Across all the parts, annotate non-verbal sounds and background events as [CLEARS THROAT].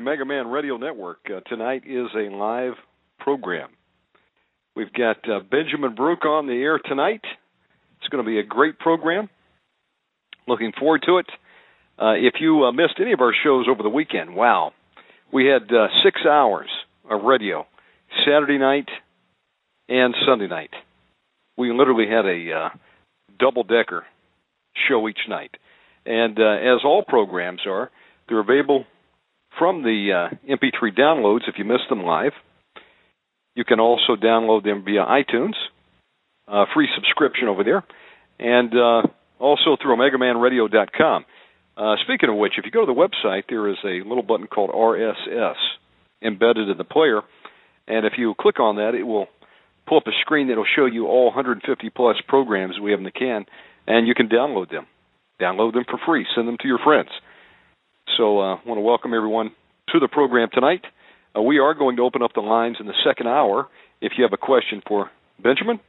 Mega Man Radio Network. Uh, tonight is a live program. We've got uh, Benjamin Baruch on the air tonight. It's going to be a great program. Looking forward to it. Uh, if you uh, missed any of our shows over the weekend, wow, we had uh, six hours of radio, Saturday night and Sunday night. We literally had a uh, double decker show each night. And as all programs are, they're available from the uh, MP3 downloads if you missed them live. You can also download them via iTunes, uh, free subscription over there, and uh, also through OmegaManRadio.com. Uh, speaking of which, if you go to the website, there is a little button called RSS embedded in the player, and if you click on that, it will pull up a screen that will show you all 150 plus programs we have in the can, and you can download them. Download them for free. Send them to your friends. So I uh, want to welcome everyone to the program tonight. Uh, we are going to open up the lines in the second hour. If you have a question for Benjamin,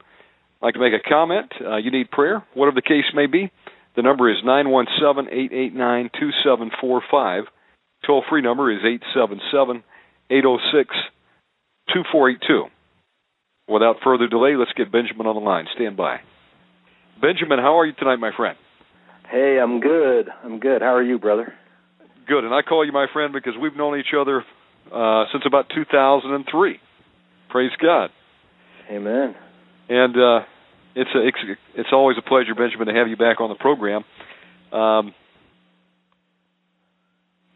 like to make a comment, uh, you need prayer, whatever the case may be, the number is 917 889 2745. Toll free number is 877 806 2482. Without further delay, let's get Benjamin on the line. Stand by. Benjamin, how are you tonight, my friend? Hey, I'm good. I'm good. How are you, brother? Good. And I call you my friend because we've known each other uh, since about 2003. Praise God. Amen. And uh, it's a, it's it's always a pleasure, Benjamin, to have you back on the program. Um,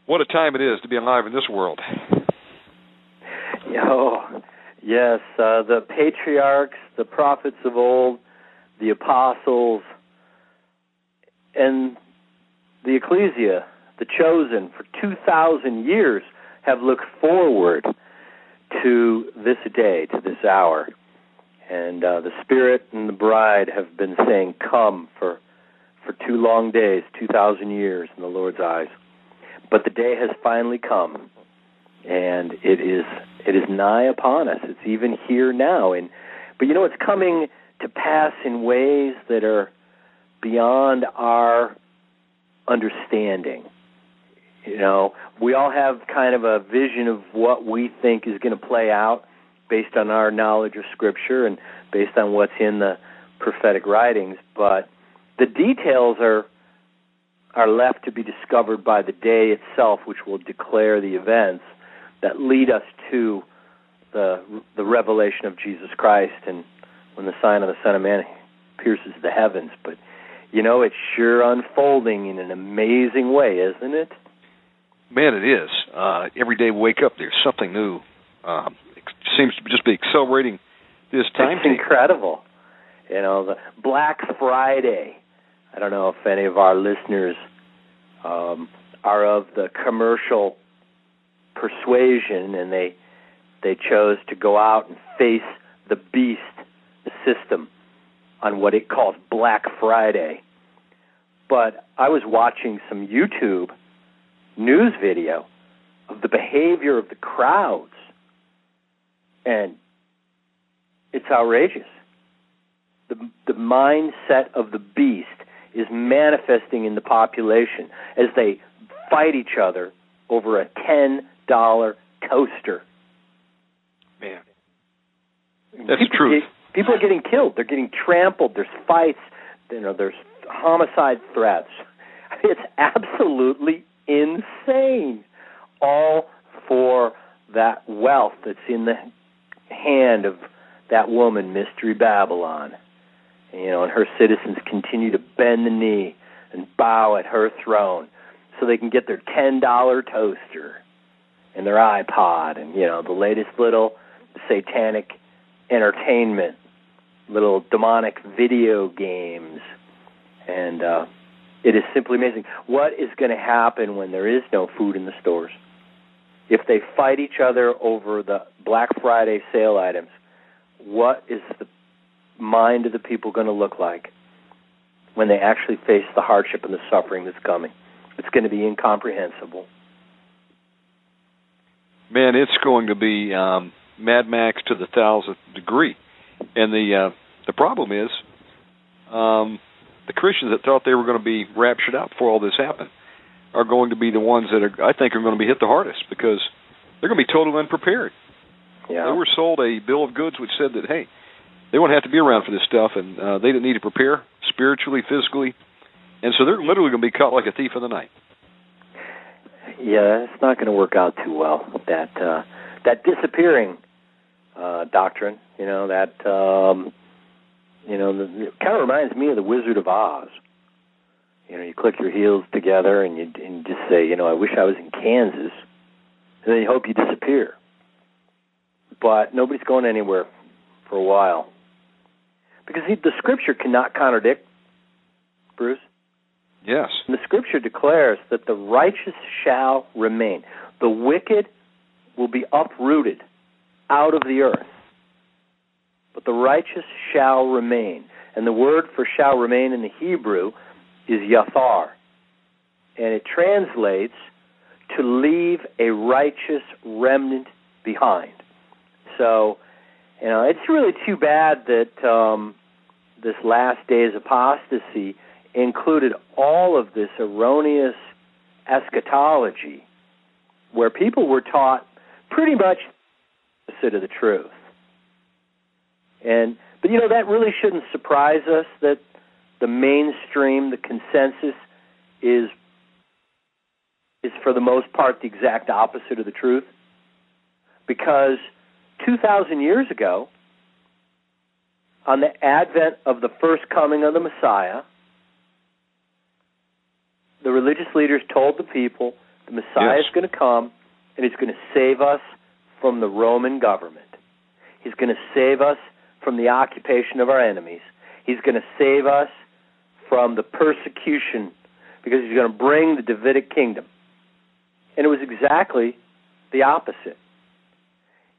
what a time it is to be alive in this world. [LAUGHS] Oh, yes, uh, the patriarchs, the prophets of old, the apostles, and the ecclesia, the chosen, for 2,000 years have looked forward to this day, to this hour. And uh, the Spirit and the bride have been saying, Come for, for two long days, 2,000 years in the Lord's eyes. But the day has finally come, and it is it is nigh upon us. It's even here now. And but you know, it's coming to pass in ways that are beyond our understanding. You know, we all have kind of a vision of what we think is going to play out based on our knowledge of Scripture and based on what's in the prophetic writings, but the details are are left to be discovered by the day itself, which will declare the events that lead us to the the revelation of Jesus Christ and when the sign of the Son of Man pierces the heavens. But you know, it's sure unfolding in an amazing way, isn't it? Man, it is. Uh, every day we wake up, there's something new. Um, it seems to just be accelerating this time. It's incredible. You know, the Black Friday. I don't know if any of our listeners um, are of the commercial persuasion, and they they chose to go out and face the beast, the system, on what it calls Black Friday. But I was watching some YouTube news video of the behavior of the crowds, and it's outrageous. The, the mindset of the beast is manifesting in the population as they fight each other over a $10 toaster. Man. That's people, truth. People are getting killed. They're getting trampled. There's fights. You know, there's homicide threats. [LAUGHS] It's absolutely insane. All for that wealth that's in the hand of that woman, Mystery Babylon. You know, and her citizens continue to bend the knee and bow at her throne so they can get their ten dollar toaster and their iPod and you know the latest little satanic entertainment, little demonic video games, and uh, it is simply amazing. What is going to happen when there is no food in the stores? If they fight each other over the Black Friday sale items, what is the mind of the people going to look like when they actually face the hardship and the suffering that's coming? It's going to be incomprehensible. Man, it's going to be um, Mad Max to the thousandth degree, and the uh, the problem is, um, the Christians that thought they were going to be raptured out before all this happened are going to be the ones that are, I think, are going to be hit the hardest because they're going to be totally unprepared. Yeah. They were sold a bill of goods which said that hey, they won't have to be around for this stuff, and uh, they didn't need to prepare spiritually, physically, and so they're literally going to be caught like a thief in the night. Yeah, it's not going to work out too well. That uh, that disappearing uh, doctrine, you know, that um, you know, the, it kind of reminds me of the Wizard of Oz. You know, you click your heels together and you and just say, you know, I wish I was in Kansas, and then you hope you disappear. But nobody's going anywhere for a while because the Scripture cannot contradict. Bruce. Yes. And the Scripture declares that the righteous shall remain. The wicked will be uprooted out of the earth but the righteous shall remain. And the word for shall remain in the Hebrew is yathar. And it translates to leave a righteous remnant behind. So, you know, it's really too bad that um, this last days apostasy included all of this erroneous eschatology where people were taught pretty much the opposite of the truth. And but you know that really shouldn't surprise us that the mainstream, the consensus is is for the most part the exact opposite of the truth. Because 2000 years ago on the advent of the first coming of the Messiah, the religious leaders told the people the Messiah yes. is going to come and he's going to save us from the Roman government. He's going to save us from the occupation of our enemies. He's going to save us from the persecution because he's going to bring the Davidic kingdom. And it was exactly the opposite.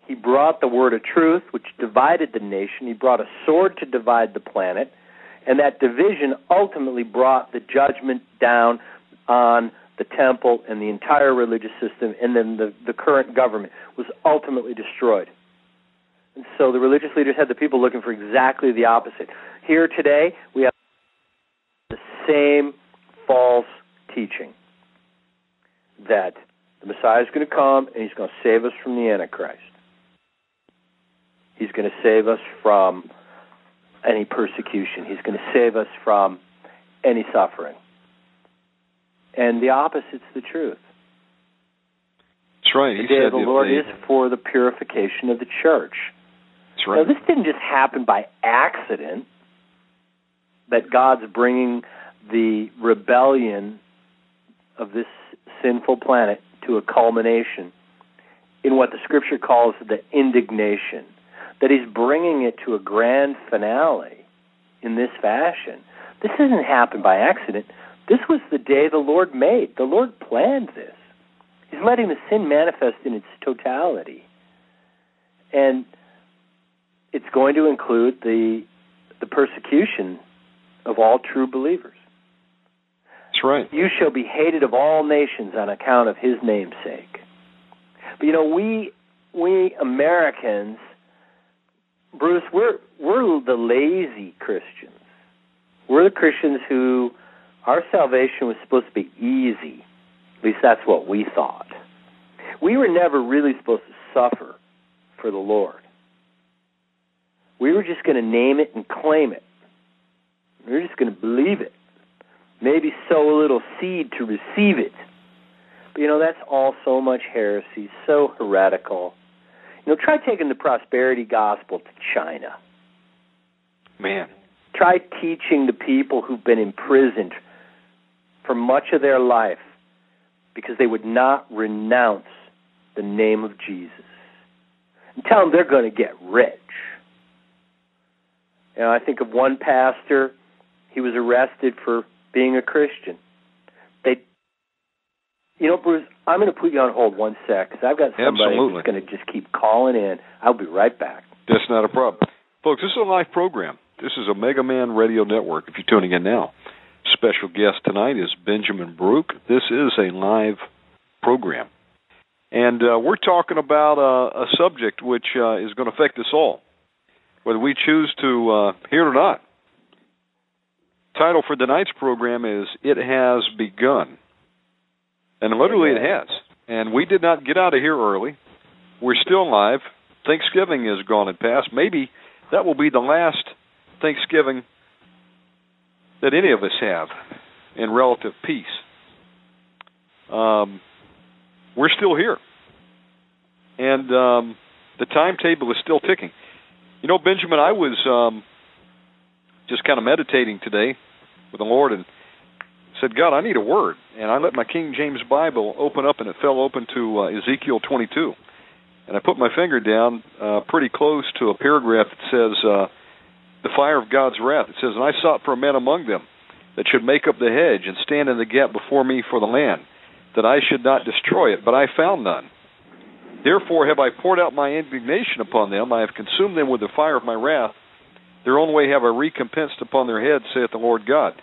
He brought the word of truth, which divided the nation. He brought a sword to divide the planet. And that division ultimately brought the judgment down on the temple and the entire religious system, and then the, the current government was ultimately destroyed. And so the religious leaders had the people looking for exactly the opposite. Here today, we have the same false teaching that the Messiah is going to come and he's going to save us from the Antichrist. He's going to save us from any persecution. He's going to save us from any suffering. And the opposite's the truth. That's right. The He day said of the Lord they- is for the purification of the church. Right. Now, this didn't just happen by accident, that God's bringing the rebellion of this sinful planet to a culmination in what the scripture calls the indignation. That He's bringing it to a grand finale in this fashion. This didn't happen by accident. This was the day the Lord made. The Lord planned this. He's letting the sin manifest in its totality. And it's going to include the the persecution of all true believers. That's right. You shall be hated of all nations on account of his name's sake. But you know, we we Americans, Bruce, we're we're the lazy Christians. We're the Christians who our salvation was supposed to be easy. At least that's what we thought. We were never really supposed to suffer for the Lord. We were just going to name it and claim it. We were just going to believe it. Maybe sow a little seed to receive it. But you know, that's all so much heresy, so heretical. You know, try taking the prosperity gospel to China. Man. Try teaching the people who've been imprisoned for much of their life because they would not renounce the name of Jesus. And tell them they're going to get rich. You know, I think of one pastor, he was arrested for being a Christian. They, you know, Bruce, I'm going to put you on hold one sec because I've got somebody Absolutely. who's going to just keep calling in. I'll be right back. That's not a problem. Folks, this is a live program. This is Omega Man Radio Network, if you're tuning in now. Special guest tonight is Benjamin Baruch. This is a live program. And uh, we're talking about uh, a subject which uh, is going to affect us all, whether we choose to uh, hear it or not. Title for tonight's program is It Has Begun. And literally it has. And we did not get out of here early. We're still live. Thanksgiving is gone and past. Maybe that will be the last Thanksgiving that any of us have in relative peace. Um, we're still here. And um, the timetable is still ticking. You know, Benjamin, I was um, just kind of meditating today with the Lord and said, God, I need a word. And I let my King James Bible open up, and it fell open to uh, Ezekiel 22. And I put my finger down uh, pretty close to a paragraph that says, uh, The fire of God's wrath. It says, And I sought for a man among them that should make up the hedge and stand in the gap before me for the land, that I should not destroy it, but I found none. Therefore have I poured out my indignation upon them, I have consumed them with the fire of my wrath. Their own way have I recompensed upon their heads, saith the Lord God.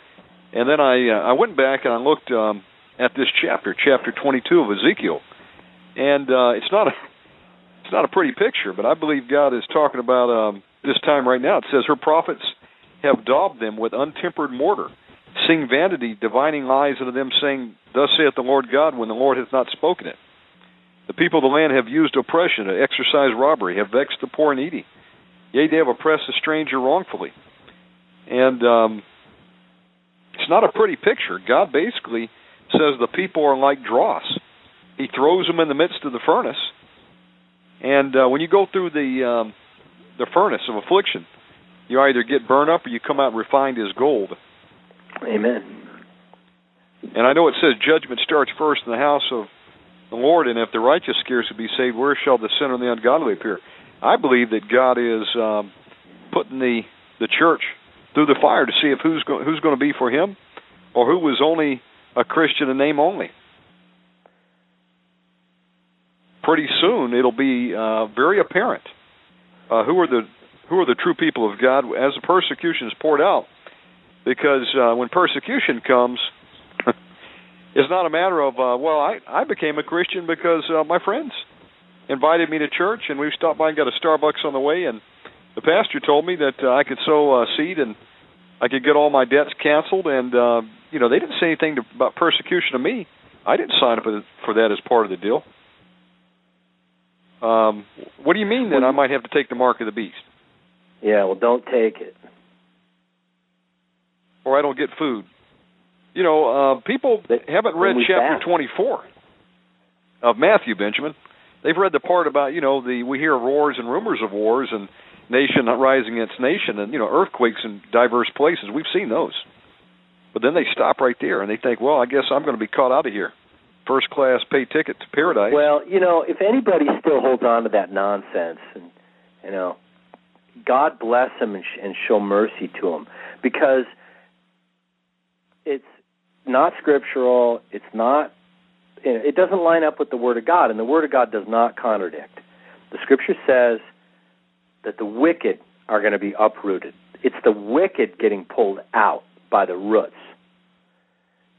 And then I uh, I went back and I looked um, at this chapter, chapter 22 of Ezekiel, and uh, it's not a [LAUGHS] it's not a pretty picture, but I believe God is talking about um, this time right now. It says, Her prophets have daubed them with untempered mortar, sing vanity, divining lies unto them, saying, Thus saith the Lord God, when the Lord hath not spoken it. The people of the land have used oppression, have exercised robbery, have vexed the poor and needy. Yea, they have oppressed the stranger wrongfully. And um, it's not a pretty picture. God basically says the people are like dross. He throws them in the midst of the furnace, and uh, when you go through the um, the furnace of affliction, you either get burned up or you come out refined as gold. Amen. And I know it says judgment starts first in the house of the Lord, and if the righteous scarcely be saved, where shall the sinner and the ungodly appear? I believe that God is um, putting the the church through the fire to see if who's go, who's going to be for Him, or who was only a Christian in name only. Pretty soon, it'll be uh, very apparent uh, who are the who are the true people of God as the persecution is poured out. Because uh, when persecution comes, it's not a matter of uh, well, I I became a Christian because uh, my friends invited me to church and we stopped by and got a Starbucks on the way and the pastor told me that uh, I could sow uh, seed and I could get all my debts canceled and uh you know they didn't say anything to, about persecution of me. I didn't sign up for that as part of the deal. Um, what do you mean then I might have to take the mark of the beast? Yeah, well, don't take it. Or I don't get food. You know, uh, people haven't read chapter fast. 24 of Matthew, Benjamin. They've read the part about, you know, the we hear wars and rumors of wars and nation rising against nation and, you know, earthquakes in diverse places. We've seen those. But then they stop right there and they think, well, I guess I'm going to be caught out of here first class pay ticket to paradise. Well, you know, if anybody still holds on to that nonsense, and you know, God bless him and, sh- and show mercy to him, because it's not scriptural. It's not. It doesn't line up with the Word of God, and the Word of God does not contradict. The Scripture says that the wicked are going to be uprooted. It's the wicked getting pulled out by the roots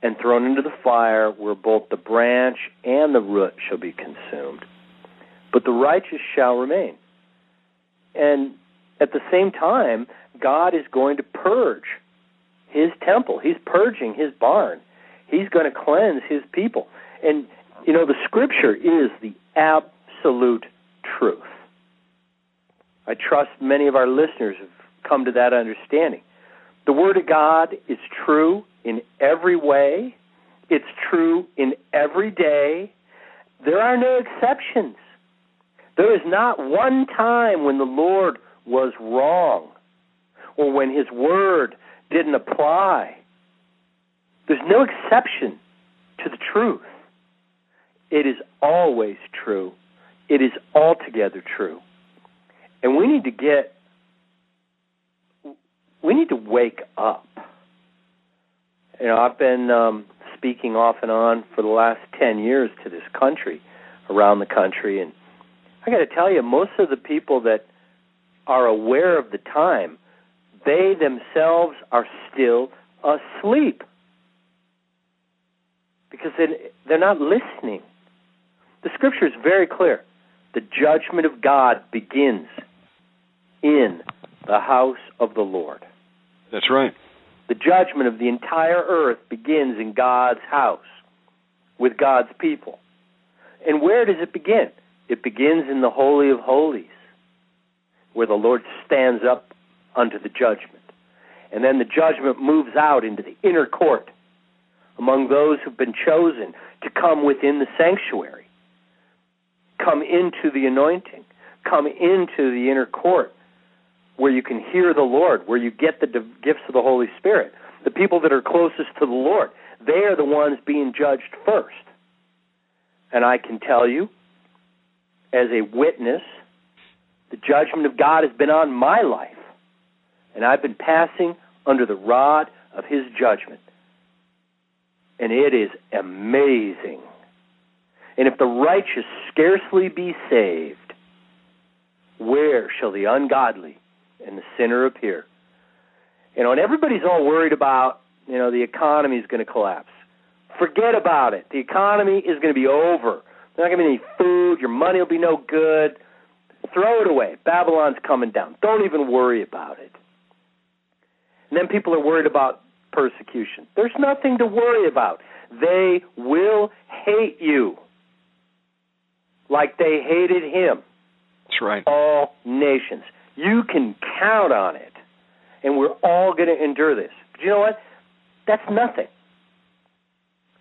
and thrown into the fire where both the branch and the root shall be consumed. But the righteous shall remain. And at the same time, God is going to purge his temple. He's purging his barn. He's going to cleanse his people. And, you know, the scripture is the absolute truth. I trust many of our listeners have come to that understanding. The Word of God is true in every way. It's true in every day. There are no exceptions. There is not one time when the Lord was wrong or when His Word didn't apply. There's no exception to the truth. It is always true. It is altogether true. And we need to get, we need to wake up you know, I've been um, speaking off and on for the last 10 years to this country, around the country, and I got to tell you, most of the people that are aware of the time, they themselves are still asleep because they're not listening. The scripture is very clear. The judgment of God begins in the house of the Lord. That's right. The judgment of the entire earth begins in God's house with God's people. And where does it begin? It begins in the Holy of Holies, where the Lord stands up unto the judgment. And then the judgment moves out into the inner court among those who've been chosen to come within the sanctuary, come into the anointing, come into the inner court where you can hear the Lord, where you get the gifts of the Holy Spirit. The people that are closest to the Lord, they are the ones being judged first. And I can tell you, as a witness, the judgment of God has been on my life. And I've been passing under the rod of His judgment. And it is amazing. And if the righteous scarcely be saved, where shall the ungodly and the sinner appear. You know, and everybody's all worried about, you know, the economy is going to collapse. Forget about it. The economy is going to be over. There's not going to be any food. Your money will be no good. Throw it away. Babylon's coming down. Don't even worry about it. And then people are worried about persecution. There's nothing to worry about. They will hate you like they hated him. That's right. All nations. You can count on it. And we're all going to endure this. But you know what? That's nothing.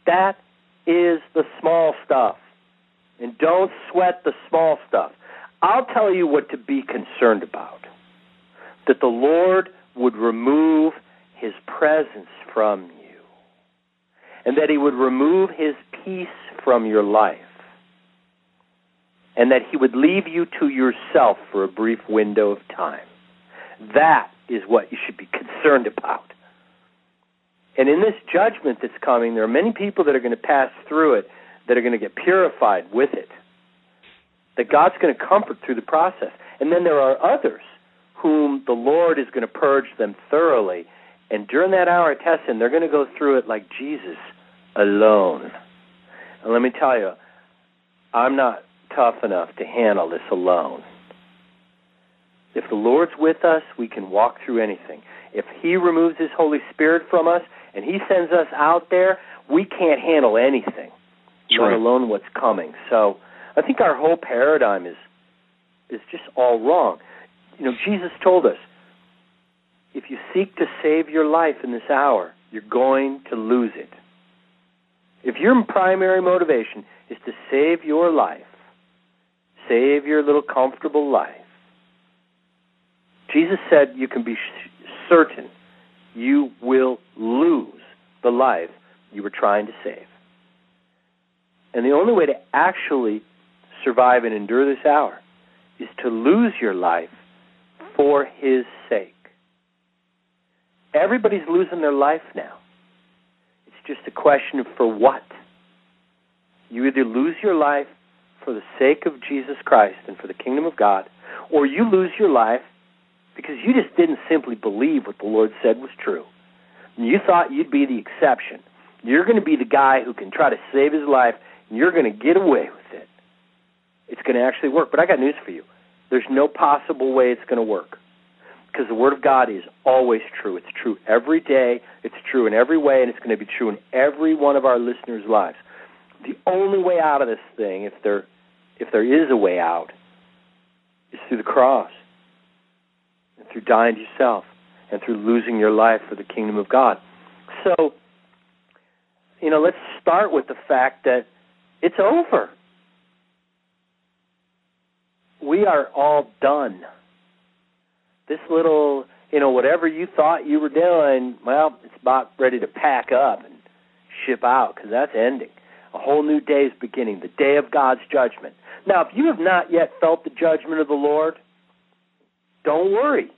That is the small stuff. And don't sweat the small stuff. I'll tell you what to be concerned about that the Lord would remove his presence from you, and that he would remove his peace from your life, and that he would leave you to yourself for a brief window of time. That is what you should be concerned about. And in this judgment that's coming, there are many people that are going to pass through it that are going to get purified with it. That God's going to comfort through the process. And then there are others whom the Lord is going to purge them thoroughly. And during that hour of testing, they're going to go through it like Jesus alone. And let me tell you, I'm not tough enough to handle this alone. If the Lord's with us, we can walk through anything. If He removes His Holy Spirit from us and He sends us out there, we can't handle anything, let alone what's coming. So I think our whole paradigm is is just all wrong. You know, Jesus told us if you seek to save your life in this hour, you're going to lose it. If your primary motivation is to save your life, save your little comfortable life, Jesus said you can be certain you will lose the life you were trying to save. And the only way to actually survive and endure this hour is to lose your life for His sake. Everybody's losing their life now. It's just a question of for what. You either lose your life for the sake of Jesus Christ and for the kingdom of God, or you lose your life because you just didn't simply believe what the Lord said was true. You thought you'd be the exception. You're going to be the guy who can try to save his life, and you're going to get away with it. It's going to actually work. But I got news for you. There's no possible way it's going to work. Because the Word of God is always true. It's true every day. It's true in every way, and it's going to be true in every one of our listeners' lives. The only way out of this thing, if there, if there is a way out, is through the cross, and through dying to yourself, and through losing your life for the kingdom of God. So, you know, let's start with the fact that it's over. We are all done. This little, you know, whatever you thought you were doing, well, it's about ready to pack up and ship out because that's ending. A whole new day is beginning, the day of God's judgment. Now, if you have not yet felt the judgment of the Lord, don't worry.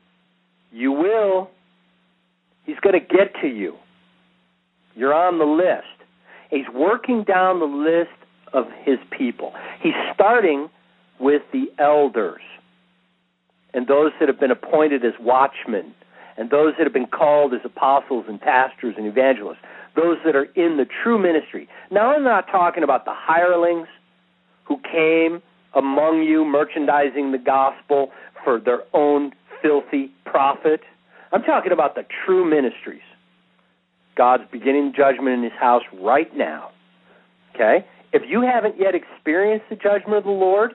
You will. He's going to get to you. You're on the list. He's working down the list of his people. He's starting with the elders and those that have been appointed as watchmen and those that have been called as apostles and pastors and evangelists, those that are in the true ministry. Now, I'm not talking about the hirelings who came among you merchandising the gospel for their own filthy profit. I'm talking about the true ministries. God's beginning judgment in his house right now. Okay? If you haven't yet experienced the judgment of the Lord,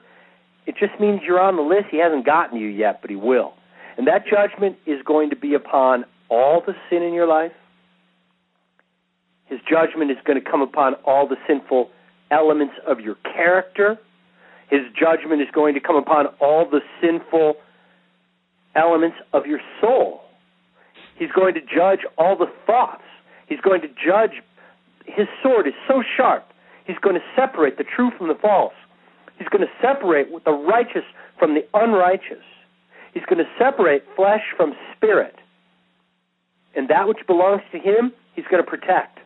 it just means you're on the list. He hasn't gotten you yet, but he will. And that judgment is going to be upon all the sin in your life. His judgment is going to come upon all the sinful elements of your character. His judgment is going to come upon all the sinful elements of your soul. He's going to judge all the thoughts. He's going to judge. His sword is so sharp. He's going to separate the true from the false. He's going to separate the righteous from the unrighteous. He's going to separate flesh from spirit. And that which belongs to him, he's going to protect.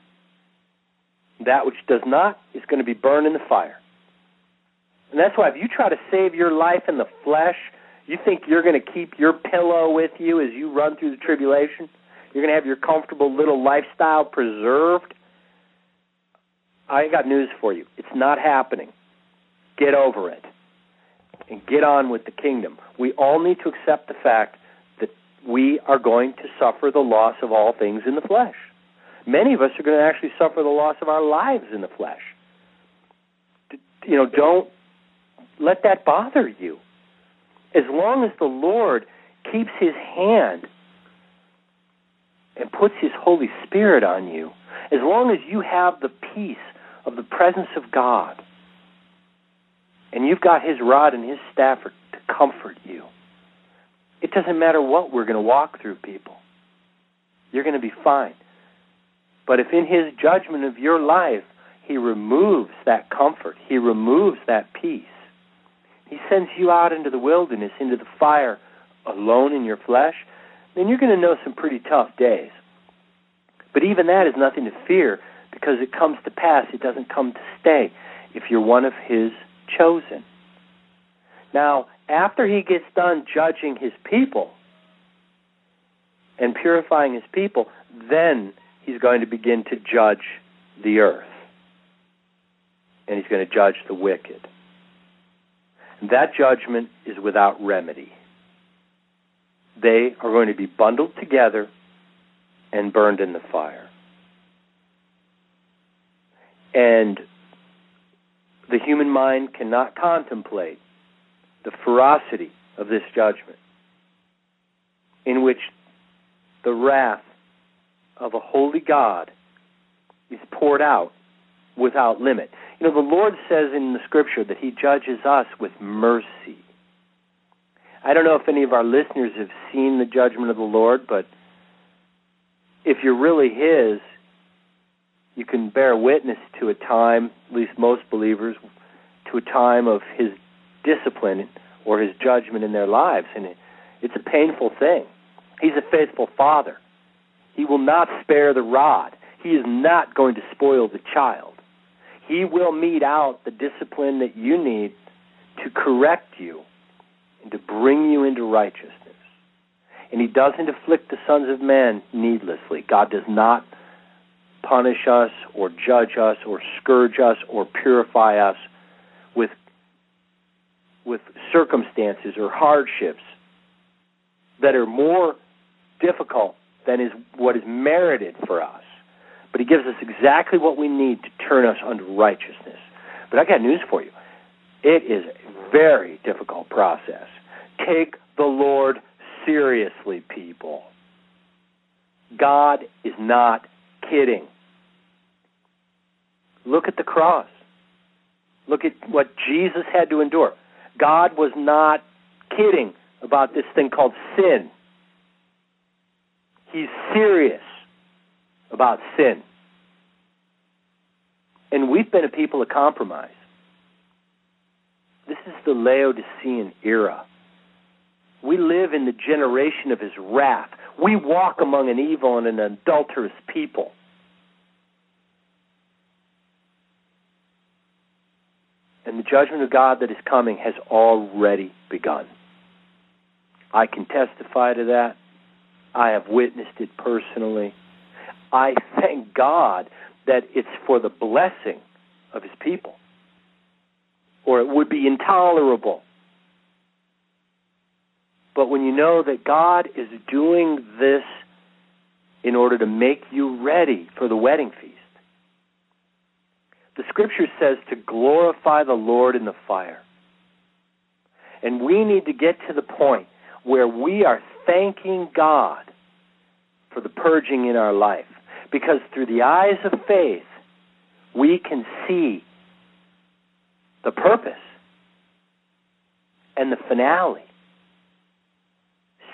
That which does not is going to be burned in the fire. And that's why if you try to save your life in the flesh, you think you're going to keep your pillow with you as you run through the tribulation? You're going to have your comfortable little lifestyle preserved? I got news for you. It's not happening. Get over it. and get on with the kingdom. We all need to accept the fact that we are going to suffer the loss of all things in the flesh. Many of us are going to actually suffer the loss of our lives in the flesh. You know, don't let that bother you. As long as the Lord keeps his hand and puts his Holy Spirit on you, as long as you have the peace of the presence of God, and you've got his rod and his staff to comfort you, it doesn't matter what we're going to walk through, people. You're going to be fine. But if in his judgment of your life, he removes that comfort, he removes that peace, he sends you out into the wilderness, into the fire, alone in your flesh, then you're going to know some pretty tough days. But even that is nothing to fear because it comes to pass. It doesn't come to stay if you're one of His chosen. Now, after He gets done judging His people and purifying His people, then He's going to begin to judge the earth. And He's going to judge the wicked. And that judgment is without remedy they are going to be bundled together and burned in the fire. And the human mind cannot contemplate the ferocity of this judgment, in which the wrath of a holy God is poured out without limit. You know, the Lord says in the scripture that He judges us with mercy. I don't know if any of our listeners have seen the judgment of the Lord, but if you're really His, you can bear witness to a time, at least most believers, to a time of His discipline or His judgment in their lives. And it, it's a painful thing. He's a faithful Father. He will not spare the rod. He is not going to spoil the child. He will mete out the discipline that you need to correct you and to bring you into righteousness. And he doesn't afflict the sons of men needlessly. God does not punish us or judge us or scourge us or purify us with with circumstances or hardships that are more difficult than is what is merited for us. But he gives us exactly what we need to turn us unto righteousness. But I got news for you. It is a very difficult process. Take the Lord seriously, people. God is not kidding. Look at the cross. Look at what Jesus had to endure. God was not kidding about this thing called sin. He's serious about sin. And we've been a people of compromise. This is the Laodicean era. We live in the generation of his wrath. We walk among an evil and an adulterous people. And the judgment of God that is coming has already begun. I can testify to that. I have witnessed it personally. I thank God that it's for the blessing of his people, or it would be intolerable but when you know that God is doing this in order to make you ready for the wedding feast, the scripture says to glorify the Lord in the fire. And we need to get to the point where we are thanking God for the purging in our life. Because through the eyes of faith, we can see the purpose and the finale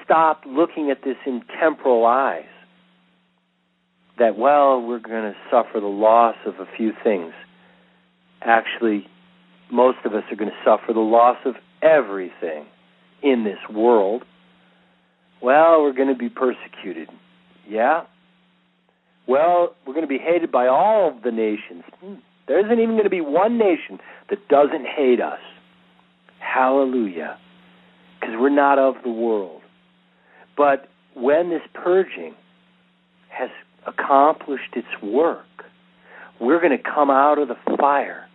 stop looking at this in temporal eyes. That, well, we're going to suffer the loss of a few things. Actually, most of us are going to suffer the loss of everything in this world. Well, we're going to be persecuted. Yeah? Well, we're going to be hated by all of the nations. Hmm. There isn't even going to be one nation that doesn't hate us. Hallelujah. Because we're not of the world. But when this purging has accomplished its work, we're going to come out of the fire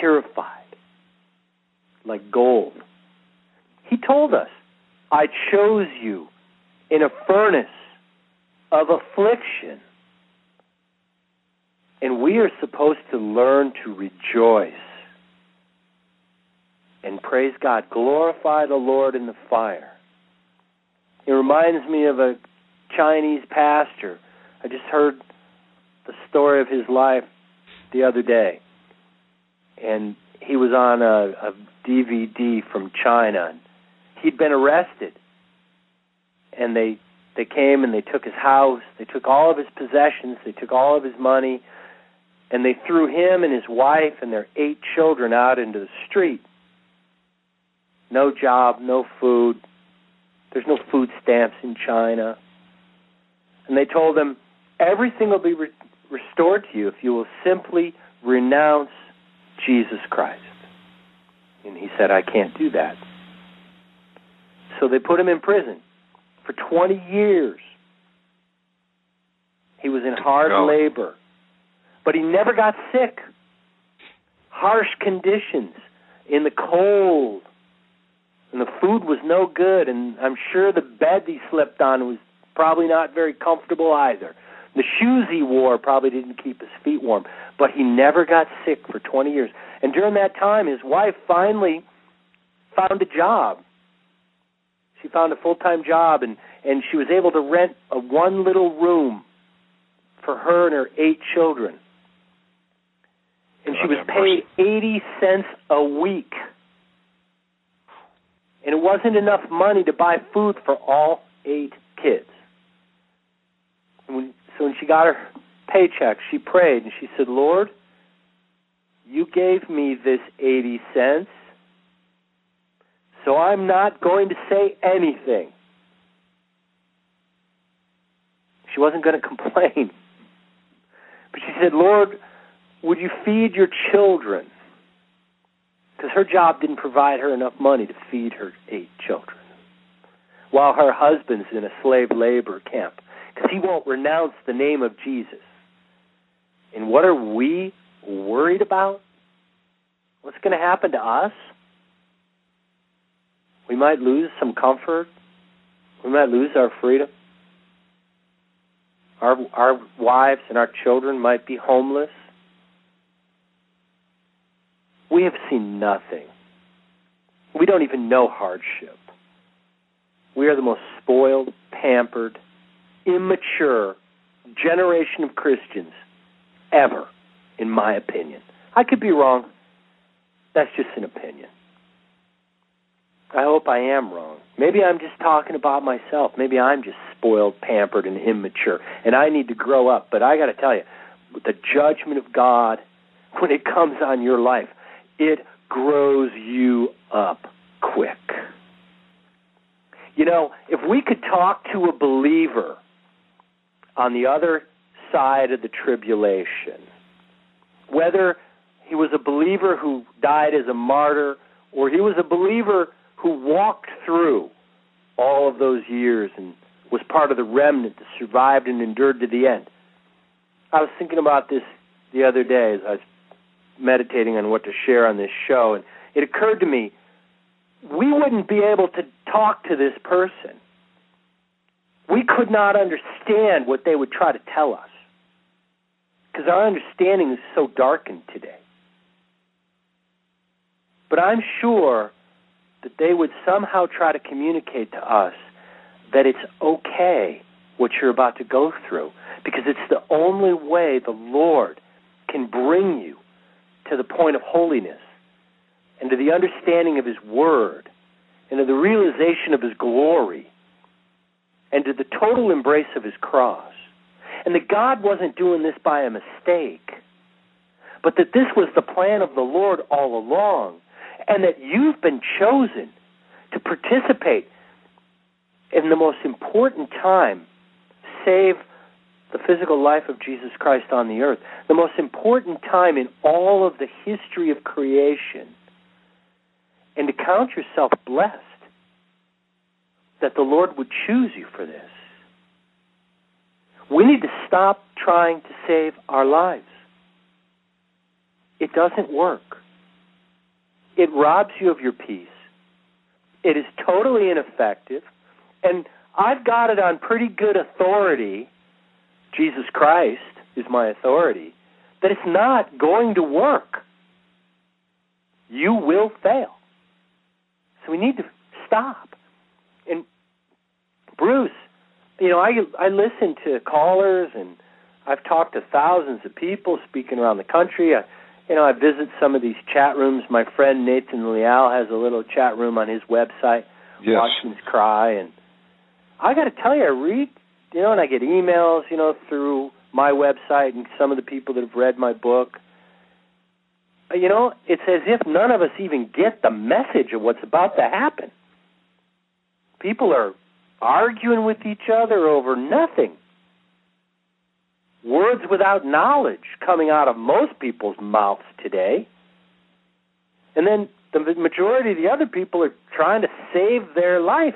purified, like gold. He told us, I chose you in a furnace of affliction. And we are supposed to learn to rejoice and praise God, glorify the Lord in the fire. It reminds me of a Chinese pastor. I just heard the story of his life the other day. And he was on a, a DVD from China. He'd been arrested. And they they came and they took his house, they took all of his possessions, they took all of his money, and they threw him and his wife and their eight children out into the street. No job, no food. There's no food stamps in China. And they told him, everything will be re- restored to you if you will simply renounce Jesus Christ. And he said, I can't do that. So they put him in prison for 20 years. He was in hard Oh. labor, but he never got sick. Harsh conditions in the cold, and the food was no good, and I'm sure the bed he slept on was probably not very comfortable either. The shoes he wore probably didn't keep his feet warm, but he never got sick for 20 years. And during that time, his wife finally found a job. She found a full-time job, and and she was able to rent a one little room for her and her eight children. And she was paid 80 cents a week. And it wasn't enough money to buy food for all eight kids. So when she got her paycheck, she prayed and she said, Lord, you gave me this 80 cents, so I'm not going to say anything. She wasn't going [LAUGHS] to complain. But she said, Lord, would you feed your children? Because her job didn't provide her enough money to feed her eight children. While her husband's in a slave labor camp. Because he won't renounce the name of Jesus. And what are we worried about? What's going to happen to us? We might lose some comfort. We might lose our freedom. Our our wives and our children might be homeless. We have seen nothing. We don't even know hardship. We are the most spoiled, pampered, immature generation of Christians ever, in my opinion. I could be wrong. That's just an opinion. I hope I am wrong. Maybe I'm just talking about myself. Maybe I'm just spoiled, pampered, and immature, and I need to grow up. But I got to tell you, the judgment of God, when it comes on your life, it grows you up quick. You know, if we could talk to a believer on the other side of the tribulation, whether he was a believer who died as a martyr or he was a believer who walked through all of those years and was part of the remnant that survived and endured to the end. I was thinking about this the other day as I was meditating on what to share on this show, and it occurred to me we wouldn't be able to talk to this person. We could not understand what they would try to tell us because our understanding is so darkened today. But I'm sure that they would somehow try to communicate to us that it's okay what you're about to go through because it's the only way the Lord can bring you to the point of holiness and to the understanding of His Word and to the realization of His glory and to the total embrace of His cross. And that God wasn't doing this by a mistake, but that this was the plan of the Lord all along, and that you've been chosen to participate in the most important time, save the physical life of Jesus Christ on the earth, the most important time in all of the history of creation, and to count yourself blessed that the Lord would choose you for this. We need to stop trying to save our lives. It doesn't work. it robs you of your peace. It is totally ineffective. And I've got it on pretty good authority. Jesus Christ is my authority. That it's not going to work. You will fail. So we need to stop. Bruce, you know, I I listen to callers and I've talked to thousands of people speaking around the country. I, you know, I visit some of these chat rooms. My friend Nathan Leal has a little chat room on his website, yes. Cry, and I got to tell you, I read, you know, and I get emails, you know, through my website and some of the people that have read my book. You know, it's as if none of us even get the message of what's about to happen. People are arguing with each other over nothing. Words without knowledge coming out of most people's mouths today. And then the majority of the other people are trying to save their life.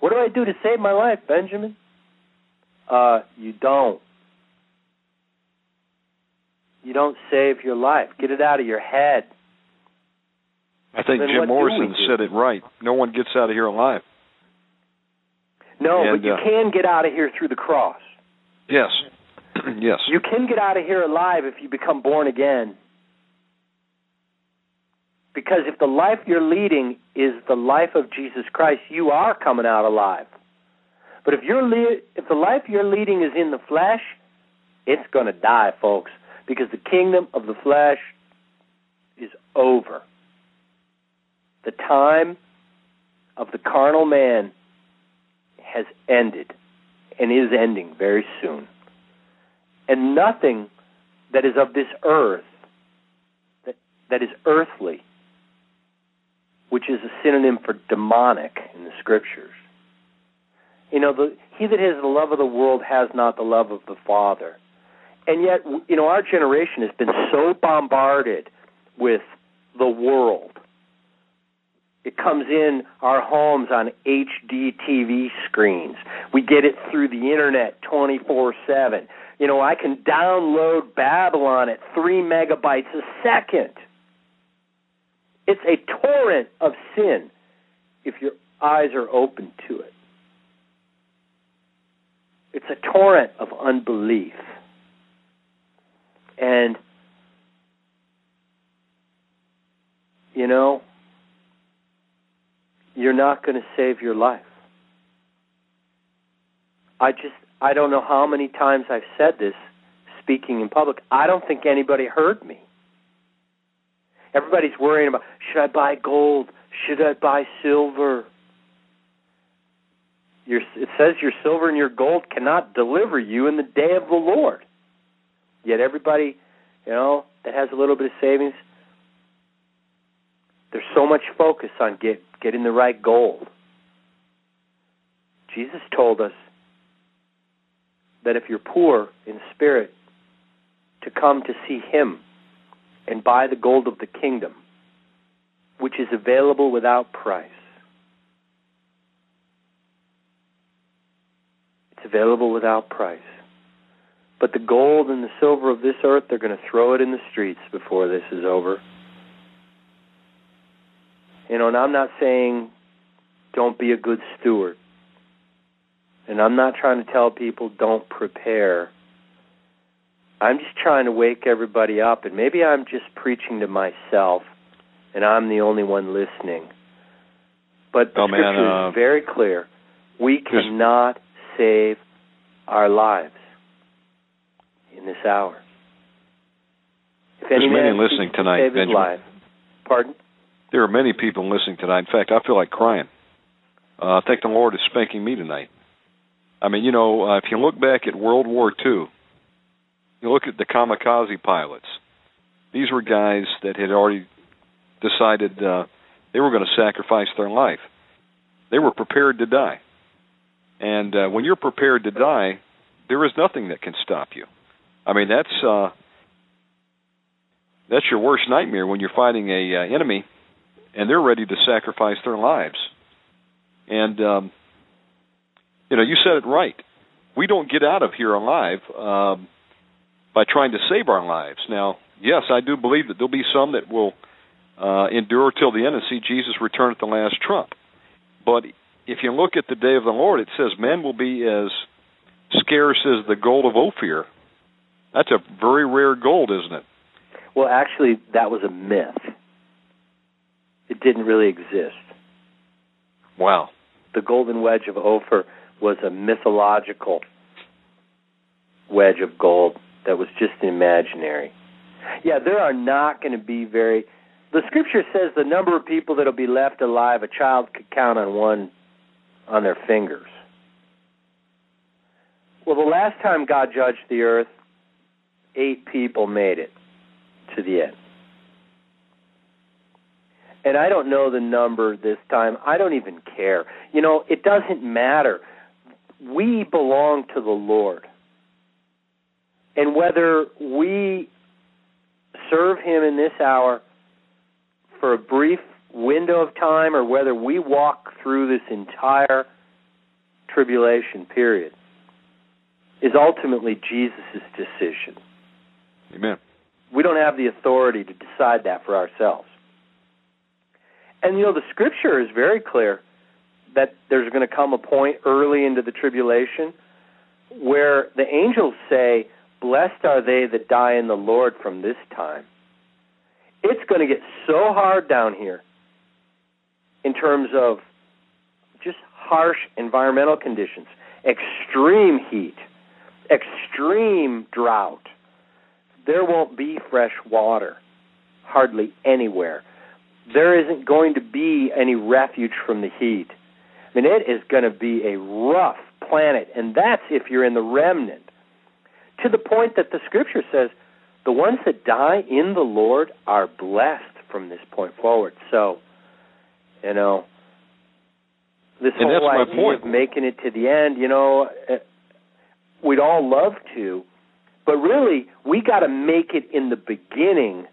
What do I do to save my life, Benjamin? Uh, you don't. You don't save your life. Get it out of your head. I think Jim Morrison said it right. No one gets out of here alive. No, and, but you uh, can get out of here through the cross. Yes. [CLEARS THROAT] yes. You can get out of here alive if you become born again. Because if the life you're leading is the life of Jesus Christ, you are coming out alive. But if you're le- if the life you're leading is in the flesh, it's going to die, folks, because the kingdom of the flesh is over. The time of the carnal man has ended and is ending very soon. And nothing that is of this earth that that is earthly which is a synonym for demonic in the scriptures. You know, the, he that has the love of the world has not the love of the Father. And yet, you know, our generation has been so bombarded with the world. It comes in our homes on HD TV screens. We get it through the internet 24 7. You know, I can download Babylon at 3 megabytes a second. It's a torrent of sin if your eyes are open to it. It's a torrent of unbelief. And, you know, you're not going to save your life. I just, I don't know how many times I've said this speaking in public. I don't think anybody heard me. Everybody's worrying about should I buy gold? Should I buy silver? Your, it says your silver and your gold cannot deliver you in the day of the Lord. Yet everybody, you know, that has a little bit of savings, there's so much focus on get, getting the right gold. Jesus told us that if you're poor in spirit, to come to see Him and buy the gold of the kingdom, which is available without price. It's available without price. But the gold and the silver of this earth, they're going to throw it in the streets before this is over. You know, and I'm not saying don't be a good steward. And I'm not trying to tell people don't prepare I'm just trying to wake everybody up, and maybe I'm just preaching to myself, and I'm the only one listening. But the oh, scripture man, uh, is very clear. We cannot save our lives in this hour. If any many man listening tonight, save his Benjamin. life, pardon? There are many people listening tonight. In fact, I feel like crying. Uh, I think the Lord is spanking me tonight. I mean, you know, uh, if you look back at World War II, you look at the kamikaze pilots. These were guys that had already decided uh, they were going to sacrifice their life. They were prepared to die. And uh, when you're prepared to die, there is nothing that can stop you. I mean, that's uh, that's your worst nightmare when you're fighting a uh, enemy and they're ready to sacrifice their lives. And um, you know, you said it right. We don't get out of here alive. Um, by trying to save our lives. Now, yes, I do believe that there'll be some that will uh, endure till the end and see Jesus return at the last trump. But if you look at the day of the Lord, it says men will be as scarce as the gold of Ophir. That's a very rare gold, isn't it? Well, actually, that was a myth. It didn't really exist. Wow. The golden wedge of Ophir was a mythological wedge of gold that was just imaginary. Yeah, there are not going to be very. The scripture says the number of people that'll be left alive, a child could count on one on their fingers. Well, the last time God judged the earth, eight people made it to the end. And I don't know the number this time. I don't even care. You know, it doesn't matter. We belong to the Lord. And whether we serve Him in this hour for a brief window of time or whether we walk through this entire tribulation period is ultimately Jesus' decision. Amen. We don't have the authority to decide that for ourselves. And you know, the scripture is very clear that there's going to come a point early into the tribulation where the angels say, Blessed are they that die in the Lord from this time. It's going to get so hard down here in terms of just harsh environmental conditions, extreme heat, extreme drought. There won't be fresh water hardly anywhere. There isn't going to be any refuge from the heat. I mean, it is going to be a rough planet, and that's if you're in the remnant. To the point that the scripture says the ones that die in the Lord are blessed from this point forward. So, you know, this and whole idea of making it to the end, you know, eh, we'd all love to, but really, we got to make it in the beginning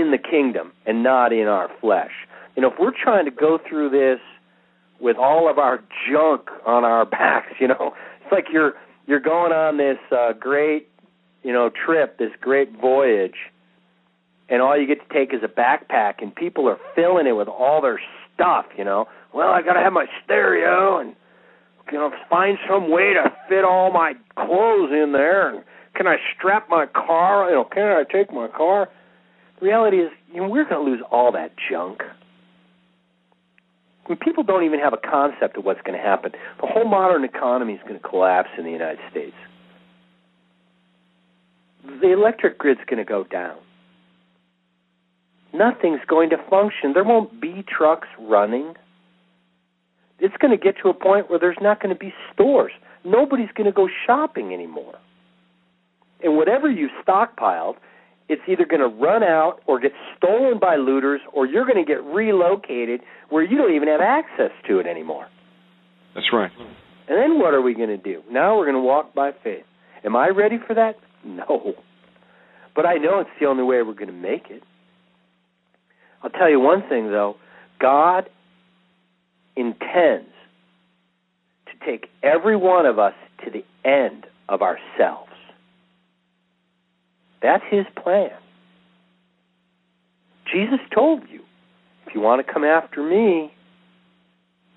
in the kingdom and not in our flesh. You know, if we're trying to go through this with all of our junk on our [LAUGHS] backs, you know, it's like you're you're going on this uh, great, you know, trip, this great voyage, and all you get to take is a backpack, and people are filling it with all their stuff. You know, well, I got to have my stereo, and you know, find some way to fit all my clothes in there, and can I strap my car? You know, can I take my car? Reality is, you know, we're going to lose all that junk. Mean, people don't even have a concept of what's going to happen. The whole modern economy is going to collapse in the United States. The electric grid's going to go down. Nothing's going to function. There won't be trucks running. It's going to get to a point where there's not going to be stores. Nobody's going to go shopping anymore. And whatever you stockpiled, it's either going to run out or get stolen by looters or you're going to get relocated where you don't even have access to it anymore. That's right. And then what are we going to do? Now we're going to walk by faith. Am I ready for that? No. But I know it's the only way we're going to make it. I'll tell you one thing, though God intends to take every one of us to the end of ourselves. That's his plan. Jesus told you if you want to come after me,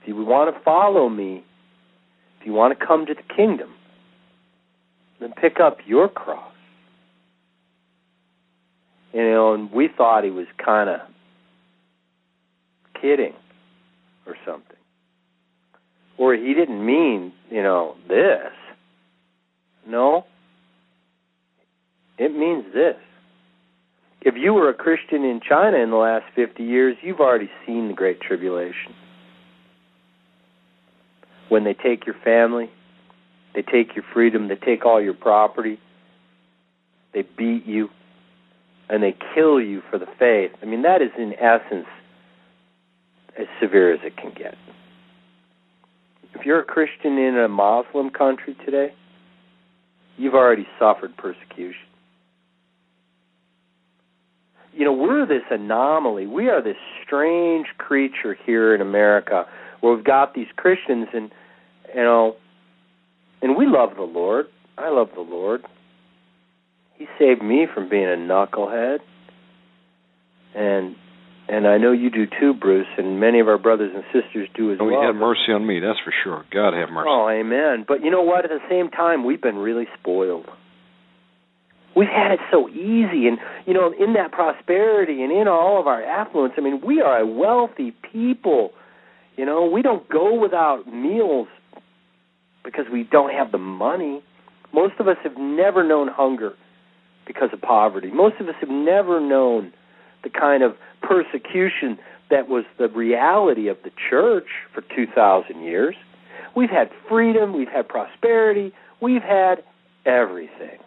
if you want to follow me, if you want to come to the kingdom, then pick up your cross. You know, and we thought he was kind of kidding or something. Or he didn't mean, you know, this. No, it means this. If you were a Christian in China in the last 50 years, you've already seen the Great Tribulation. When they take your family, they take your freedom, they take all your property, they beat you, and they kill you for the faith. I mean, that is in essence as severe as it can get. If you're a Christian in a Muslim country today, you've already suffered persecution you know, we're this anomaly. We are this strange creature here in America where we've got these Christians and you know and we love the Lord. I love the Lord. He saved me from being a knucklehead. and and I know you do too, Bruce, and many of our brothers and sisters do as well. oh. He had mercy on me, that's for sure. God have mercy. Oh, amen. But you know what? At the same time, we've been really spoiled. We've had it so easy, and you know, in that prosperity and in all of our affluence, I mean, we are a wealthy people. You know, we don't go without meals because we don't have the money. Most of us have never known hunger because of poverty. Most of us have never known the kind of persecution that was the reality of the church for 2,000 years. We've had freedom, we've had prosperity, we've had everything.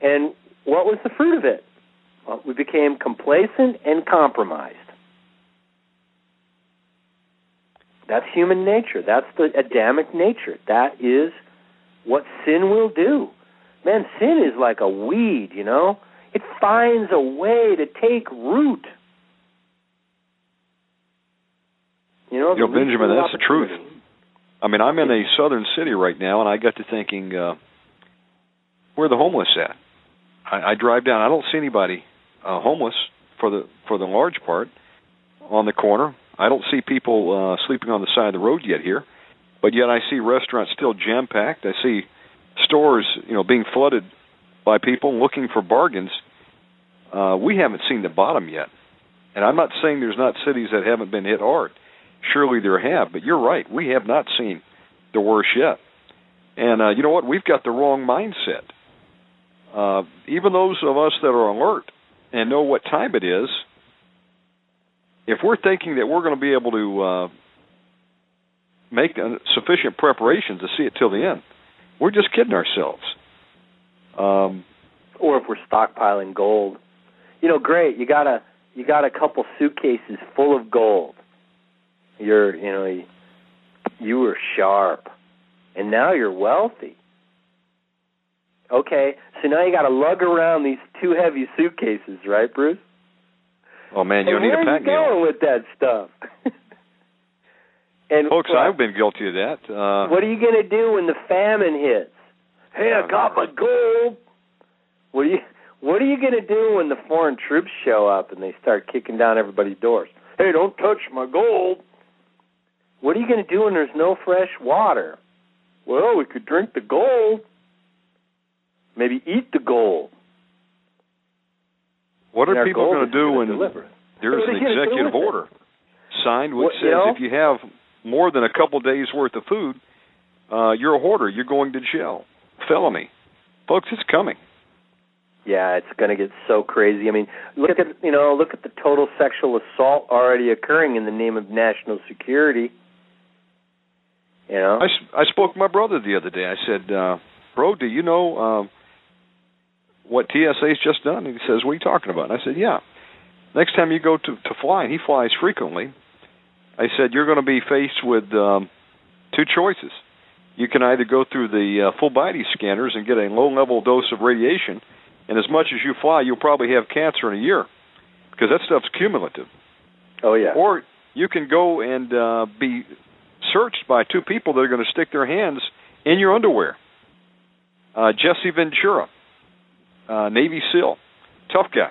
And what was the fruit of it? Well, we became complacent and compromised. That's human nature. That's the Adamic nature. That is what sin will do. Man, sin is like a weed, you know? It finds a way to take root. You know, you know Benjamin, that's the truth. I mean, I'm in a southern city right now, and I got to thinking, uh, where are the homeless at? I, I drive down. I don't see anybody uh, homeless for the for the large part on the corner. I don't see people uh, sleeping on the side of the road yet here, but yet I see restaurants still jam packed. I see stores, you know, being flooded by people looking for bargains. Uh, we haven't seen the bottom yet, and I'm not saying there's not cities that haven't been hit hard. Surely there have, but you're right. We have not seen the worst yet. And uh, you know what? We've got the wrong mindset. Uh, even those of us that are alert and know what time it is, if we're thinking that we're going to be able to uh, make sufficient preparation to see it till the end, we're just kidding ourselves. Um, or if we're stockpiling gold, you know, great. You got a you got a couple suitcases full of gold. You're you know you, you were sharp, and now you're wealthy. Okay, so now you got to lug around these two heavy suitcases, right, Bruce? Oh man, you and need a pack Where are you going with that stuff? [LAUGHS] and folks, well, I've been guilty of that. Uh, what are you going to do when the famine hits? Hey, I got my gold. What are you What are you going to do when the foreign troops show up and they start kicking down everybody's doors? Hey, don't touch my gold. What are you going to do when there's no fresh water? Well, we could drink the gold. Maybe eat the gold. What are And our people going to do when deliver. there's an you gonna do executive order signed which What- says you know? if you have more than a couple days worth of food, uh, you're a hoarder. You're going to jail. Felony, folks, it's coming. Yeah, it's going to get so crazy. I mean, look at you know, look at the total sexual assault already occurring in the name of national security. You know, I spoke to my brother the other day. I said, uh, "Bro, do you know um, what TSA's just done?" And he says, "What are you talking about?" And I said, "Yeah. Next time you go to to fly, and he flies frequently. I said you're going to be faced with um, two choices. You can either go through the uh, full body scanners and get a low level dose of radiation, and as much as you fly, you'll probably have cancer in a year because that stuff's cumulative." oh yeah, Or you can go and uh, be searched by two people that are going to stick their hands in your underwear. Uh, Jesse Ventura, uh, Navy SEAL, tough guy.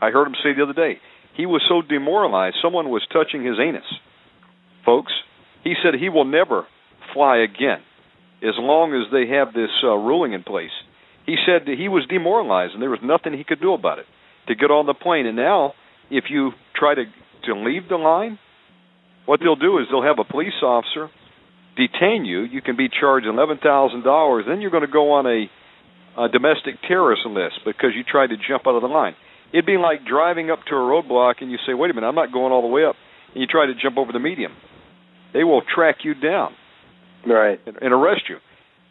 I heard him say the other day he was so demoralized. Someone was touching his anus. Folks, he said he will never fly again as long as they have this uh, ruling in place. He said that he was demoralized and there was nothing he could do about it to get on the plane. And now, if you try to to leave the line, what they'll do is they'll have a police officer detain you. You can be charged eleven thousand dollars. Then you're going to go on a, a domestic terrorist list because you tried to jump out of the line. It'd be like driving up to a roadblock and you say, "Wait a minute, I'm not going all the way up," and you try to jump over the medium. They will track you down right. and, and arrest you.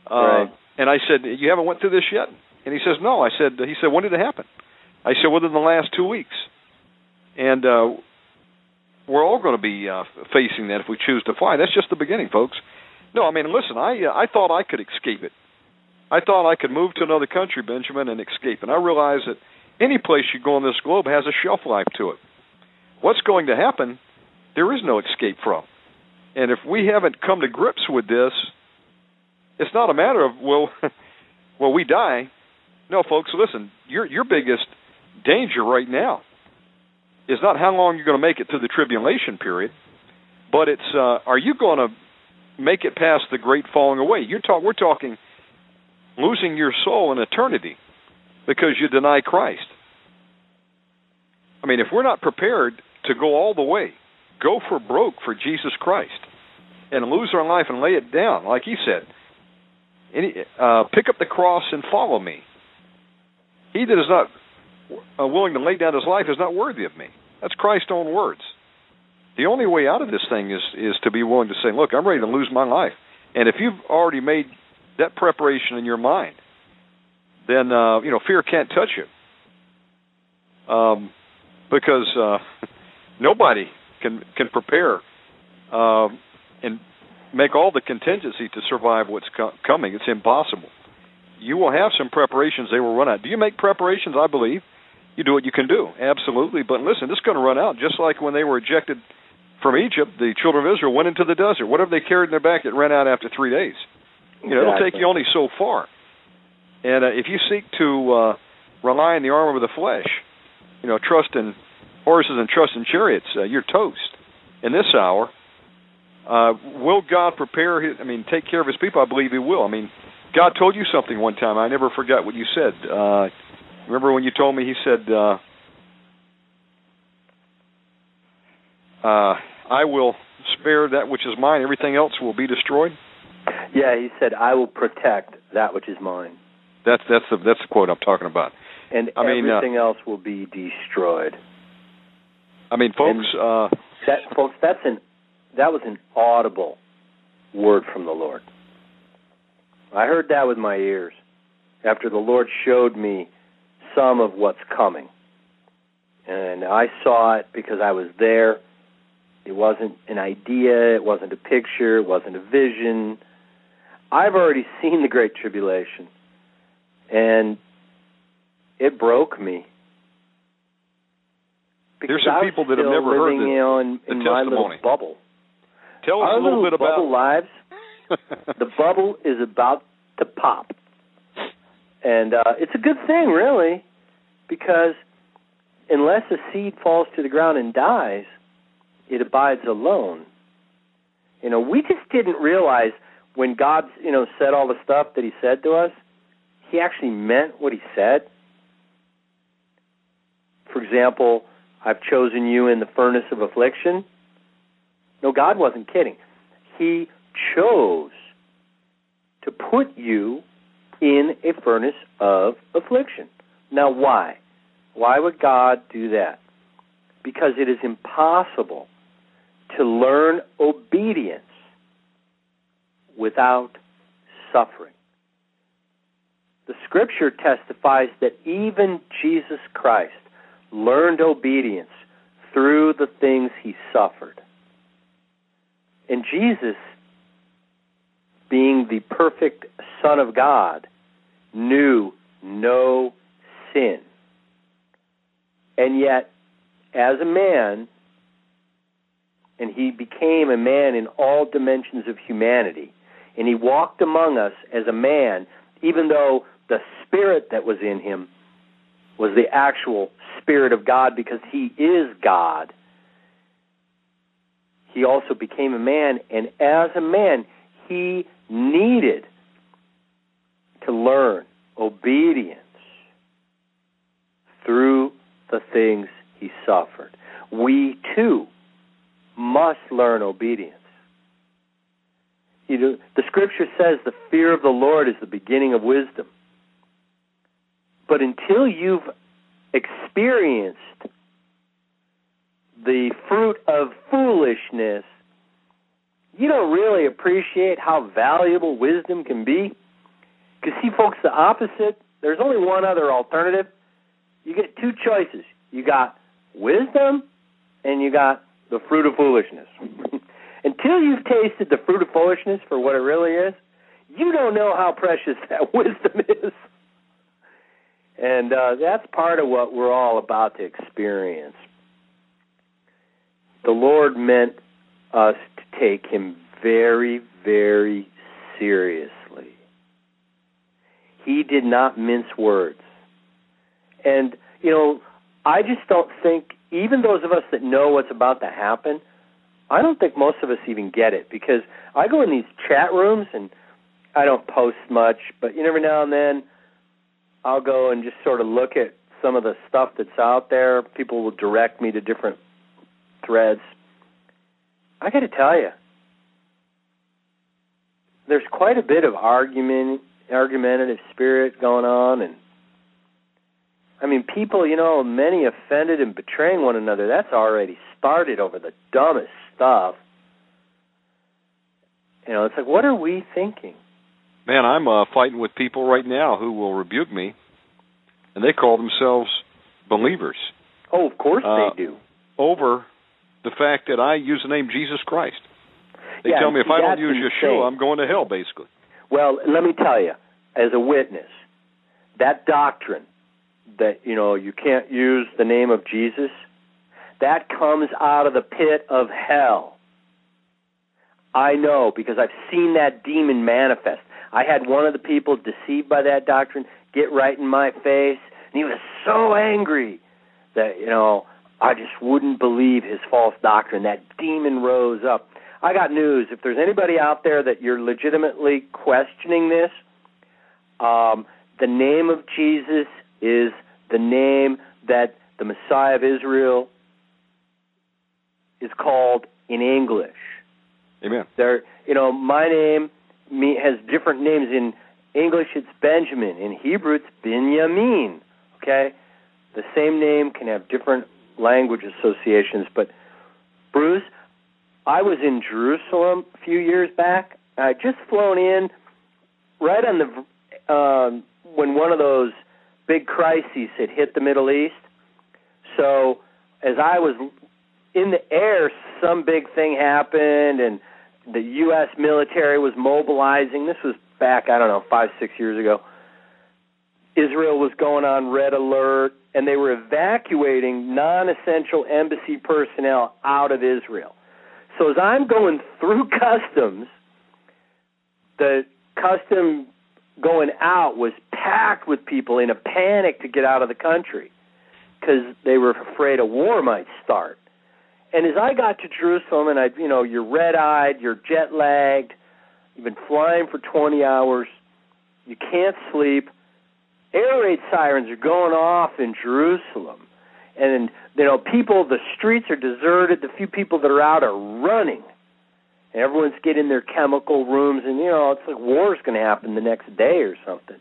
Uh, Right. And I said, "You haven't went through this yet?" And he says, "No." I said, "He said, when did it happen?" I said, "Within the last two weeks." And uh, we're all going to be uh, facing that if we choose to fly. That's just the beginning, folks. No, I mean, listen, I uh, I thought I could escape it. I thought I could move to another country, Benjamin, and escape. And I realized that any place you go on this globe has a shelf life to it. What's going to happen? There is no escape from. And if we haven't come to grips with this, it's not a matter of well, [LAUGHS] well, we die. No, folks, listen. Your your biggest danger right now is not how long you're going to make it through the tribulation period, but it's uh, are you going to make it past the great falling away? You're talk we're talking losing your soul in eternity because you deny Christ. I mean, if we're not prepared to go all the way, go for broke for Jesus Christ, and lose our life and lay it down, like he said, any, uh, pick up the cross and follow me. He that is not uh, willing to lay down his life is not worthy of me. That's Christ's own words. The only way out of this thing is is to be willing to say, "Look, I'm ready to lose my life." And if you've already made that preparation in your mind, then uh, you know fear can't touch you, um, because uh, [LAUGHS] nobody can can prepare uh, and make all the contingency to survive what's co- coming. It's impossible. You will have some preparations; they will run out. Do you make preparations? I believe you do what you can do, absolutely. But listen, this is going to run out, just like when they were ejected from Egypt. The children of Israel went into the desert. Whatever they carried in their back, it ran out after three days. You know, Exactly. it'll take you only so far. And uh, if you seek to uh, rely on the arm of the flesh, you know, trust in horses and trust in chariots, uh, you're toast. In this hour, uh, will God prepare? His, I mean, take care of His people. I believe He will. I mean, God told you something one time. I never forgot what you said. Uh, remember when you told me? He said, uh, uh, "I will spare that which is mine. Everything else will be destroyed." Yeah, he said, "I will protect that which is mine, That's that's the that's the quote I'm talking about. and I mean, uh, everything else will be destroyed." I mean, folks. uh, That, folks, that's an that was an audible word from the Lord. I heard that with my ears after the Lord showed me some of what's coming, and I saw it because I was there. It wasn't an idea. It wasn't a picture. It wasn't a vision. I've already [LAUGHS] seen the Great Tribulation, and it broke me. There's Because some I was people that have never heard you know, in, the in my little testimony. bubble. tell us Our a little bit bubble about. lives. [LAUGHS] The bubble is about to pop, and uh, it's a good thing, really, because unless a seed falls to the ground and dies, it abides alone. You know, we just didn't realize when God, you know, said all the stuff that He said to us, He actually meant what He said. For example, I've chosen you in the furnace of affliction. No, God wasn't kidding. He chose to put you in a furnace of affliction. Now, why? Why would God do that? Because it is impossible to learn obedience without suffering. The scripture testifies that even Jesus Christ learned obedience through the things he suffered. And Jesus, being the perfect Son of God, knew no sin. And yet, as a man, and he became a man in all dimensions of humanity, and he walked among us as a man, even though the spirit that was in him was the actual Spirit of God because He is God. He also became a man, and as a man, He needed to learn obedience through the things He suffered. We too must learn obedience. You know, the scripture says the fear of the Lord is the beginning of wisdom. But until you've experienced the fruit of foolishness, you don't really appreciate how valuable wisdom can be. Because, see, folks, the opposite, there's only one other alternative. You get two choices you got wisdom, and you got the fruit of foolishness. [LAUGHS] Until you've tasted the fruit of foolishness for what it really is, you don't know how precious [LAUGHS] that wisdom is. And uh, that's part of what we're all about to experience. The Lord meant us to take Him very, very seriously. He did not mince words. And, you know, I just don't think even those of us that know what's about to happen, I don't think most of us even get it because I go in these chat rooms and I don't post much, but you every now and then I'll go and just sort of look at some of the stuff that's out there. People will direct me to different threads. I got to tell you, there's quite a bit of argument, argumentative spirit going on, and I mean, people, you know, many offended and betraying one another. That's already started over the dumbest stuff. You know, it's like, what are we thinking? Man, I'm uh, fighting with people right now who will rebuke me, and they call themselves believers. Oh, of course uh, they do. Over the fact that I use the name Jesus Christ. They yeah, tell me if I don't use insane. Yeshua, I'm going to hell, basically. Well, let me tell you, as a witness, that doctrine that you know you can't use the name of Jesus, that comes out of the pit of hell. I know because I've seen that demon manifest. I had one of the people deceived by that doctrine get right in my face, and he was so angry that you know I just wouldn't believe his false doctrine. That demon rose up. I got news. If there's anybody out there that you're legitimately questioning this, um, the name of Jesus is the name that the Messiah of Israel is called in English. Amen. There, you know, my name has different names. In English, it's Benjamin. In Hebrew, it's Binyamin. Okay, the same name can have different language associations. But Bruce, I was in Jerusalem a few years back. I just flown in right on the um, when one of those big crises had hit the Middle East. So as I was in the air, some big thing happened, and the U.S. military was mobilizing. This was back, I don't know, five, six years ago. Israel was going on red alert, and they were evacuating non essential embassy personnel out of Israel. So as I'm going through [LAUGHS] customs, the custom going out was packed with people in a panic to get out of the country because they were afraid a war might start. And as I got to Jerusalem, and I, you know, you're red-eyed, you're jet-lagged, you've been flying for 20 hours, you can't sleep. Air raid sirens are going off in Jerusalem, and you know, people, the streets are deserted. The few people that are out are running. And everyone's getting their chemical rooms, and you know, it's like war's going to happen the next day or something.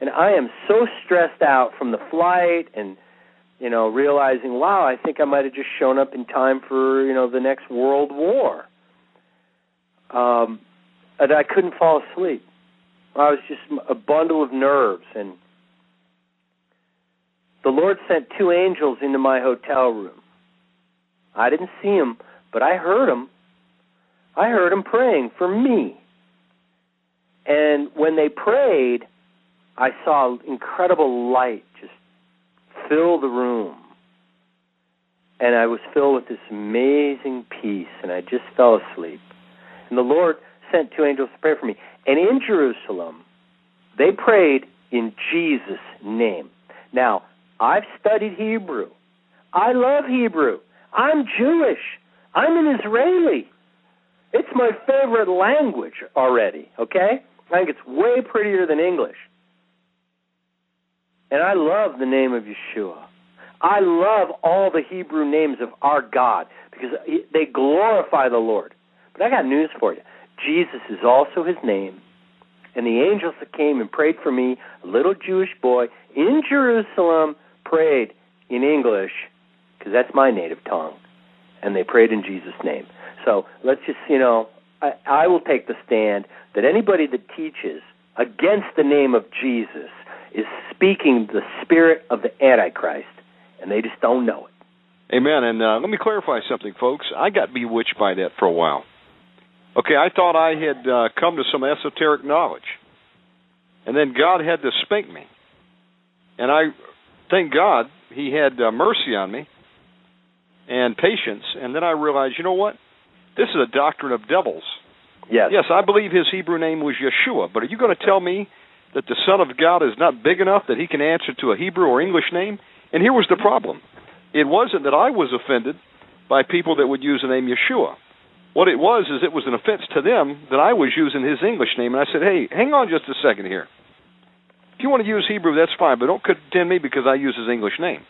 And I am so stressed out from the flight and you know, realizing, wow, I think I might have just shown up in time for, you know, the next world war. Um, and I couldn't fall asleep. I was just a bundle of nerves. And the Lord sent two angels into my hotel room. I didn't see them, but I heard them. I heard them praying for me. And when they prayed, I saw incredible light fill the room. And I was filled with this amazing peace, and I just fell asleep. And the Lord sent two angels to pray for me. And in Jerusalem, they prayed in Jesus' name. Now, I've studied Hebrew. I love Hebrew. I'm Jewish. I'm an Israeli. It's my favorite language already, okay? I think it's way prettier than English. And I love the name of Yeshua. I love all the Hebrew names of our God because they glorify the Lord. But I got news for you. Jesus is also his name. And the angels that came and prayed for me, a little Jewish boy in Jerusalem, prayed in English because that's my native tongue. And they prayed in Jesus' name. So let's just, you know, I, I will take the stand that anybody that teaches against the name of Jesus is speaking the spirit of the Antichrist, and they just don't know it. Amen. And uh, let me clarify something, folks. I got bewitched by that for a while. Okay, I thought I had uh, come to some esoteric knowledge, and then God had to spank me, and I thank God He had uh, mercy on me and patience. And then I realized, you know what? This is a doctrine of devils. Yes. Yes, I believe his Hebrew name was Yeshua, but are you going to tell me that the Son of God is not big enough that he can answer to a Hebrew or English name? And here was the problem. It wasn't that I was offended by people that would use the name Yeshua. What it was is it was an offense to them that I was using his English name, and I said, "Hey, hang on just a second here. If you want to use Hebrew, that's fine, but don't condemn me because I use his English name.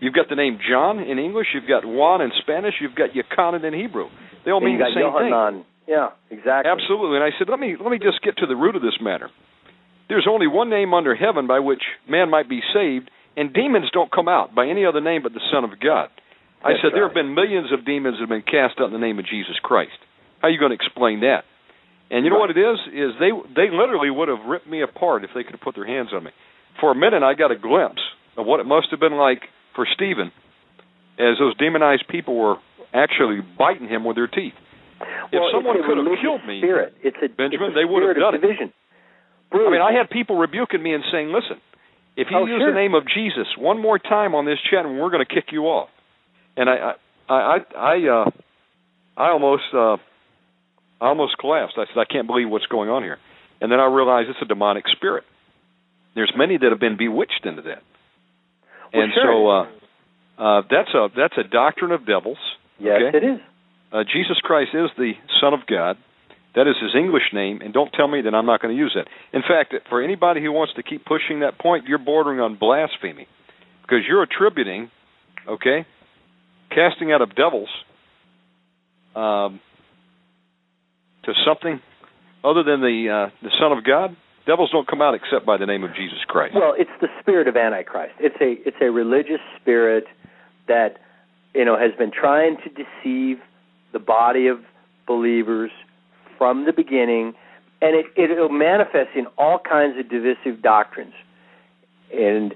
You've got the name John in English, you've got Juan in Spanish, you've got Yochanan in Hebrew. They all mean the same Yohanan. thing. Yeah, exactly. Absolutely. And I said, let me let me just get to the root of this matter. There's only one name under heaven by which man might be saved, and demons don't come out by any other name but the Son of God. I That's said there have been millions of demons that have been cast out in the name of Jesus Christ. How are you going to explain that? And you know Right. what it is? Is they they literally would have ripped me apart if they could have put their hands on me. For a minute, I got a glimpse of what it must have been like for Stephen, as those demonized people were actually biting him with their teeth. If someone could have killed me, spirit. It's a Benjamin, it's a they would have done it. Division. I mean, I had people rebuking me and saying, "Listen, if you Oh, use sure. the name of Jesus one more time on this chat, we're going to kick you off." And I, I, I, I, uh, I almost, uh, I almost collapsed. I said, "I can't believe what's going on here." And then I realized it's a demonic spirit. There's many that have been bewitched into that, Well, and sure. so uh, uh, that's a that's a doctrine of devils. yes, okay? it is. Uh, Jesus Christ is the Son of God. That is his English name, and don't tell me that I'm not going to use that. In fact, for anybody who wants to keep pushing that point, you're bordering on blasphemy because you're attributing, okay, casting out of devils um, to something other than the uh, the Son of God. Devils don't come out except by the name of Jesus Christ. Well, it's the spirit of Antichrist. It's a it's a religious spirit that you know has been trying to deceive the body of believers from the beginning, and it it'll manifest in all kinds of divisive doctrines. And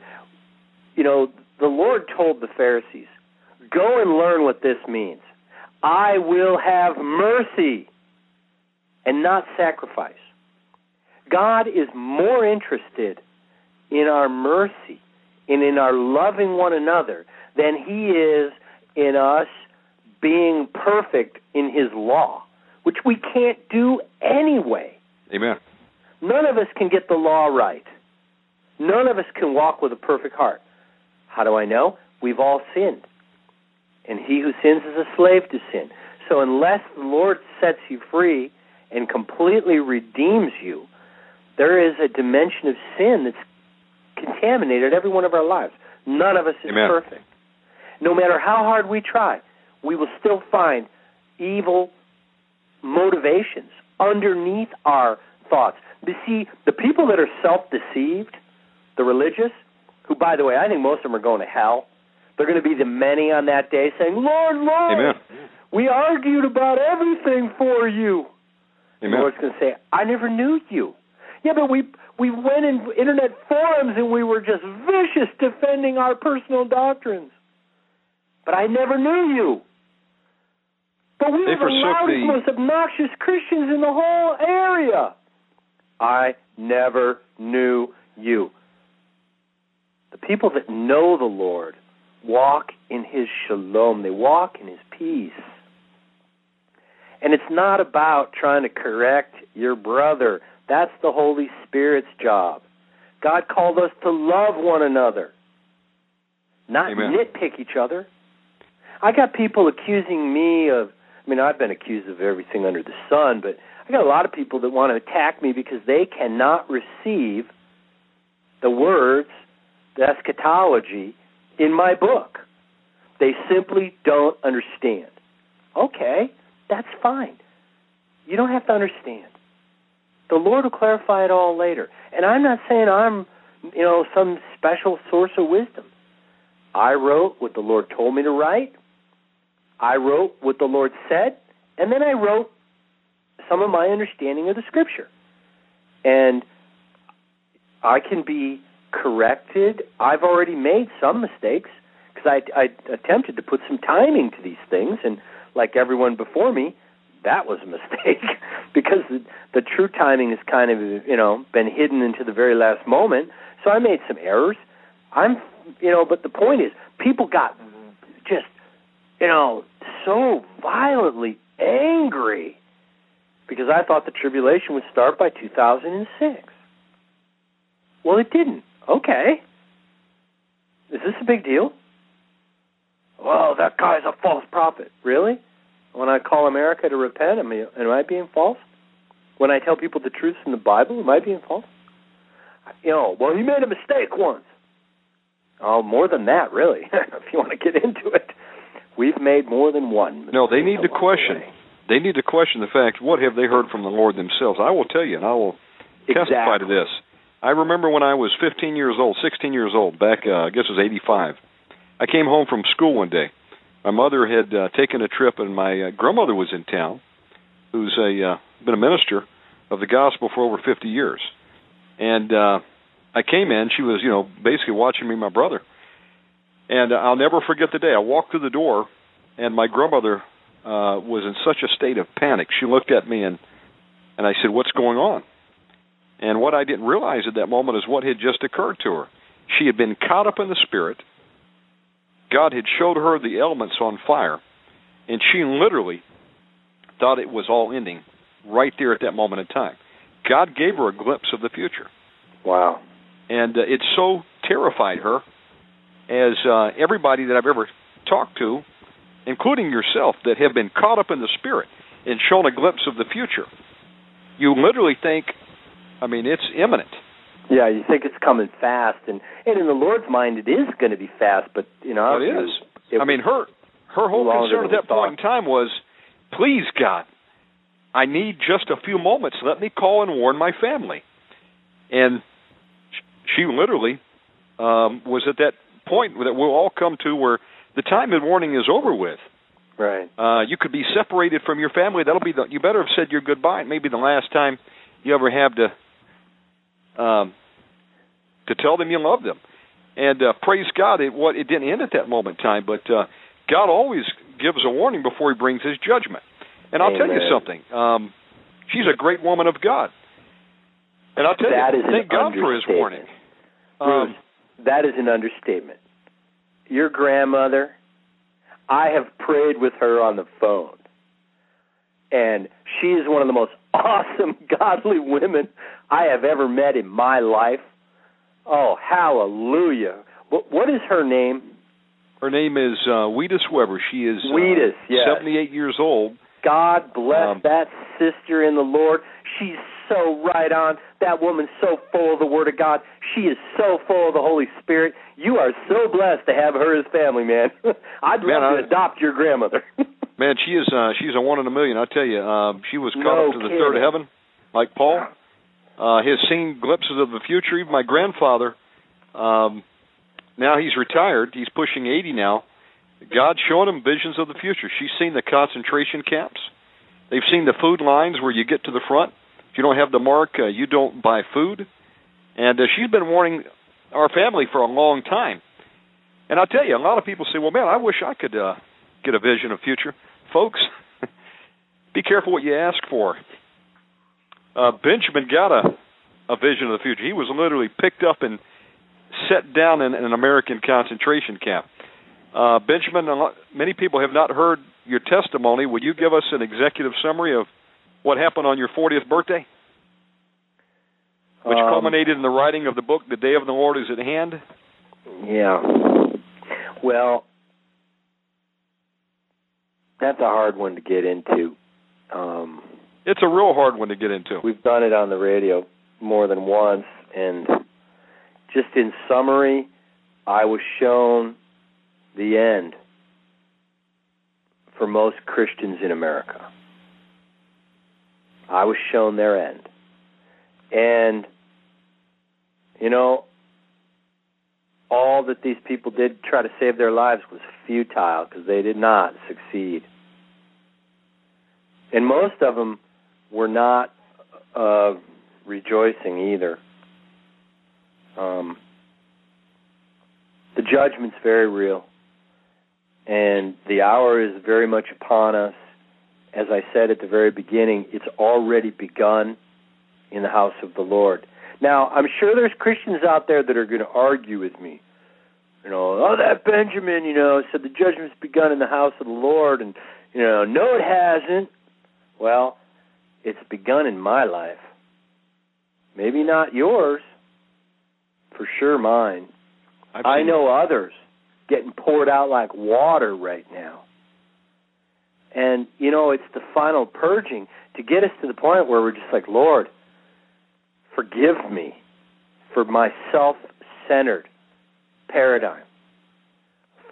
you know, the Lord told the Pharisees, "Go and learn what this means. I will have mercy and not sacrifice." God is more interested in our mercy and in our loving one another than he is in us being perfect in his law, which we can't do anyway. Amen. None of us can get the law right. None of us can walk with a perfect heart. How do I know? We've all sinned. And he who sins is a slave to sin. So unless the Lord sets you free and completely redeems you, there is a dimension of sin that's contaminated every one of our lives. None of us is Amen. perfect. No matter how hard we try, we will still find evil motivations underneath our thoughts. You see, the people that are self-deceived, the religious, who, by the way, I think most of them are going to hell. They're going to be the many on that day saying, Lord, Lord, Amen. we argued about everything for you. The Amen. Lord's going to say, I never knew you. Yeah, but we we went in internet forums and we were just vicious defending our personal doctrines. But I never knew you. But we They were the loudest, the- most obnoxious Christians in the whole area. I never knew you. The people that know the Lord walk in His shalom. They walk in His peace. And it's not about trying to correct your brother. That's the Holy Spirit's job. God called us to love one another, not Amen. nitpick each other. I got people accusing me of, I mean, I've been accused of everything under the sun, but I got a lot of people that want to attack me because they cannot receive the words, the eschatology in my book. They simply don't understand. Okay, that's fine. You don't have to understand. The Lord will clarify it all later. And I'm not saying I'm, you know, some special source of wisdom. I wrote what the Lord told me to write. I wrote what the Lord said, and then I wrote some of my understanding of the Scripture. And I can be corrected. I've already made some mistakes because I, I attempted to put some timing to these things, and like everyone before me, that was a mistake [LAUGHS] because the, the true timing has kind of you know been hidden into the very last moment. So I made some errors. I'm you know, but the point is, people got you know so violently angry because I thought the tribulation would start by 2006. Well, it didn't. Okay. Is this a big deal? Well, that guy's a false prophet. Really? When I call America to repent, am I, am I being false? When I tell people the truth in the Bible, am I being false? You know, well, he made a mistake once. Oh, more than that, really. [LAUGHS] if you want to get into it, we've made more than one. No, they need to the question. They need to question the fact what have they heard from the Lord themselves. I will tell you, and I will testify to this. I remember when I was 15 years old, 16 years old, back uh, I guess it was 85. I came home from school one day. My mother had uh, taken a trip, and my uh, grandmother was in town, who's a uh, been a minister of the gospel for over 50 years. And uh, I came in. She was, you know, basically watching me and my brother. And I'll never forget the day. I walked through the door, and my grandmother uh, was in such a state of panic. She looked at me and and I said, "What's going on?" And what I didn't realize at that moment is what had just occurred to her. She had been caught up in the spirit. God had showed her the elements on fire, and she literally thought it was all ending right there at that moment in time. God gave her a glimpse of the future Wow. and uh, it so terrified her as uh, everybody that I've ever talked to, including yourself, that have been caught up in the spirit and shown a glimpse of the future. You literally think, I mean, it's imminent. Yeah, you think it's coming fast, and and in the Lord's mind, it is going to be fast. But you know, It is. It I mean, her her whole concern at that point in time was, please God, I need just a few moments. Let me call and warn my family. And she literally um, was at that point that we'll all come to where the time of warning is over with. right. Uh, you could be separated from your family. That'll be the. You better have said your goodbye. It may be the last time you ever have to um, to tell them you love them. And uh, praise God, it what it didn't end at that moment in time, but uh, God always gives a warning before He brings His judgment. And I'll tell you something. Um, she's a great woman of God. And I'll tell That you, thank God for His warning. Bruce, Um, that is an understatement. Your grandmother, I have prayed with her on the phone, and she is one of the most [LAUGHS] awesome, godly women I have ever met in my life. Oh, hallelujah! What, what is her name? her name is uh, Wheatus Weber. She is uh, Wheatus, yes. 78 years old. God bless Um, that sister in the Lord. She's so right on. That woman's so full of the Word of God. She is so full of the Holy Spirit. You are so blessed to have her as family, man. [LAUGHS] I'd Man, love to adopt your grandmother. [LAUGHS] Man, she is uh she's a one in a million, I tell you. Um she was caught No up to the third heaven, like Paul. Uh has seen glimpses of the future. Even my grandfather, um now he's retired, he's pushing eighty now. God's showing him visions of the future. She's seen the concentration camps. They've seen the food lines where you get to the front. You don't have the mark, uh, you don't buy food. And uh, she's been warning our family for a long time. And I'll tell you, a lot of people say, "Well, man, I wish I could uh, get a vision of future." Folks, [LAUGHS] be careful what you ask for. Uh, Benjamin got a a vision of the future. He was literally picked up and set down in, in an American concentration camp. Uh, Benjamin, many people have not heard your testimony. Would you give us an executive summary of what happened on your 40th birthday, which Um, culminated in the writing of the book "The Day of the Lord Is at Hand"? Yeah. Well, that's a hard one to get into. Um, It's a real hard one to get into. we've done it on the radio more than once, and just in summary, I was shown the end for most Christians in America. I was shown their end. And, you know, all that these people did try to save their lives was futile because they did not succeed. And most of them were not uh, rejoicing either. Um, the judgment's very real, and the hour is very much upon us. As I said at the very beginning, it's already begun in the house of the Lord. Now, I'm sure there's Christians out there that are going to argue with me. You know, oh, that Benjamin, you know, said the judgment's begun in the house of the Lord, and you know, no, it hasn't. Well, it's begun in my life. Maybe not yours, for sure mine. I've I know others getting poured out like water right now. And, you know, it's the final purging to get us to the point where we're just like, Lord, forgive me for my self centered paradigm.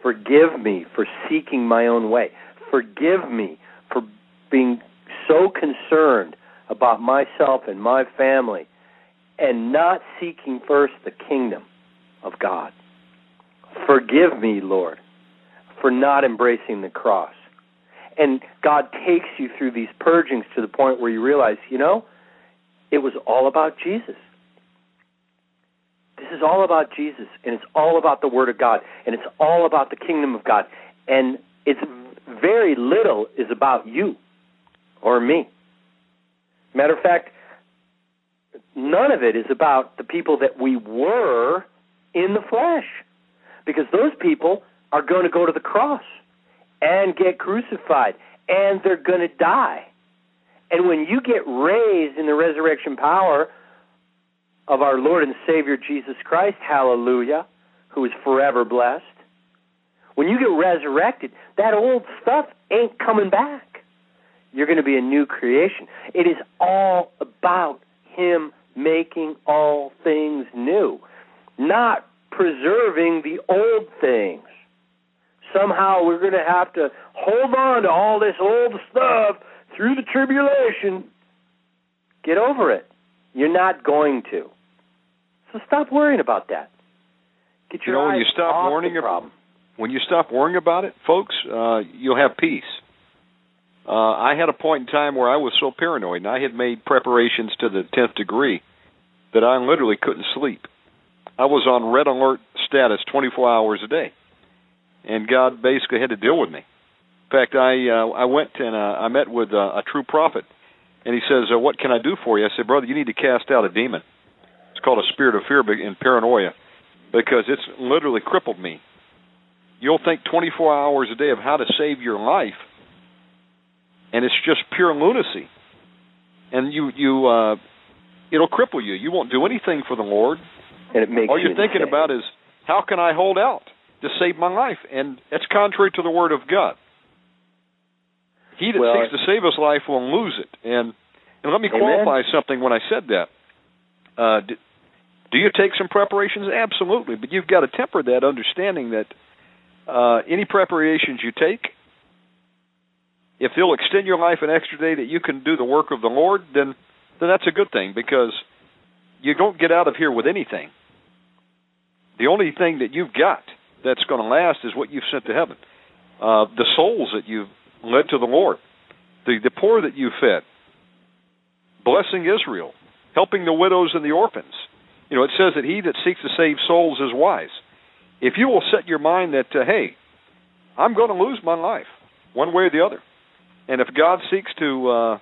Forgive me for seeking my own way. Forgive me for being so concerned about myself and my family and not seeking first the kingdom of God. Forgive me, Lord, for not embracing the cross. And God takes you through these purgings to the point where you realize, you know, it was all about Jesus. This is all about Jesus, and it's all about the Word of God, and it's all about the kingdom of God. And it's very little is about you or me. Matter of fact, none of it is about the people that we were in the flesh, because those people are going to go to the cross and get crucified, and they're going to die. And when you get raised in the resurrection power of our Lord and Savior Jesus Christ, hallelujah, who is forever blessed, when you get resurrected, that old stuff ain't coming back. You're going to be a new creation. It is all about Him making all things new, not preserving the old things. Somehow we're going to have to hold on to all this old stuff through the tribulation. Get over it. You're not going to. So stop worrying about that. Get You your know, when you stop worrying problem. when you stop worrying about it, folks, uh, you'll have peace. Uh, I had a point in time where I was so paranoid, and I had made preparations to the tenth degree that I literally couldn't sleep. I was on red alert status 24 hours a day, and God basically had to deal with me. In fact, I uh, I went and uh, I met with uh, a true prophet, and he says, uh, "What can I do for you?" I said, "Brother, you need to cast out a demon. It's called a spirit of fear and paranoia, because it's literally crippled me. You'll think 24 hours a day of how to save your life, and it's just pure lunacy. And you you uh, it'll cripple you. You won't do anything for the Lord. And it makes All you you're thinking insane. about is how can I hold out to save my life, and that's contrary to the Word of God. He that Well, seeks to save his life will lose it. And and let me Amen. qualify something when I said that. Uh, do, do you take some preparations? Absolutely, but you've got to temper that understanding that uh, any preparations you take, if they'll extend your life an extra day that you can do the work of the Lord, then then that's a good thing because you don't get out of here with anything. The only thing that you've got that's going to last is what you've sent to heaven. Uh, the souls that you've led to the Lord, the the poor that you fed, blessing Israel, helping the widows and the orphans. You know, it says that he that seeks to save souls is wise. If you will set your mind that, uh, hey, I'm going to lose my life one way or the other, and if God seeks to, uh,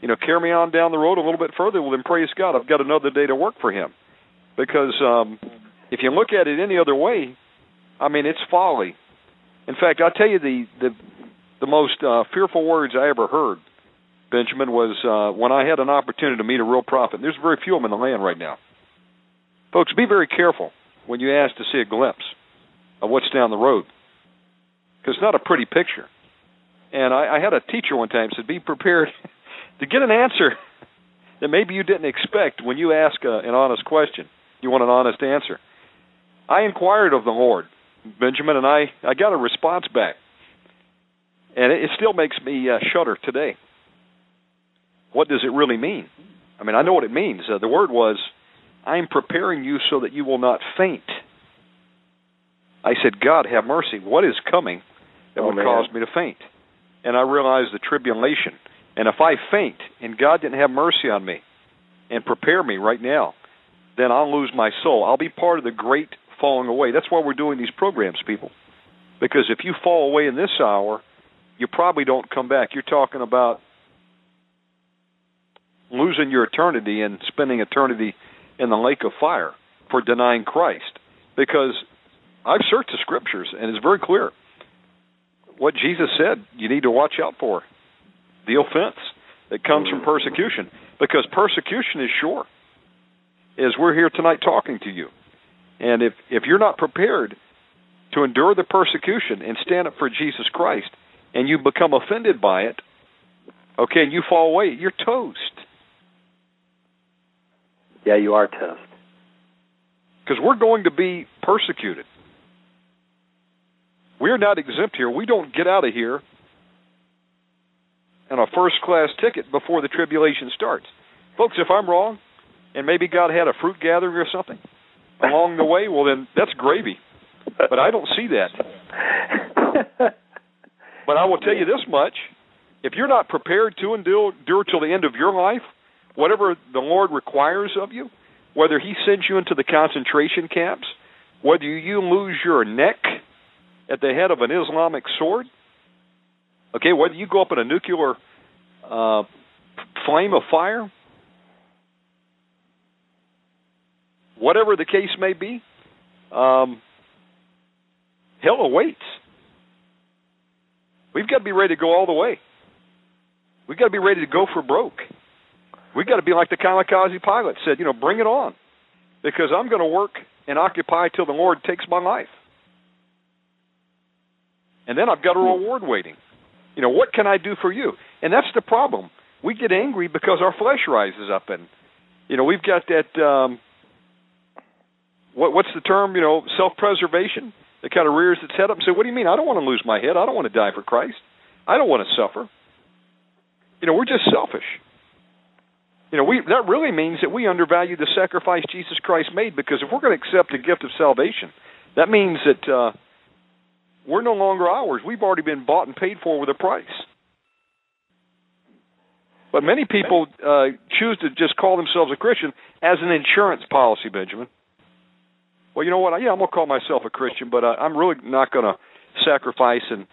you know, carry me on down the road a little bit further, well, then praise God, I've got another day to work for Him. Because um, if you look at it any other way, I mean, it's folly. In fact, I'll tell you the the the most uh, fearful words I ever heard, Benjamin, was uh, when I had an opportunity to meet a real prophet. There's very few of them in the land right now. Folks, be very careful when you ask to see a glimpse of what's down the road, because it's not a pretty picture. And I, I had a teacher one time said, "Be prepared [LAUGHS] to get an answer that maybe you didn't expect when you ask a, an honest question. You want an honest answer." I inquired of the Lord, Benjamin, and I I got a response back, and it, it still makes me uh, shudder today. What does it really mean? I mean, I know what it means. Uh, the word was, "I'm preparing you so that you will not faint." I said, "God, have mercy. What is coming that Oh, would man. cause me to faint?" And I realized the tribulation. And if I faint and God didn't have mercy on me and prepare me right now, then I'll lose my soul. I'll be part of the great falling away. That's why we're doing these programs, people. Because if you fall away in this hour, you probably don't come back. You're talking about losing your eternity and spending eternity in the lake of fire for denying Christ. Because I've searched the scriptures and it's very clear what Jesus said you need to watch out for the offense that comes from persecution. Because persecution is sure. As we're here tonight talking to you, And if if you're not prepared to endure the persecution and stand up for Jesus Christ, and you become offended by it, okay, and you fall away, you're toast. Yeah, you are toast. Because we're going to be persecuted. We're not exempt here. We don't get out of here on a first class ticket before the tribulation starts. Folks, if I'm wrong, and maybe God had a fruit gathering or something along the way, well, then that's gravy. But I don't see that. but I will tell you this much if you're not prepared to endure, endure till the end of your life, whatever the Lord requires of you, whether He sends you into the concentration camps, whether you lose your neck at the head of an Islamic sword, okay, whether you go up in a nuclear uh, flame of fire, whatever the case may be, um, hell awaits. We've got to be ready to go all the way. We've got to be ready to go for broke. We've got to be like the kamikaze pilot said, you know, bring it on. Because I'm going to work and occupy till the Lord takes my life. And then I've got a reward waiting. You know, what can I do for you? And that's the problem. We get angry because our flesh rises up and you know, we've got that um what what's the term, you know, self-preservation It kind of rears its head up and says, "What do you mean? I don't want to lose my head. I don't want to die for Christ. I don't want to suffer." You know, we're just selfish. You know, we that really means that we undervalue the sacrifice Jesus Christ made because if we're going to accept the gift of salvation, that means that uh we're no longer ours. We've already been bought and paid for with a price. But many people uh, choose to just call themselves a Christian as an insurance policy, Benjamin. Well, you know what? Yeah, I'm to call myself a Christian, but uh, I'm really not to sacrifice and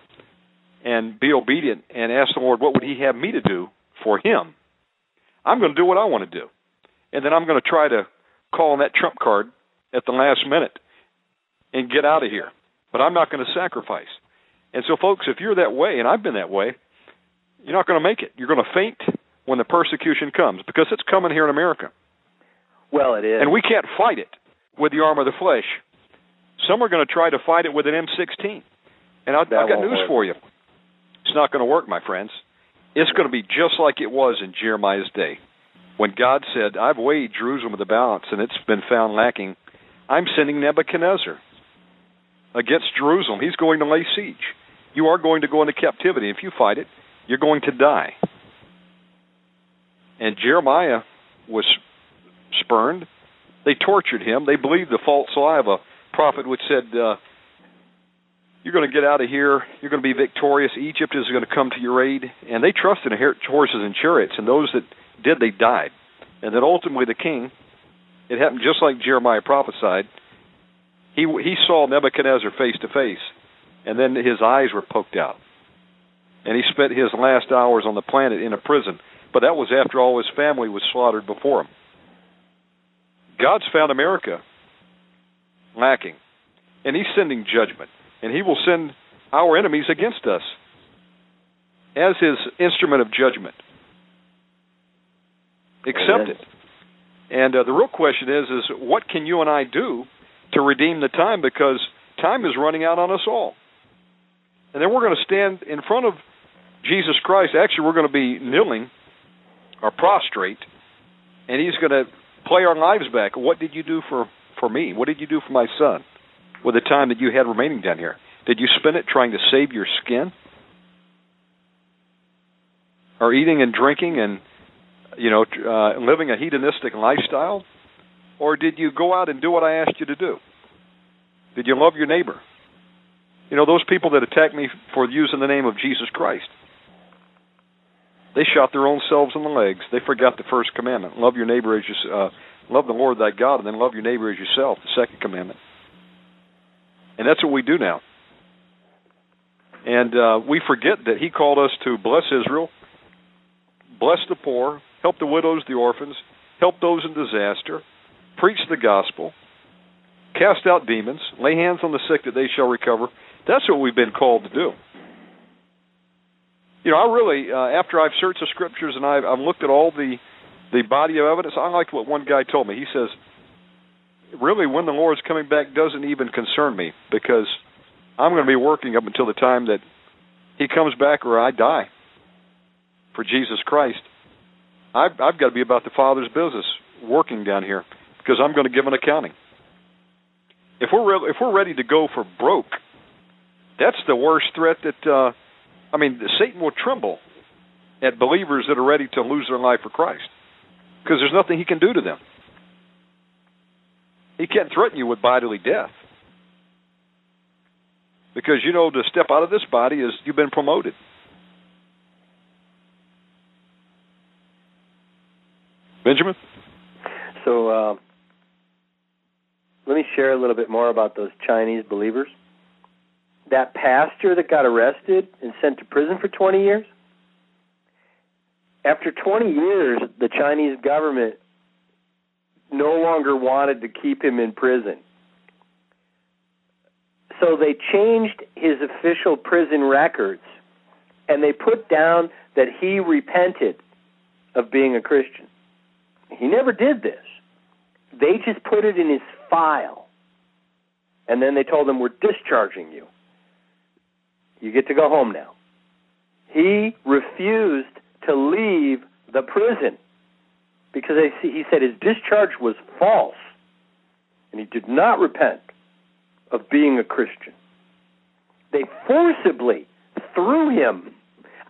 and be obedient and ask the Lord what would He have me to do for Him. I'm to do what I want to do, and then I'm to try to call on that trump card at the last minute and get out of here. But I'm not to sacrifice. And so, folks, if you're that way, and I've been that way, you're not going to make it. You're going to faint when the persecution comes because it's coming here in America. Well, it is. And we can't fight it with the arm of the flesh. Some are going to try to fight it with an M16. And I, I've got news work. for you. It's not going to work, my friends. It's going to be just like it was in Jeremiah's day. When God said, I've weighed Jerusalem with a balance and it's been found lacking, I'm sending Nebuchadnezzar against Jerusalem. He's going to lay siege. You are going to go into captivity. If you fight it, you're going to die. And Jeremiah was spurned. They tortured him. They believed the false lie of a prophet which said, uh, You're going to get out of here. You're going to be victorious. Egypt is going to come to your aid. And they trusted in horses and chariots. And those that did, they died. And then ultimately the king, it happened just like Jeremiah prophesied. He, he saw Nebuchadnezzar face to face. And then his eyes were poked out. And he spent his last hours on the planet in a prison. But that was after all his family was slaughtered before him. God's found America lacking, and He's sending judgment, and He will send our enemies against us as His instrument of judgment. Accept it. And uh, the real question is: is what can you and I do to redeem the time? Because time is running out on us all. And then we're going to stand in front of Jesus Christ. Actually, we're going to be kneeling or prostrate, and He's going to play our lives back. What did you do for for me? What did you do for my son with the time that you had remaining down here? Did you spend it trying to save your skin, or eating and drinking and you know uh, living a hedonistic lifestyle, or did you go out and do what I asked you to do? Did you love your neighbor? You know those people that attacked me for using the name of Jesus Christ. They shot their own selves in the legs. They forgot the first commandment: love your neighbor as you, uh, love the Lord thy God, and then love your neighbor as yourself. The second commandment. And that's what we do now. And uh, we forget that He called us to bless Israel, bless the poor, help the widows, the orphans, help those in disaster, preach the gospel, cast out demons, lay hands on the sick that they shall recover. That's what we've been called to do. You know, I really, uh, after I've searched the scriptures and I've, I've looked at all the the body of evidence, I like what one guy told me. He says, really when the Lord's coming back doesn't even concern me because I'm going to be working up until the time that He comes back or I die for Jesus Christ. I've, I've got to be about the Father's business, working down here, because I'm going to give an accounting. If we're re- if we're ready to go for broke, that's the worst threat that uh, I mean, Satan will tremble at believers that are ready to lose their life for Christ because there's nothing he can do to them. He can't threaten you with bodily death because you know to step out of this body is you've been promoted. Benjamin? So uh, let me share a little bit more about those Chinese believers. That pastor that got arrested and sent to prison for 20 years, after 20 years, the Chinese government no longer wanted to keep him in prison. So they changed his official prison records and they put down that he repented of being a Christian. He never did this. They just put it in his file. And then they told him, We're discharging you. You get to go home now. He refused to leave the prison because he said his discharge was false and he did not repent of being a Christian. They forcibly threw him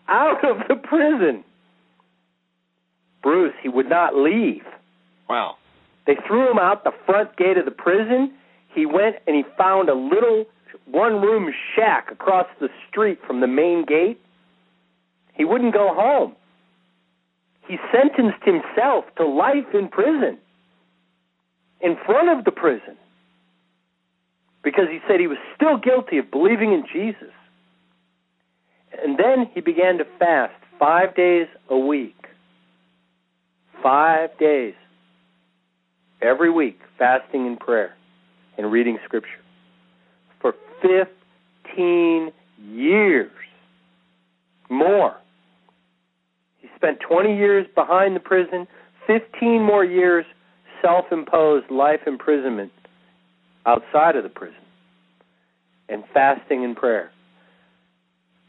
out of the prison. Bruce, he would not leave. Wow. They threw him out the front gate of the prison. He went and he found a little one room shack across the street from the main gate. He wouldn't go home. He sentenced himself to life in prison in front of the prison because he said he was still guilty of believing in Jesus. And then he began to fast five days a week. Five days. Every week, fasting and prayer and reading Scripture. For 15 years. More. He spent 20 years behind the prison, 15 more years self imposed life imprisonment outside of the prison, and fasting and prayer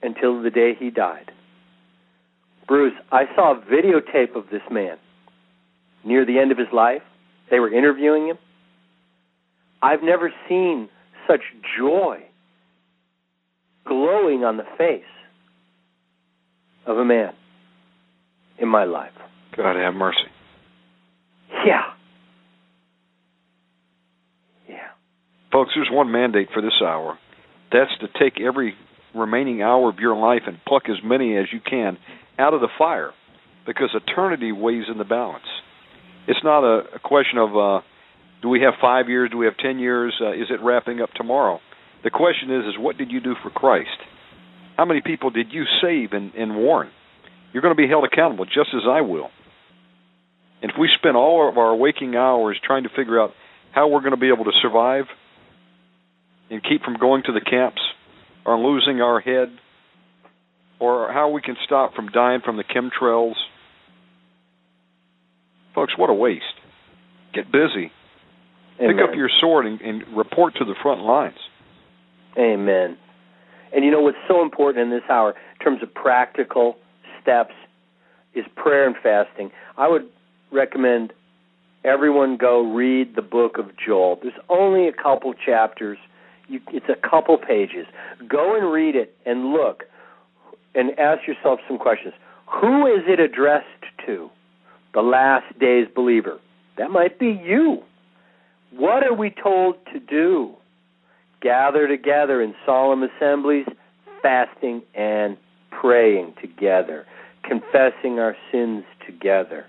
until the day he died. Bruce, I saw a videotape of this man near the end of his life. They were interviewing him. I've never seen such joy glowing on the face of a man in my life. God have mercy. Yeah. Yeah. Folks, there's one mandate for this hour. That's to take every remaining hour of your life and pluck as many as you can out of the fire because eternity weighs in the balance. It's not a, a question of uh, do we have five years, do we have ten years, uh, is it wrapping up tomorrow? The question is, is what did you do for Christ? How many people did you save and, and warn? You're going to be held accountable just as I will. And if we spend all of our waking hours trying to figure out how we're going to be able to survive and keep from going to the camps or losing our head or how we can stop from dying from the chemtrails, folks, what a waste. Get busy. Amen. Pick up your sword and, and report to the front lines. Amen. And you know what's so important in this hour, in terms of practical steps, is prayer and fasting. I would recommend everyone go read the book of Joel. There's only a couple chapters. You, it's a couple pages. Go and read it and look and ask yourself some questions. Who is it addressed to? The last days believer. That might be you. What are we told to do? Gather together in solemn assemblies, fasting and praying together, confessing our sins together,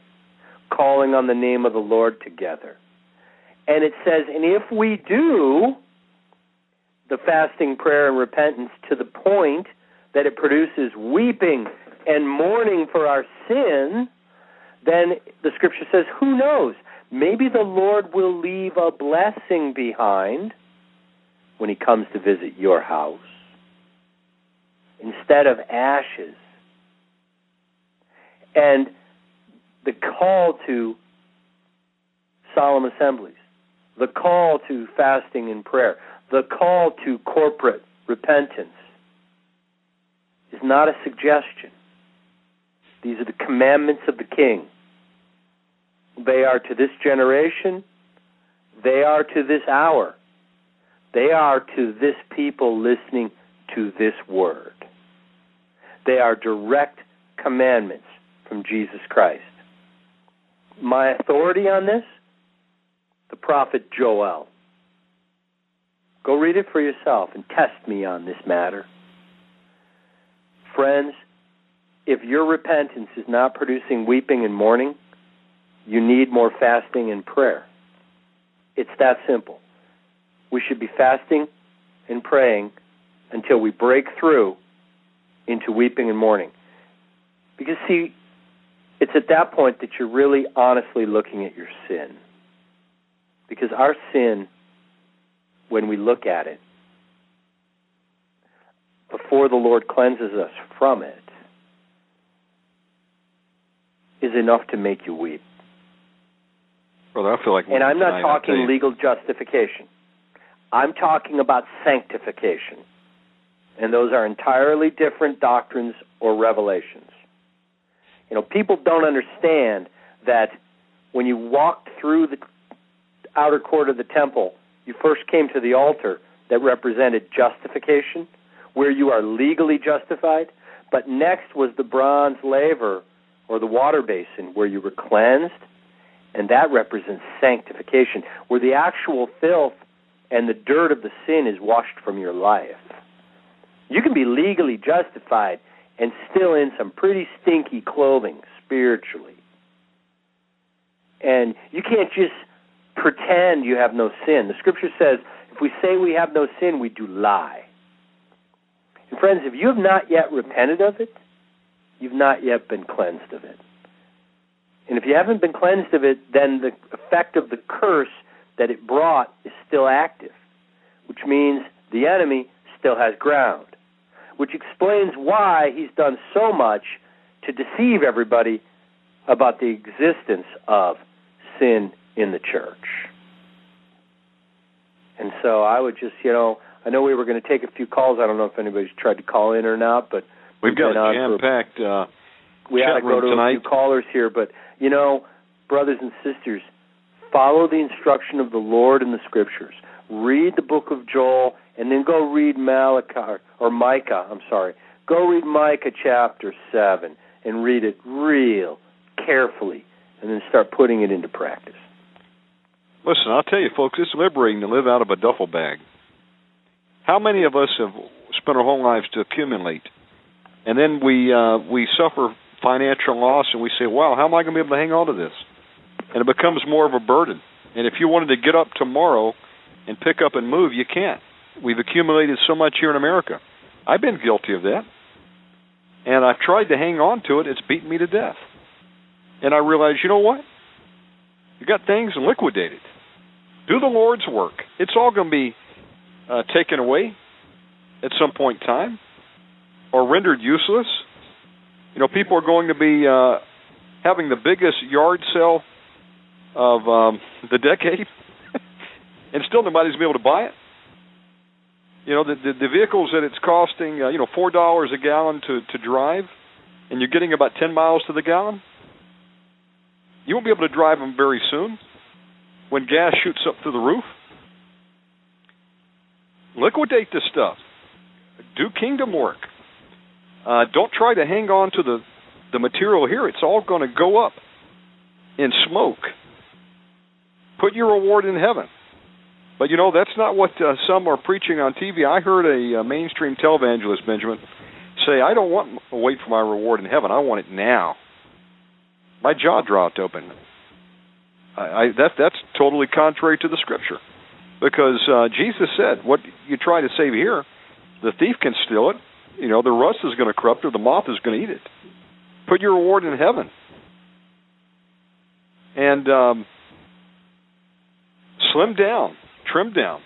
calling on the name of the Lord together. And it says, and if we do the fasting, prayer, and repentance to the point that it produces weeping and mourning for our sin, then the scripture says, who knows? Maybe the Lord will leave a blessing behind when he comes to visit your house instead of ashes. And the call to solemn assemblies, the call to fasting and prayer, the call to corporate repentance is not a suggestion. These are the commandments of the King. They are to this generation, they are to this hour, they are to this people listening to this word. They are direct commandments from Jesus Christ. My authority on this? The prophet Joel. Go read it for yourself and test me on this matter. Friends, if your repentance is not producing weeping and mourning, you need more fasting and prayer. It's that simple. We should be fasting and praying until we break through into weeping and mourning. Because, see, it's at that point that you're really honestly looking at your sin. Because our sin, when we look at it, before the Lord cleanses us from it, is enough to make you weep. Brother, I feel like. And I'm not talking legal justification. I'm talking about sanctification. And those are entirely different doctrines or revelations. You know, people don't understand that when you walked through the outer court of the temple, you first came to the altar that represented justification, where you are legally justified, but next was the bronze laver or the water basin where you were cleansed, and that represents sanctification, where the actual filth and the dirt of the sin is washed from your life. You can be legally justified and still in some pretty stinky clothing spiritually. And you can't just pretend you have no sin. The scripture says if we say we have no sin, we do lie. And friends, if you have not yet repented of it, you've not yet been cleansed of it. And if you haven't been cleansed of it, then the effect of the curse that it brought is still active, which means the enemy still has ground which explains why he's done so much to deceive everybody about the existence of sin in the church. And so I would just, you know, I know we were going to take a few calls. I don't know if anybody's tried to call in or not, but we've, got a jam-packed uh, we had to go to tonight. a few callers here. But you know, brothers and sisters, follow the instruction of the Lord in the Scriptures. Read the book of Joel and then go read Malachi or Micah. I'm sorry. Go read Micah chapter seven and read it real carefully, and then start putting it into practice. Listen, I'll tell you, folks, it's liberating to live out of a duffel bag. How many of us have spent our whole lives to accumulate, and then we uh, we suffer financial loss, and we say, "Wow, how am I going to be able to hang on to this?" And it becomes more of a burden. And if you wanted to get up tomorrow and pick up and move, you can't We've accumulated so much here in America. I've been guilty of that. And I've tried to hang on to it. It's beaten me to death. And I realized, you know what? You got things liquidated. Do the Lord's work. It's all going to be uh, taken away at some point in time or rendered useless. You know, people are going to be uh, having the biggest yard sale of um, the decade, [LAUGHS] and still nobody's going to be able to buy it. You know, the the, the vehicles that it's costing, uh, you know, four dollars a gallon to to drive, and you're getting about ten miles to the gallon. You won't be able to drive them very soon when gas shoots up through the roof. Liquidate this stuff. Do kingdom work. Uh, don't try to hang on to the the material here. It's all going to go up in smoke. Put your reward in heaven. But you know, that's not what uh, some are preaching on TV. I heard a, a mainstream televangelist, Benjamin, say, "I don't want to wait for my reward in heaven. I want it now." My jaw dropped open. I, I that that's totally contrary to the scripture, because uh, Jesus said, "What you try to save here, the thief can steal it. You know, the rust is going to corrupt it. The moth is going to eat it. Put your reward in heaven." And um, slim down trim down.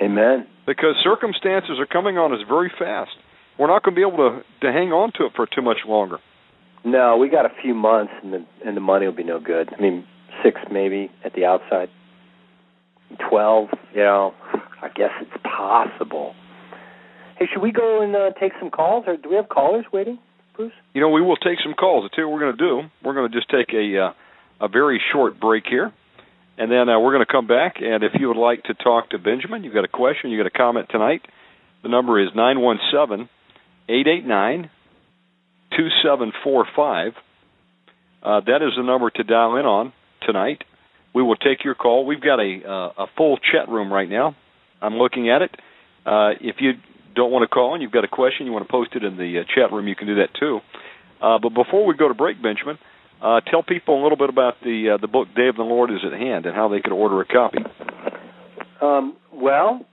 Amen. Because circumstances are coming on us very fast. We're not going to be able to to hang on to it for too much longer. No, we got a few months, and the and the money will be no good. I mean, six maybe at the outside. 12, you know, I guess it's possible. Hey, should we go and uh, take some calls, or do we have callers waiting, Bruce? You know, we will take some calls. I'll what we're going to do. We're going to just take a uh, a very short break here, and then uh, we're going to come back. And if you would like to talk to Benjamin, you've got a question, you've got a comment tonight, the number is nine one seven eight eight nine two seven four five. Uh, that is the number to dial in on tonight. We will take your call. We've got a uh, a full chat room right now. I'm looking at it. Uh, if you don't want to call and you've got a question, you want to post it in the uh, chat room, you can do that too. Uh, but before we go to break, Benjamin, uh, tell people a little bit about the uh, the book "Day of the Lord is at Hand" and how they could order a copy. Um, well,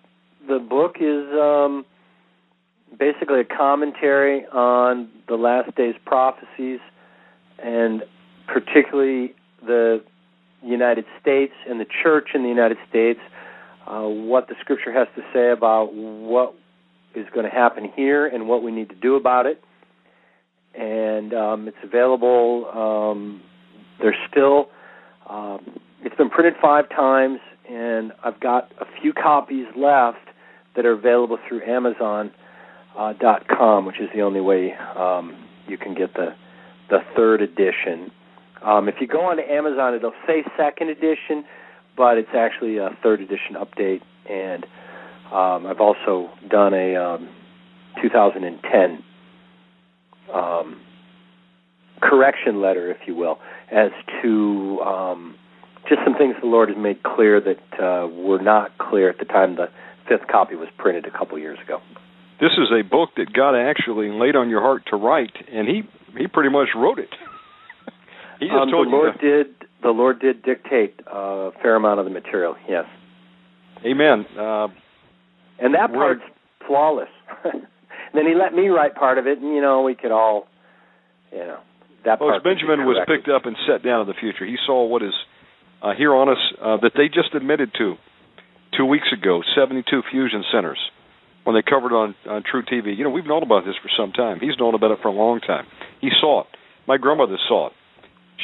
the book is um, basically a commentary on the last days prophecies, and particularly the United States and the church in the United States. Uh, what the scripture has to say about what is going to happen here and what we need to do about it. And um, it's available. Um, there's still. Um, it's been printed five times, and I've got a few copies left that are available through Amazon uh, dot com, which is the only way um, you can get the the third edition. Um, if you go onto Amazon, it'll say second edition, but it's actually a third edition update. And um, I've also done a um, 2010 um, correction letter, if you will, as to um, just some things the Lord has made clear that uh, were not clear at the time the fifth copy was printed a couple years ago. This is a book that God actually laid on your heart to write, and he he pretty much wrote it. [LAUGHS] he just um, told the you Lord to- did the Lord did dictate a fair amount of the material. Yes, Amen. Uh, and that part's flawless. [LAUGHS] then He let me write part of it, and you know we could all, you know, that Well, part. Benjamin was picked up and set down in the future. He saw what is uh, here on us uh, that they just admitted to two weeks ago 72 fusion centers when they covered on, on truTV. You know, we've known about this for some time. He's known about it for a long time. He saw it. My grandmother saw it.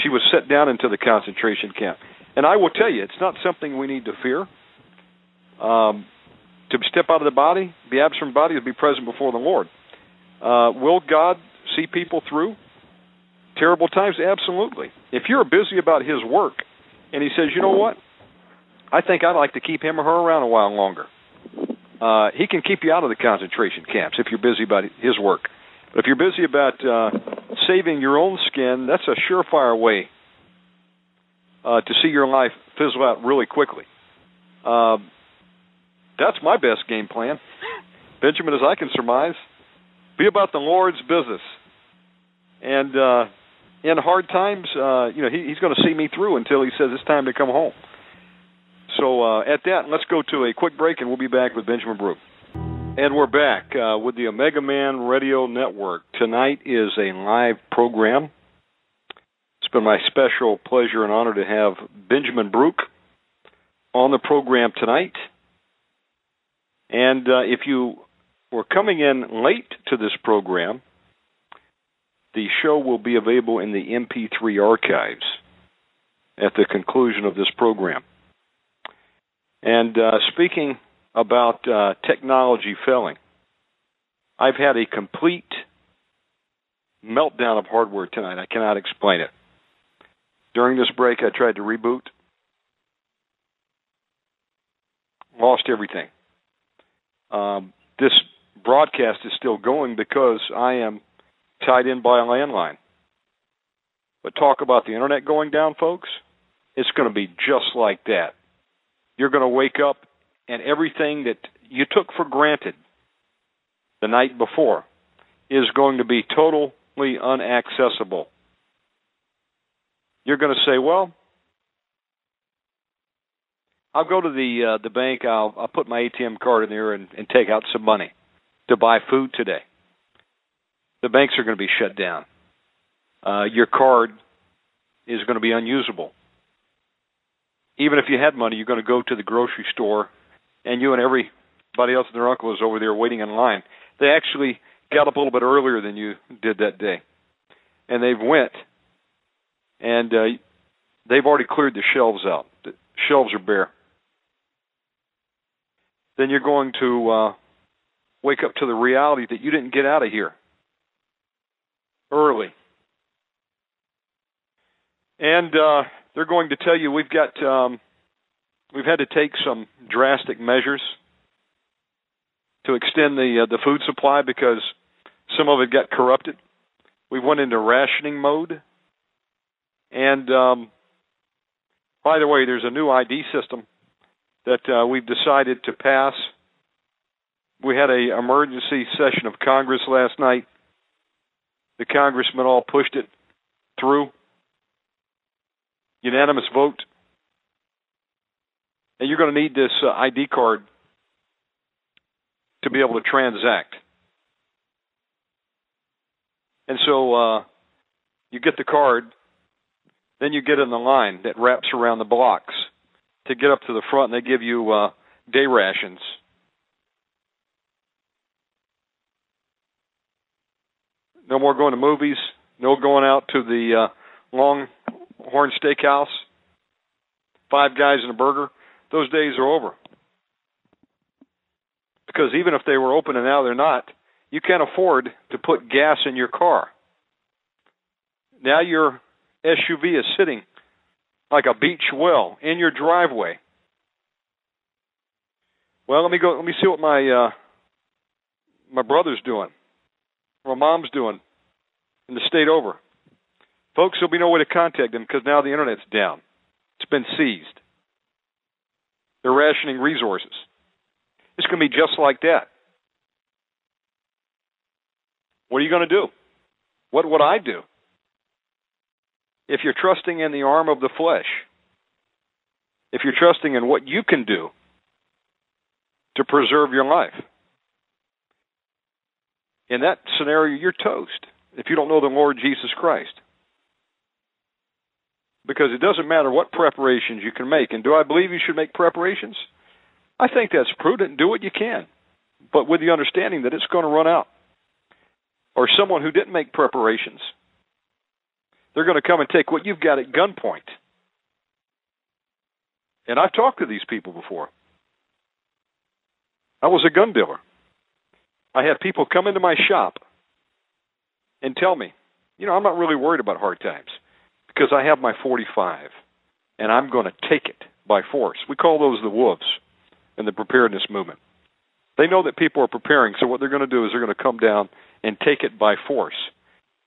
She was set down into the concentration camp. And I will tell you, it's not something we need to fear. Um, to step out of the body, be absent from body, is be present before the Lord. Uh, will God see people through? terrible times? Absolutely. If you're busy about his work and he says, you know what? I think I'd like to keep him or her around a while longer. Uh, he can keep you out of the concentration camps if you're busy about his work. But if you're busy about uh, saving your own skin, that's a surefire way uh, to see your life fizzle out really quickly. Uh, that's my best game plan. Benjamin, as I can surmise, be about the Lord's business. And uh, in hard times, uh, you know, he, he's going to see me through until he says it's time to come home. So uh, at that, let's go to a quick break, and we'll be back with Benjamin Baruch. And we're back uh, with the Omega Man Radio Network. Tonight is a live program. It's been my special pleasure and honor to have Benjamin Baruch on the program tonight. And uh, if you were coming in late to this program, the show will be available in the MP3 archives at the conclusion of this program. And uh, speaking about uh, technology failing, I've had a complete meltdown of hardware tonight. I cannot explain it. During this break, I tried to reboot, lost everything. Um, this broadcast is still going because I am tied in by a landline. But talk about the internet going down, folks. It's going to be just like that. You're going to wake up and everything that you took for granted the night before is going to be totally unaccessible. You're going to say, "Well, I'll go to the uh, the bank. I'll I'll put my ATM card in there and, and take out some money to buy food today." the banks are going to be shut down. Uh, your card is going to be unusable. Even if you had money, you're going to go to the grocery store, and you and everybody else and their uncle is over there waiting in line. They actually got up a little bit earlier than you did that day, and they've went, and uh, they've already cleared the shelves out. The shelves are bare. Then you're going to uh, wake up to the reality that you didn't get out of here early. And uh, they're going to tell you we've got um, we've had to take some drastic measures to extend the uh, the food supply because some of it got corrupted. We went into rationing mode, and um, by the way, there's a new ID system that uh, we've decided to pass. We had a emergency session of Congress last night. The congressmen all pushed it through. Unanimous vote. And you're going to need this uh, ID card to be able to transact. And so uh, you get the card, then you get in the line that wraps around the blocks to get up to the front, and they give you uh, day rations. No more going to movies. No going out to the uh, Longhorn Steakhouse. Five guys and a burger. Those days are over. Because even if they were open and now they're not, you can't afford to put gas in your car. Now your SUV is sitting like a beach well in your driveway. Well, let me go. Let me see what my uh, my brother's doing, my mom's doing, in the state over. Folks, there'll be no way to contact them because now the internet's down. It's been seized. They're rationing resources. It's going to be just like that. What are you going to do? What would I do? If you're trusting in the arm of the flesh, if you're trusting in what you can do to preserve your life. In that scenario, you're toast if you don't know the Lord Jesus Christ. Because it doesn't matter what preparations you can make. And do I believe you should make preparations? I think that's prudent. Do what you can, but with the understanding that it's going to run out. Or someone who didn't make preparations they're going to come and take what you've got at gunpoint. And I've talked to these people before. I was a gun dealer. I had people come into my shop and tell me, you know, I'm not really worried about hard times because I have my 45 and I'm going to take it by force. We call those the wolves in the preparedness movement. They know that people are preparing, so what they're going to do is they're going to come down and take it by force.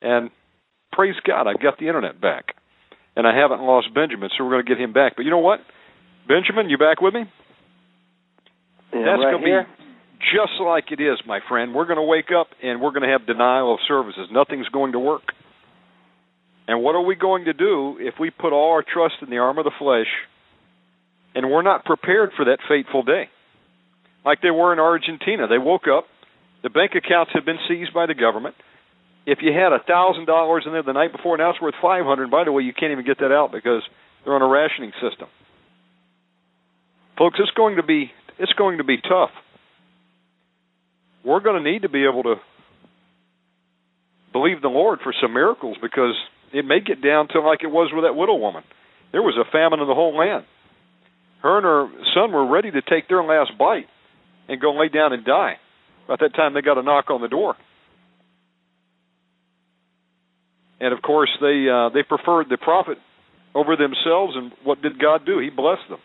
And praise God, I've got the internet back. And I haven't lost Benjamin, so we're going to get him back. But you know what? Benjamin, you back with me? Yeah, That's right going to here. be just like it is, my friend. We're going to wake up and we're going to have denial of services. Nothing's going to work. And what are we going to do if we put all our trust in the arm of the flesh and we're not prepared for that fateful day? Like they were in Argentina. They woke up, the bank accounts had been seized by the government if you had a thousand dollars in there the night before, now it's worth five hundred. By the way, you can't even get that out because they're on a rationing system. Folks, it's going to be it's going to be tough. We're going to need to be able to believe the Lord for some miracles because it may get down to like it was with that widow woman. There was a famine in the whole land. Her and her son were ready to take their last bite and go lay down and die. About that time, they got a knock on the door. And of course they uh, they preferred the prophet over themselves. And what did God do? He blessed them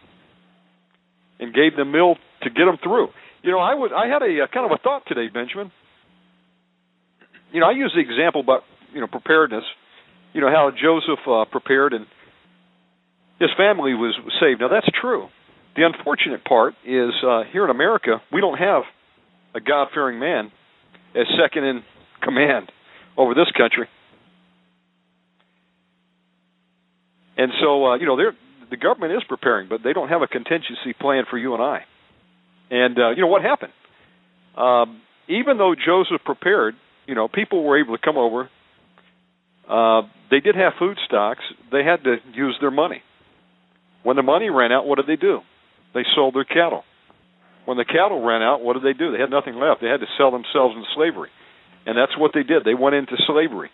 and gave them meal to get them through. You know, I would I had a, a kind of a thought today, Benjamin. You know, I use the example about you know preparedness. You know how Joseph uh, prepared and his family was saved. Now that's true. The unfortunate part is uh, here in America we don't have a God-fearing man as second in command over this country. And so, uh, you know, the government is preparing, but they don't have a contingency plan for you and I. And uh, you know what happened? Um, even though Joseph prepared, you know, people were able to come over. Uh, they did have food stocks. They had to use their money. When the money ran out, what did they do? They sold their cattle. When the cattle ran out, what did they do? They had nothing left. They had to sell themselves into slavery, and that's what they did. They went into slavery.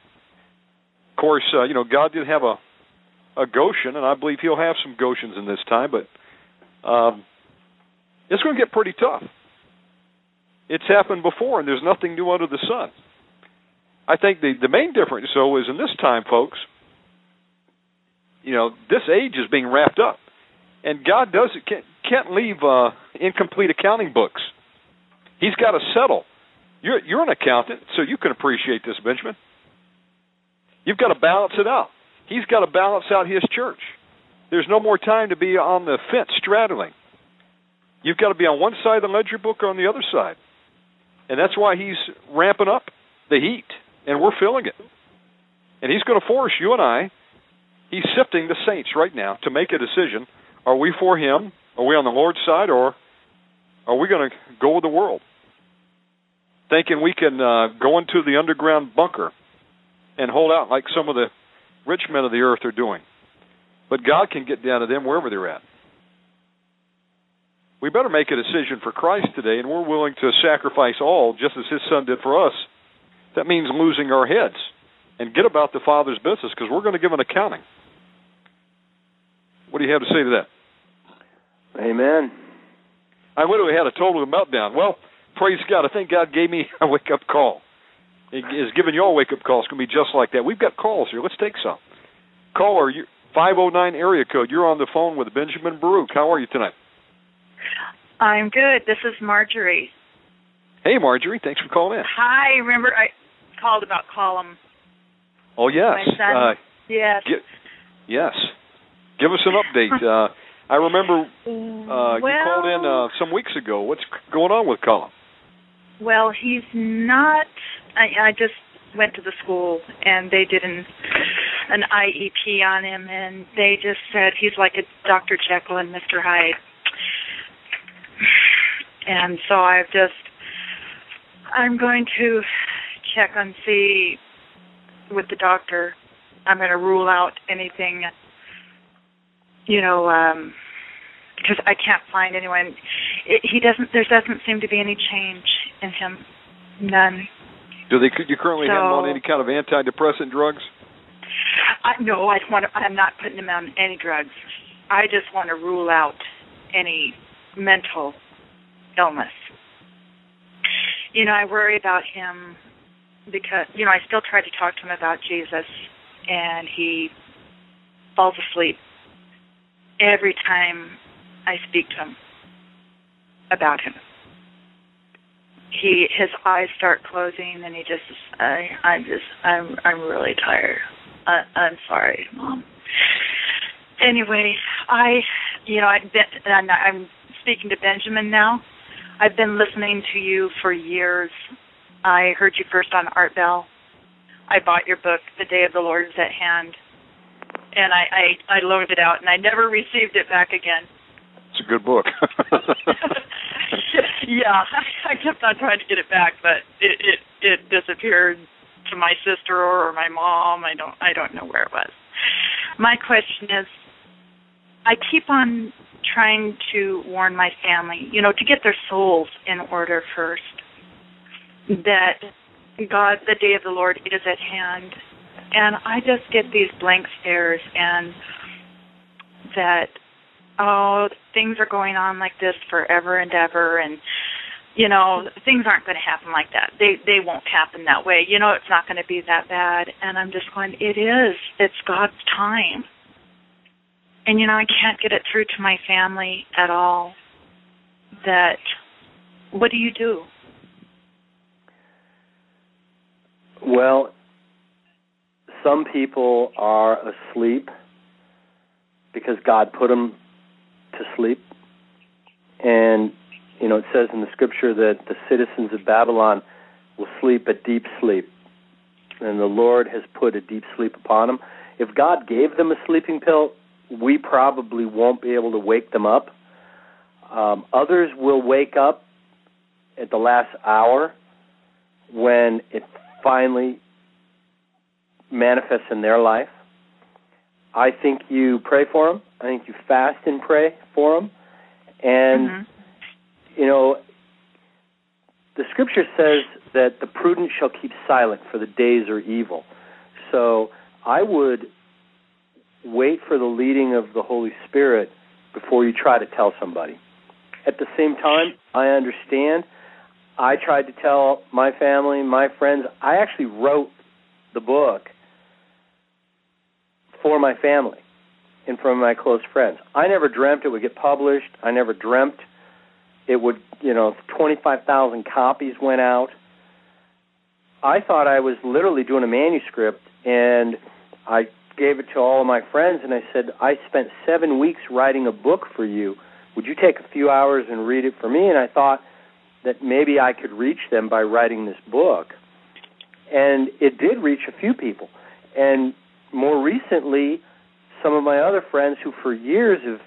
Of course, uh, you know, God did have a a Goshen, and I believe he'll have some Goshens in this time, but um, it's going to get pretty tough. It's happened before, and there's nothing new under the sun. I think the the main difference, though, is in this time, folks. You know, this age is being wrapped up, and God does it can't, can't leave uh, incomplete accounting books. He's got to settle. You're you're an accountant, so you can appreciate this, Benjamin. You've got to balance it out. He's got to balance out his church. There's no more time to be on the fence straddling. You've got to be on one side of the ledger book or on the other side. And that's why he's ramping up the heat, and we're feeling it. And he's going to force you and I, he's sifting the saints right now to make a decision. Are we for him? Are we on the Lord's side, or are we going to go with the world? Thinking we can uh, go into the underground bunker and hold out like some of the rich men of the earth are doing. But God can get down to them wherever they're at. We better make a decision for Christ today, and we're willing to sacrifice all, just as His Son did for us. That means losing our heads and get about the Father's business because we're going to give an accounting. What do you have to say to that? Amen. I literally had a total meltdown. Well, praise God. I think God gave me [LAUGHS] a wake up call. Is giving you all wake up call. It's going to be just like that. We've got calls here. Let's take some. Caller, 509 area code. You're on the phone with Benjamin Baruch. How are you tonight? I'm good. This is Marjorie. Hey, Marjorie. Thanks for calling in. Hi. Remember I called about Colin. Oh yes. My son. Uh, yes. Gi- yes. Give us an update. [LAUGHS] uh, I remember uh, well, you called in uh, some weeks ago. What's going on with Colin? Well, he's not. I, I just went to the school and they did an an IEP on him, and they just said he's like a Dr. Jekyll and Mr. Hyde. And so I've just I'm going to check and see with the doctor. I'm going to rule out anything, you know, um, because I can't find anyone. It, he doesn't. There doesn't seem to be any change in him. None. Do they? You currently So- have him on any kind of antidepressant drugs? I, no, I want. To, I'm not putting him on any drugs. I just want to rule out any mental illness. You know, I worry about him because you know I still try to talk to him about Jesus, and he falls asleep every time I speak to him about him. He his eyes start closing, and he just I I'm just I'm I'm really tired. I, I'm sorry, mom. Anyway, I you know I've been and I'm speaking to Benjamin now. I've been listening to you for years. I heard you first on Art Bell. I bought your book, The Day of the Lord is at Hand, and I I, I loaned it out, and I never received it back again. It's a good book. [LAUGHS] [LAUGHS] [LAUGHS] yeah, I kept on trying to get it back, but it it it disappeared to my sister or my mom. I don't I don't know where it was. My question is, I keep on trying to warn my family, you know, to get their souls in order first. That God, the day of the Lord is at hand, and I just get these blank stares and that oh things are going on like this forever and ever and you know things aren't going to happen like that. They they won't happen that way. You know it's not going to be that bad. And i'm just going it is. It's god's time. And you know i can't get it through to my family at all that what do you do? Well, some people are asleep because God put them to sleep. And, you know, it says in the scripture that the citizens of Babylon will sleep a deep sleep. And the Lord has put a deep sleep upon them. If God gave them a sleeping pill, we probably won't be able to wake them up. Um, others will wake up at the last hour when it finally manifests in their life. I think you pray for them. I think you fast and pray for them. And, Mhm. you know, the scripture says that the prudent shall keep silent, for the days are evil. So I would wait for the leading of the Holy Spirit before you try to tell somebody. At the same time, I understand. I tried to tell my family, my friends. I actually wrote the book for my family and from my close friends. I never dreamt it would get published. I never dreamt it would, you know, 25,000 copies went out. I thought I was literally doing a manuscript and I gave it to all of my friends and I said, I spent seven weeks writing a book for you. Would you take a few hours and read it for me? And I thought that maybe I could reach them by writing this book. And it did reach a few people. And more recently, some of my other friends who for years have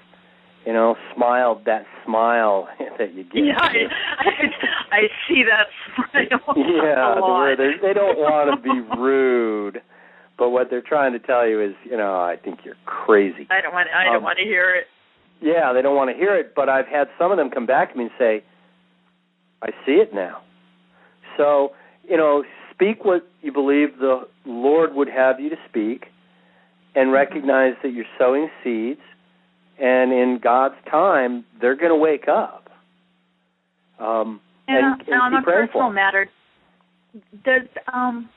you know, smiled that smile [LAUGHS] that you get. Yeah, I, I, I see that smile. [LAUGHS] yeah, a lot. they they don't want to be rude, but what they're trying to tell you is, you know, I think you're crazy. I don't want. I don't Um, want to hear it. Yeah, they don't want to hear it, but I've had some of them come back to me and say, I see it now. So, you know, speak what you believe the Lord would have you to speak and recognize that you're sowing seeds and in God's time they're going to wake up. Um And, and, and on a personal matter, does um,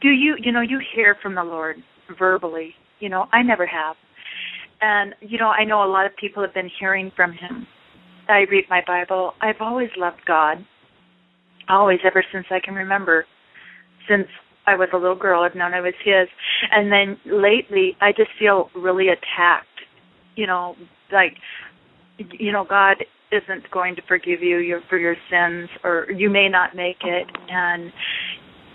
do you you know you hear from the Lord verbally? You know, I never have, and you know I know a lot of people have been hearing from Him. I read my Bible. I've always loved God, always ever since I can remember, since I was a little girl. I've known I was His, and then lately I just feel really attacked. You know, like you know God isn't going to forgive you your, for your sins or you may not make it and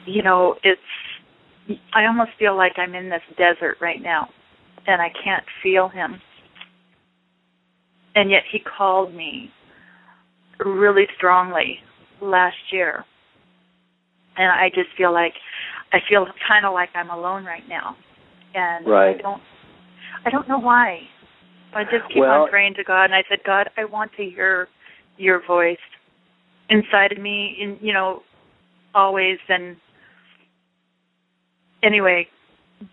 you know it's I almost feel like I'm in this desert right now and I can't feel him and yet he called me really strongly last year and I just feel like I feel kind of like I'm alone right now and Right. I don't I don't know why But I just keep Well- on praying to God, and I said, God, I want to hear your voice inside of me, in you know, always. And anyway,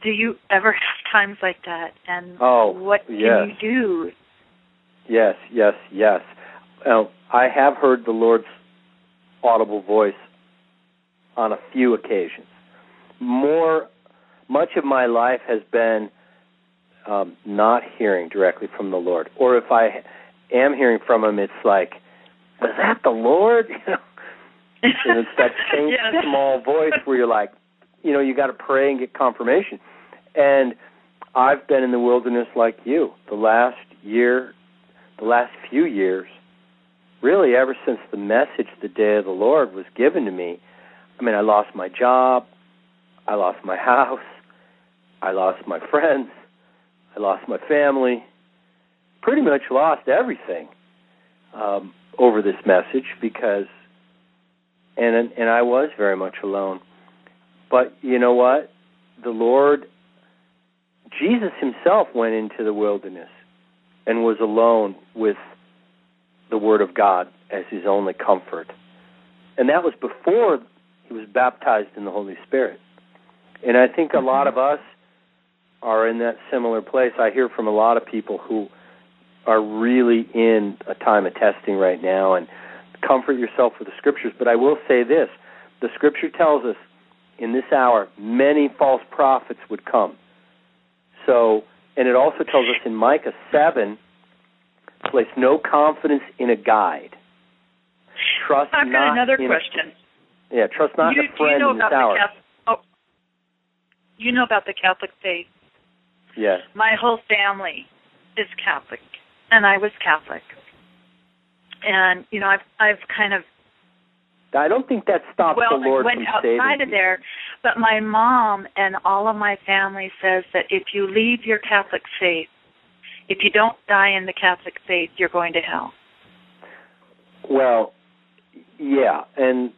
do you ever have times like that? And Oh, what can yes. you do? Yes, yes, yes. Now, I have heard the Lord's audible voice on a few occasions. More, much of my life has been um, not hearing directly from the Lord, or if I am hearing from Him, it's like, "Was that the Lord?" [LAUGHS] You know, and it's that [LAUGHS] faint, Yes. small voice where you're like, you know, you got to pray and get confirmation. And I've been in the wilderness like you the last year, the last few years, really ever since the message, the day of the Lord, was given to me. I mean, I lost my job, I lost my house, I lost my friends, I lost my family, pretty much lost everything um, over this message because, and and I was very much alone. But you know what? The Lord, Jesus Himself went into the wilderness and was alone with the Word of God as His only comfort, and that was before He was baptized in the Holy Spirit. And I think a mm-hmm. lot of us are in that similar place. I hear from a lot of people who are really in a time of testing right now and comfort yourself with the scriptures. But I will say this the scripture tells us in this hour many false prophets would come. So, and it also tells us in Micah 7 place no confidence in a guide. Trust I've not got another in question. A, yeah, trust not you, a do you friend know in this hour. Catholic? You know about the Catholic faith. Yes. My whole family is Catholic, and I was Catholic. And you know, I've I've kind of I don't think that stops well, the Lord I went from outside saving of there, but my mom and all of my family says that if you leave your Catholic faith, if you don't die in the Catholic faith, you're going to hell. Well, yeah, and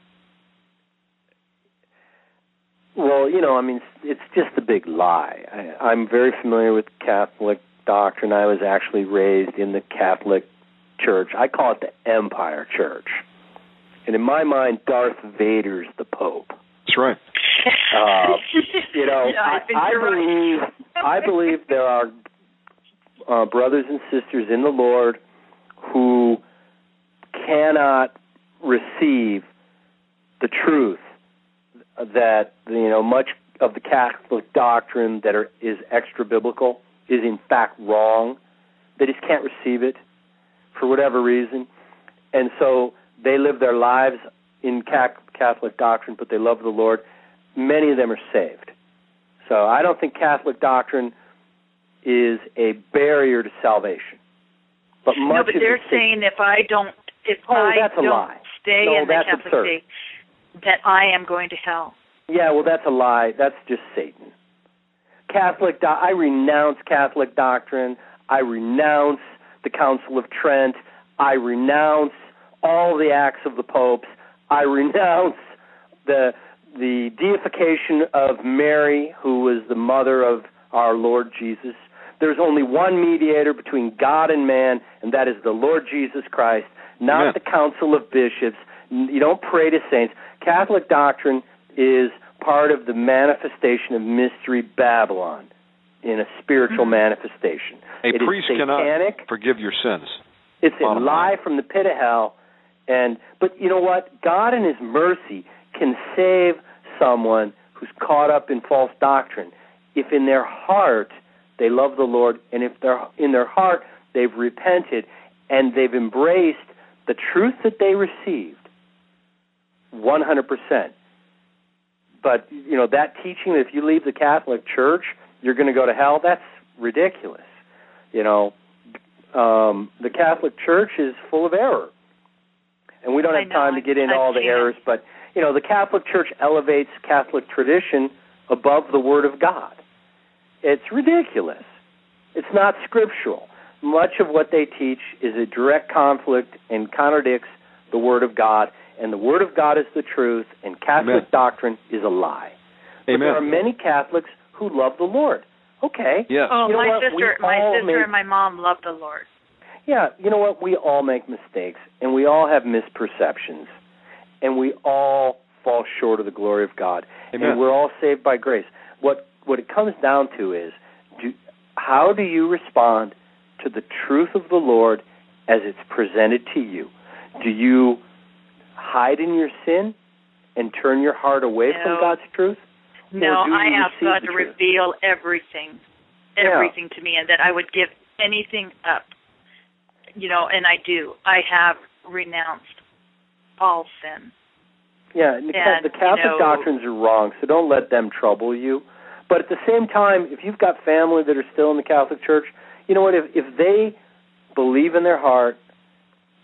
well, you know, I mean, it's just a big lie. I, I'm very familiar with Catholic doctrine. I was actually raised in the Catholic Church. I call it the Empire Church, and in my mind, Darth Vader's the Pope. That's right. Uh, [LAUGHS] you know, Yeah, I think I, you're right. believe I believe there are uh, brothers and sisters in the Lord who cannot receive the truth that you know much of the Catholic doctrine that are, is extra biblical is in fact wrong. They just can't receive it for whatever reason, and so they live their lives in Catholic doctrine, but they love the Lord. Many of them are saved. So I don't think Catholic doctrine is a barrier to salvation. But much no, but they're saying if I don't, if oh, I that's don't lie. stay no, in the Catholic absurd. faith, that I am going to hell. Yeah, well, that's a lie. That's just Satan. Catholic, do- I renounce Catholic doctrine. I renounce the Council of Trent. I renounce all the acts of the popes. I renounce the the deification of Mary, who was the mother of our Lord Jesus. There's only one mediator between God and man, and that is the Lord Jesus Christ, not Amen. the Council of Bishops. You don't pray to saints. Catholic doctrine is part of the manifestation of mystery Babylon in a spiritual Mhm. manifestation. A It is priest satanic. cannot forgive your sins. It's a lie line. from the pit of hell. And but you know what? God in his mercy can save someone who's caught up in false doctrine if in their heart they love the Lord and if they're in their heart they've repented and they've embraced the truth that they received 100%. But you know that teaching that if you leave the Catholic Church, you're going to go to hell, that's ridiculous. You know, um, the Catholic Church is full of error, and we don't have know, time to get into I've all the it. errors. But you know, the Catholic Church elevates Catholic tradition above the Word of God. It's ridiculous. It's not scriptural. Much of what they teach is a direct conflict and contradicts the Word of God, and the Word of God is the truth, and Catholic Amen. doctrine is a lie. But there are many Catholics who love the Lord. Okay. Yeah. Oh, You know my what? sister, We my sister make- and my mom love the Lord. Yeah, you know what? We all make mistakes and we all have misperceptions and we all fall short of the glory of God. Amen. And we're all saved by grace. What what it comes down to is do, how do you respond to the truth of the Lord as it's presented to you? Do you hide in your sin and turn your heart away from God's truth? No, I ask God to truth? reveal everything, Yeah. everything to me, and that I would give anything up. You know, and I do. I have renounced all sin. Yeah, and the, And, the Catholic you know- doctrines are wrong, so don't let them trouble you. But at the same time, if you've got family that are still in the Catholic Church, you know what? If if they believe in their heart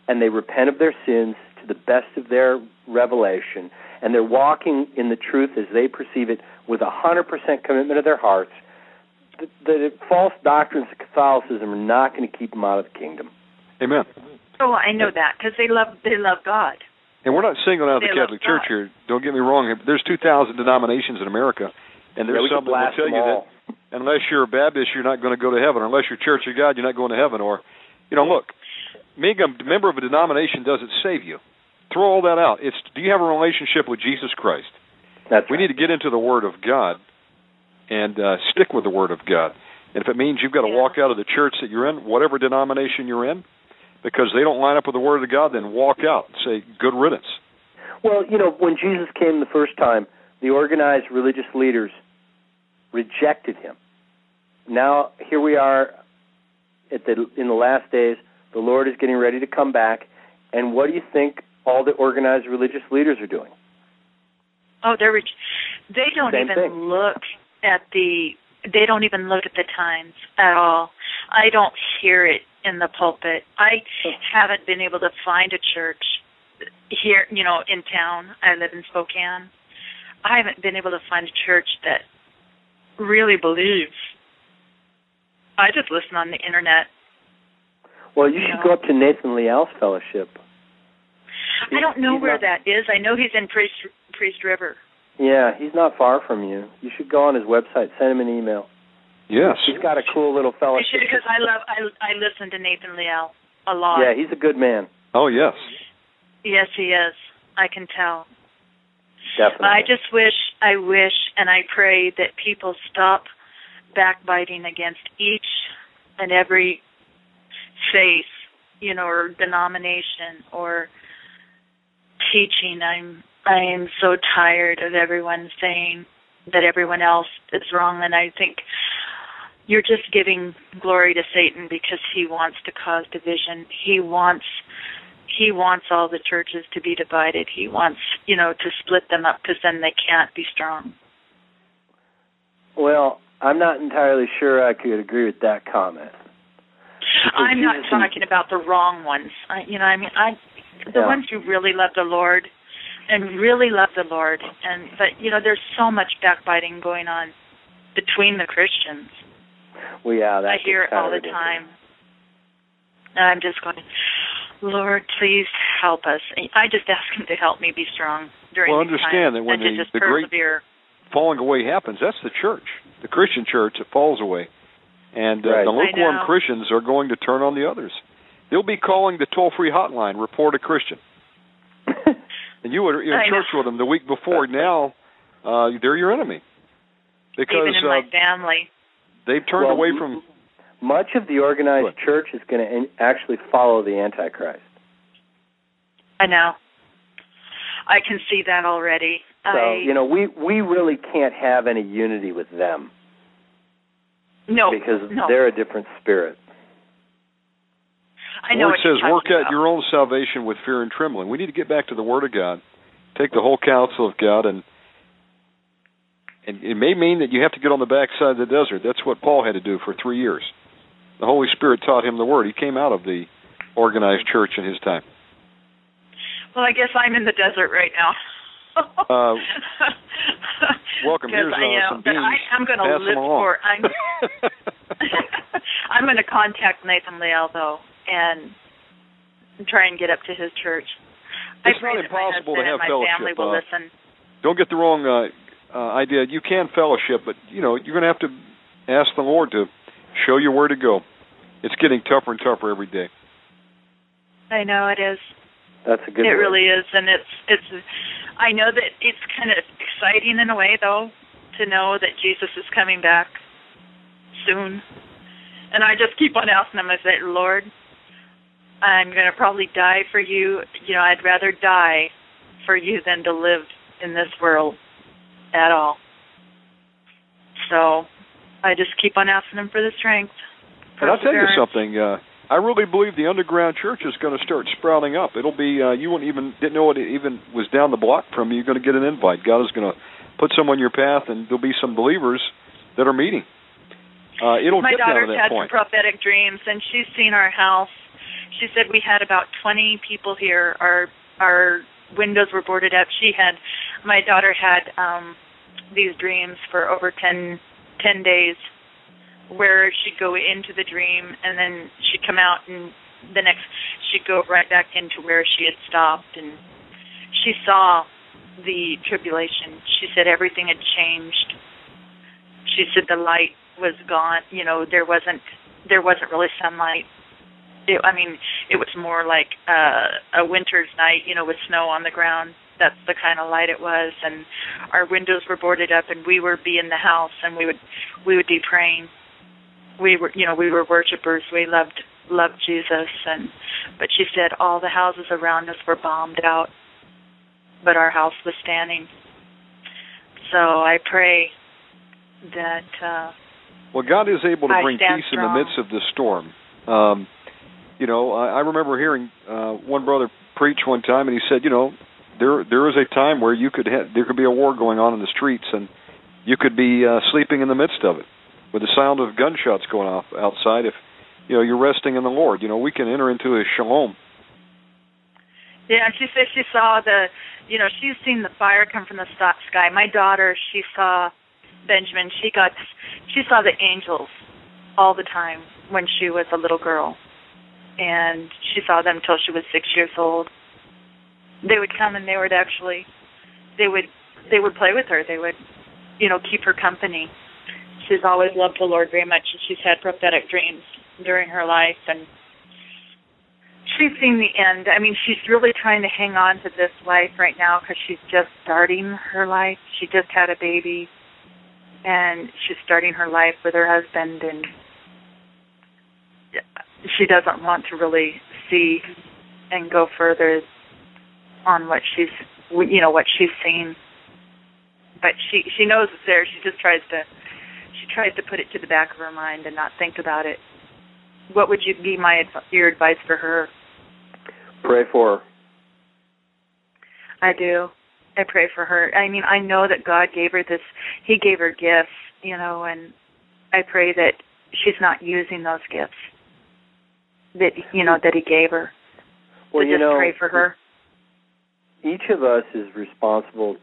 and they repent of their sins to the best of their revelation, and they're walking in the truth as they perceive it with a hundred percent commitment of their hearts, the, the false doctrines of Catholicism are not going to keep them out of the kingdom. Amen. Oh, I know that because they love they love God. And we're not singling out the They love Catholic Church here. Don't get me wrong. There's 2,000 denominations in America, and there's we could some that will tell you all. that unless you're a Baptist, you're not going to go to heaven. Unless you're Church of God, you're not going to heaven. Or, you know, look, being a member of a denomination doesn't save you. Throw all that out. It's do you have a relationship with Jesus Christ? That's We right. need to get into the Word of God and uh, stick with the Word of God. And if it means you've got to Yeah. walk out of the church that you're in, whatever denomination you're in, because they don't line up with the Word of God, then walk out and say, good riddance. Well, you know, when Jesus came the first time, the organized religious leaders rejected him. Now here we are at the in the last days. The Lord is getting ready to come back, and what do you think all the organized religious leaders are doing? Oh, they're re- they don't Same even thing. look at the they don't even look at the times at all. I don't hear it in the pulpit. I oh. haven't been able to find a church here, you know, in town. I live in Spokane. I haven't been able to find a church that really believes. I just listen on the internet. Well, you should No. go up to Nathan Leal's fellowship. I don't know He's where not- that is. I know he's in Priest Priest River. Yeah, he's not far from you. You should go on his website. Send him an email. Yes. He's got a cool little I fellowship. should because I love I I listen to Nathan Leal a lot. Yeah, he's a good man. Oh, yes. Yes, he is. I can tell. Definitely. I just wish, I wish, and I pray that people stop backbiting against each and every faith, you know, or denomination, or teaching. I'm I am so tired of everyone saying that everyone else is wrong and I think you're just giving glory to Satan because he wants to cause division. He wants he wants all the churches to be divided. He wants, you know, to split them up because then they can't be strong. Well, I'm not entirely sure I could agree with that comment. I'm not talking about the wrong ones. I, you know, I mean, I the Yeah. ones who really love the Lord and really love the Lord, and but you know, there's so much backbiting going on between the Christians. Well, yeah, that I hear it gets kinda all the ridiculous. time. And I'm just going, Lord, please help us. I just ask Him to help me be strong during Well, these understand times that when and the- just the great- persevere. falling away happens, that's the church, the Christian church that falls away. And uh, Right. the lukewarm. Christians are going to turn on the others. They'll be calling the toll-free hotline, report a Christian. [LAUGHS] And you were in I know. church with them the week before. Now uh, they're your enemy because Even in uh, my family. they've turned Well, away from. Much of the organized What? church is going to actually follow the Antichrist. I know. I can see that already. So I, you know, we we really can't have any unity with them no, because no. they're a different spirit. I the know word says, "Work out about. your own salvation with fear and trembling." We need to get back to the Word of God, take the whole counsel of God, and and it may mean that you have to get on the backside of the desert. That's what Paul had to do for three years. The Holy Spirit taught him the Word. He came out of the organized church in his time. Well, I guess I'm in the desert right now. Uh, [LAUGHS] welcome. Here's I uh, am, some beans. I, I'm going to live for. I'm. [LAUGHS] [LAUGHS] I'm going to contact Nathan Leal though, and try and get up to his church. I It's pray not impossible to have and my fellowship, family will uh, listen. Don't get the wrong uh, uh, idea. You can fellowship, but you know you're going to have to ask the Lord to show you where to go. It's getting tougher and tougher every day. I know it is. That's a good. it word. really is, and it's it's. I know that it's kind of exciting in a way, though, to know that Jesus is coming back soon. And I just keep on asking him. I say, Lord, I'm going to probably die for you. You know, I'd rather die for you than to live in this world at all. So I just keep on asking him for the strength. And I'll tell you something. Uh, I really believe the underground church is going to start sprouting up. It'll be uh, you wouldn't even didn't know it even was down the block from you. You're going to get an invite. God is going to put some on your path, and there'll be some believers that are meeting. Uh, it'll My get down to daughter's that had point. some prophetic dreams, and she's seen our house. She said we had about 20 people here. Our our windows were boarded up. She had, my daughter had um these dreams for over 10 10 days, where she'd go into the dream and then she'd come out and the next she'd go right back into where she had stopped and she saw the tribulation. She said everything had changed. She said the light was gone. You know, there wasn't there wasn't really sunlight. It, I mean, it was more like uh, a winter's night. You know, with snow on the ground. That's the kind of light it was, and our windows were boarded up, and we would be in the house, and we would we would be praying. We were, you know, we were worshipers. We loved loved Jesus, and but she said all the houses around us were bombed out, but our house was standing. So I pray that uh Well, God is able to I bring peace in the midst of the storm. Um, you know, I, I remember hearing uh, one brother preach one time, and he said, you know, there there is a time where you could ha- there could be a war going on in the streets, and you could be uh, sleeping in the midst of it with the sound of gunshots going off outside. If you know you're resting in the Lord, you know we can enter into a shalom. Yeah, she said she saw the, you know, she's seen the fire come from the sky. My daughter, she saw Benjamin. She got, she saw the angels all the time when she was a little girl, and she saw them till she was six years old. They would come and they would actually, they would, they would play with her. They would, you know, keep her company. She's always loved the Lord very much, and she's had prophetic dreams during her life, and she's seen the end. I mean, she's really trying to hang on to this life right now because she's just starting her life. She just had a baby, and she's starting her life with her husband, and she doesn't want to really see and go further on what she's you know what she's seen. But she she knows it's there. She just tries to she tries to put it to the back of her mind and not think about it. What would you be my your advice for her? Pray for her. I do. I pray for her. I mean, I know that God gave her this. He gave her gifts, you know, and I pray that she's not using those gifts that you know that He gave her. Well, so you just know, pray for her. Each of us is responsible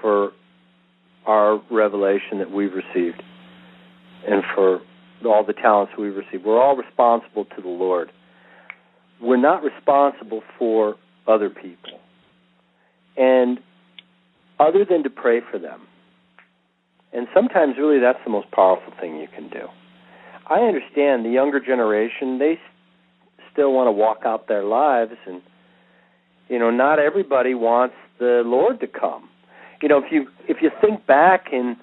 for our revelation that we've received, and for all the talents we've received. We're all responsible to the Lord. We're not responsible for other people. And other than to pray for them. And sometimes, really, that's the most powerful thing you can do. I understand the younger generation, they still want to walk out their lives, and, you know, not everybody wants the Lord to come. You know, if you if you think back in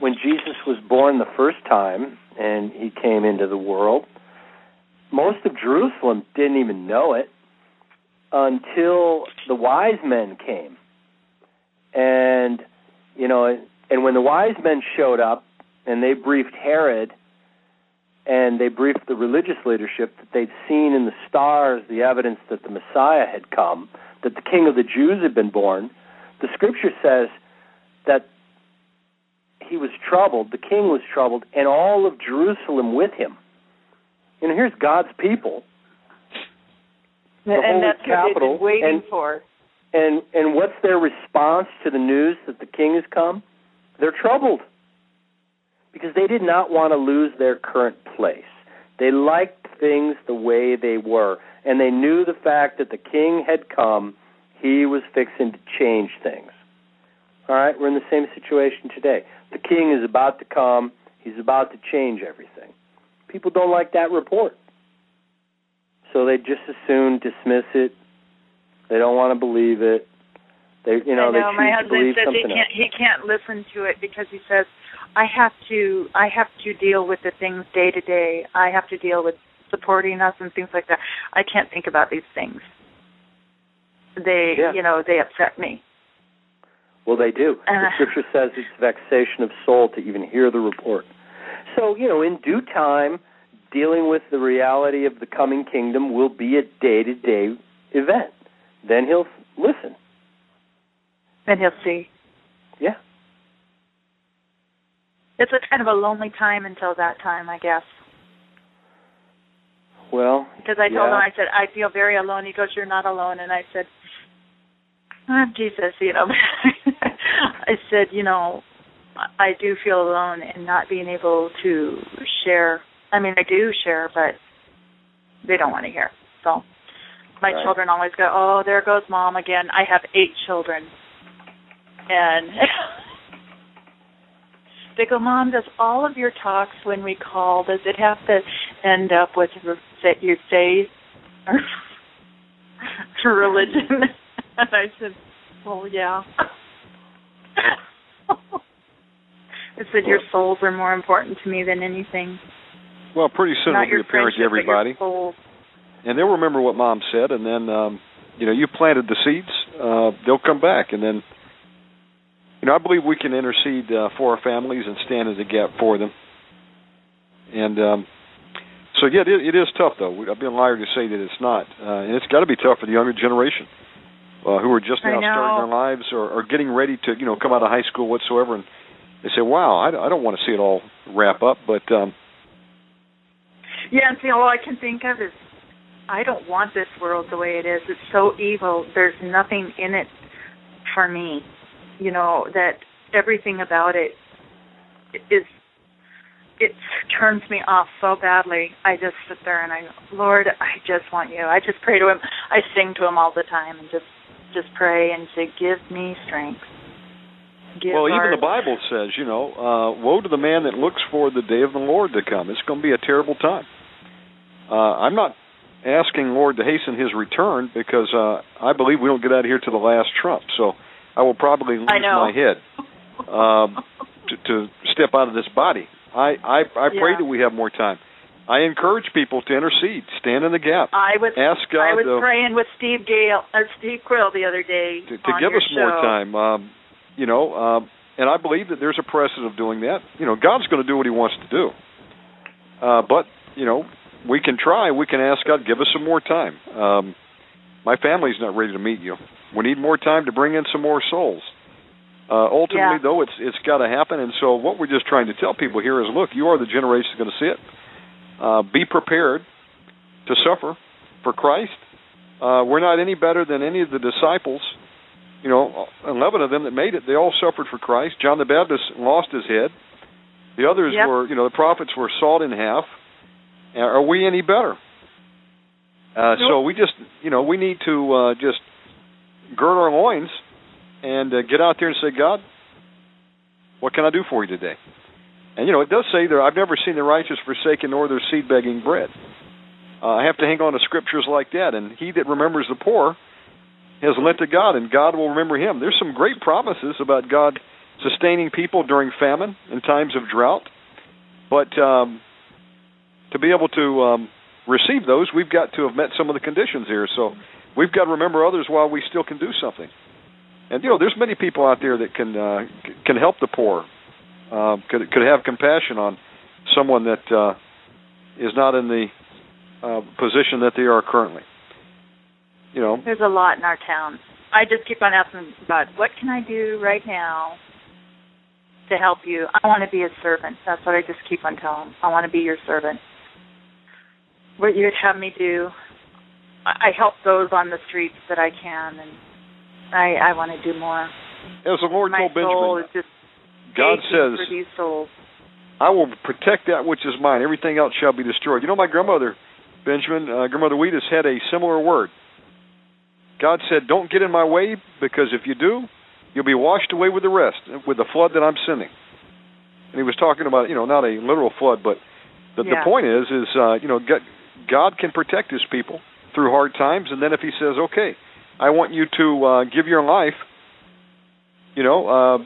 when Jesus was born the first time and he came into the world, most of Jerusalem didn't even know it until the wise men came. And you know, and when the wise men showed up and they briefed Herod and they briefed the religious leadership that they'd seen in the stars the evidence that the Messiah had come, that the king of the Jews had been born, the scripture says that he was troubled, the king was troubled, and all of Jerusalem with him. You know, here's God's people. The and holy that's capital, what waiting and, for. And and what's their response to the news that the king has come? They're troubled. Because they did not want to lose their current place. They liked things the way they were. And they knew the fact that the king had come, he was fixing to change things. All right, we're in the same situation today. The king is about to come, he's about to change everything. People don't like that report. So they just as soon dismiss it. They don't want to believe it. They you know, I know they my husband says he can't else. he can't listen to it because he says I have to I have to deal with the things day to day. I have to deal with supporting us and things like that. I can't think about these things. They Yeah. you know, they upset me. Well, they do. the Uh. scripture says it's vexation of soul to even hear the report. So, you know, in due time, dealing with the reality of the coming kingdom will be a day to day event. Then he'll listen. And he'll see. Yeah. It's a kind of a lonely time until that time, I guess. Well, Because I told yeah. him, I said, I feel very alone. He goes, You're not alone. And I said, oh, Jesus, you know. [LAUGHS] I said, you know, I do feel alone and not being able to share. I mean, I do share, but they don't want to hear. So my Right. children always go, Oh, there goes mom again. I have eight children. And [LAUGHS] they go, Mom, does all of your talks when we call, does it have to end up with that you say or [LAUGHS] religion? and [LAUGHS] I said, Well, yeah. [LAUGHS] I said, Your souls are more important to me than anything. Well, pretty soon Not it'll be apparent to friendship, but your everybody, and they'll remember what Mom said, and then um, you know you planted the seeds. Uh, they'll come back, and then you know I believe we can intercede uh, for our families and stand as a gap for them. And um, so yeah, it, is- it is tough though. I'd be a liar to say that it's not, uh, and it's got to be tough for the younger generation uh, who are just now starting their lives or, or getting ready to you know come out of high school whatsoever, and they say, "Wow, I, I don't want to see it all wrap up," but um, Yeah, and see, all I can think of is I don't want this world the way it is. It's so evil. There's nothing in it for me. You know, that everything about it is it turns me off so badly. I just sit there and I go, Lord, I just want you. I just pray to him. I sing to him all the time and just just pray and say, Give me strength. Give well, even the Bible says, you know, uh, woe to the man that looks for the day of the Lord to come. It's going to be a terrible time. Uh, I'm not asking Lord to hasten His return because uh, I believe we don't get out of here to the last trump. So I will probably lose my head um, to, to step out of this body. I I, I pray Yeah. that we have more time. I encourage people to intercede, stand in the gap. I was ask God I was praying with Steve Gale, uh, Steve Quayle the other day to, to give us more time. Um, you know, um, and I believe that there's a precedent of doing that. You know, God's going to do what He wants to do. Uh, but you know, we can try. We can ask God, give us some more time. Um, my family's not ready to meet you. We need more time to bring in some more souls. Uh, ultimately, Yeah. though, it's it's got to happen. And so, what we're just trying to tell people here is, look, you are the generation that's going to see it. Uh, be prepared to suffer for Christ. Uh, we're not any better than any of the disciples. You know, eleven of them that made it, they all suffered for Christ. John the Baptist lost his head. The others Yep. were, you know, the prophets were sawed in half. Are we any better? Uh, So we just, you know, we need to uh, just gird our loins and uh, get out there and say, God, what can I do for you today? And you know, it does say there, I've never seen the righteous forsaken nor their seed begging bread. Uh, I have to hang on to scriptures like that. And he that remembers the poor has lent to God, and God will remember him. There's some great promises about God sustaining people during famine and times of drought. But um, to be able to um, receive those, we've got to have met some of the conditions here. So we've got to remember others while we still can do something. And you know, there's many people out there that can uh, can help the poor, uh, could could have compassion on someone that uh, is not in the uh, position that they are currently. You know, There's a lot in our town. I just keep on asking God, what can I do right now to help you? I want to be a servant. That's what I just keep on telling. I want to be your servant. What you'd have me do, I help those on the streets that I can, and I I want to do more. as the Lord My told Benjamin, God says, for these souls. I will protect that which is mine. Everything else shall be destroyed. You know, my grandmother, Benjamin, uh, grandmother Wheatus, had a similar word. God said, "Don't get in my way, because if you do, you'll be washed away with the rest, with the flood that I'm sending." And he was talking about, you know, not a literal flood, but the, the point is, is uh, you know, God, God can protect His people through hard times, and then if He says, "Okay, I want you to uh, give your life," you know, uh,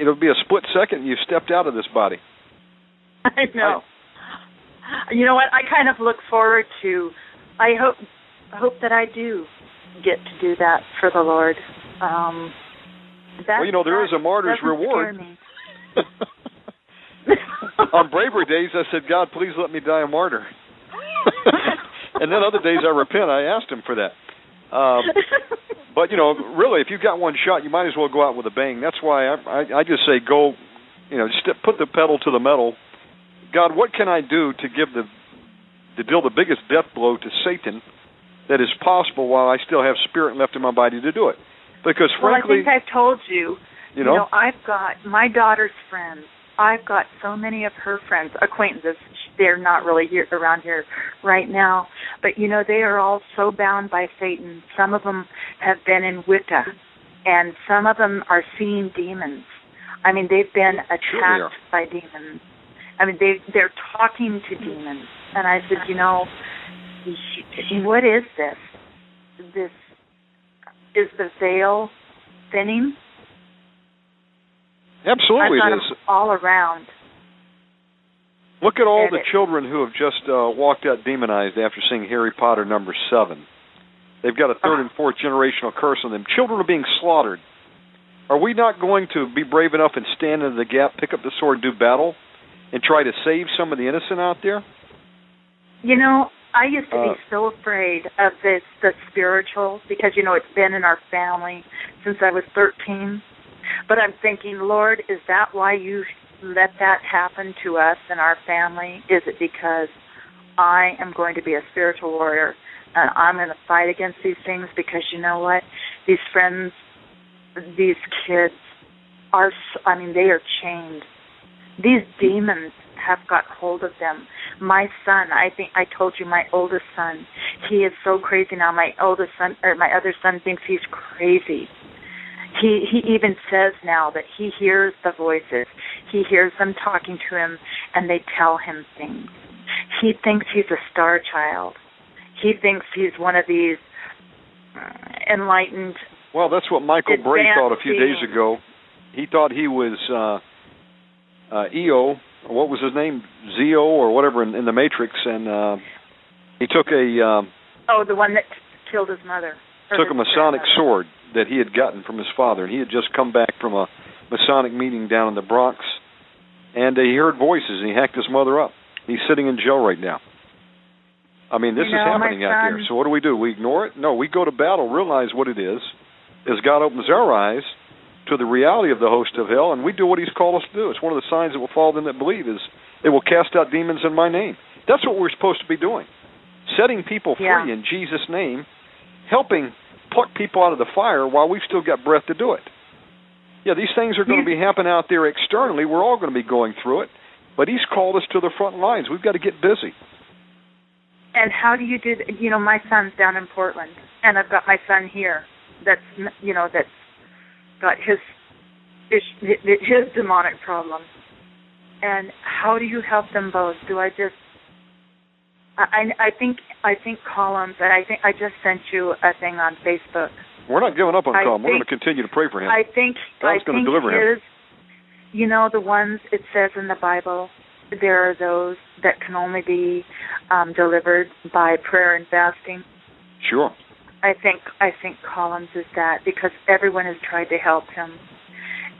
it'll be a split second. You've stepped out of this body. [LAUGHS] I know. you know what? I kind of look forward to. I hope hope that I do get to do that for the Lord. Um, that, Well, you know, there is a martyr's reward. [LAUGHS] On bravery days, I said, God, please let me die a martyr. And then other days I repent. I asked him for that. Um, but you know, really, if you've got one shot, you might as well go out with a bang. That's why I, I, I just say go. You know, just put the pedal to the metal. God, what can I do to give the to deal the biggest death blow to Satan that is possible while I still have spirit left in my body to do it? Because well, I think I've told you. you know, I've got my daughter's friends. I've got so many of her friends, acquaintances. They're not really here around here right now, but you know they are all so bound by Satan. Some of them have been in Wicca, and some of them are seeing demons. I mean, they've been Sure attacked by demons. I mean, they they're talking to demons, and I said, you know, what is this? This is the veil thinning? absolutely I've got it is. all around. Look at all And the it- children who have just uh, walked out demonized after seeing Harry Potter number seven. They've got a third and fourth generational curse on them. Children are being slaughtered. Are we not going to be brave enough and stand in the gap, pick up the sword, do battle, and try to save some of the innocent out there? You know, I used to Uh, be so afraid of this the spiritual because you know it's been in our family since I was 13. But I'm thinking, Lord, is that why you let that happen to us and our family? Is it because I am going to be a spiritual warrior and I'm going to fight against these things because you know what? These friends, these kids are, I mean, they are chained. These demons have got hold of them. My son, I think I told you my oldest son, he is so crazy now. My oldest son or my other son thinks he's crazy. He he even says now that he hears the voices. He hears them talking to him and they tell him things. He thinks he's a star child. He thinks he's one of these uh, enlightened Well, that's what Michael Bray thought a few days ago. He thought he was uh, uh, EO what was his name, Zeo or whatever in, in the Matrix, and uh, he took a um, oh, the one that killed his mother. Took a Masonic sword that he had gotten from his father, and he had just come back from a Masonic meeting down in the Bronx, and he heard voices, and he hacked his mother up. He's sitting in jail right now. I mean, this you know, is happening out there. So what do we do? We ignore it? No, we go to battle, realize what it is, as God opens our eyes to the reality of the host of hell, and we do what He's called us to do. It's one of the signs that will follow them that believe is they will cast out demons in my name. That's what we're supposed to be doing, setting people free yeah. in Jesus' name, helping pluck people out of the fire while we've still got breath to do it. Yeah, these things are going to be happening out there externally. We're all going to be going through it, but He's called us to the front lines. We've got to get busy. And how do you do? You know, my son's down in Portland, and I've got my son here. That's you know that's got his his, his demonic problem. And how do you help them both? Do I just I I think I think Colin's and I think I just sent you a thing on Facebook. We're not giving up on Colin's. We're going to continue to pray for him. I think God's I going think to deliver his, him. You know the ones it says in the Bible. There are those that can only be um, delivered by prayer and fasting. Sure. I think I think Colin's is that because everyone has tried to help him.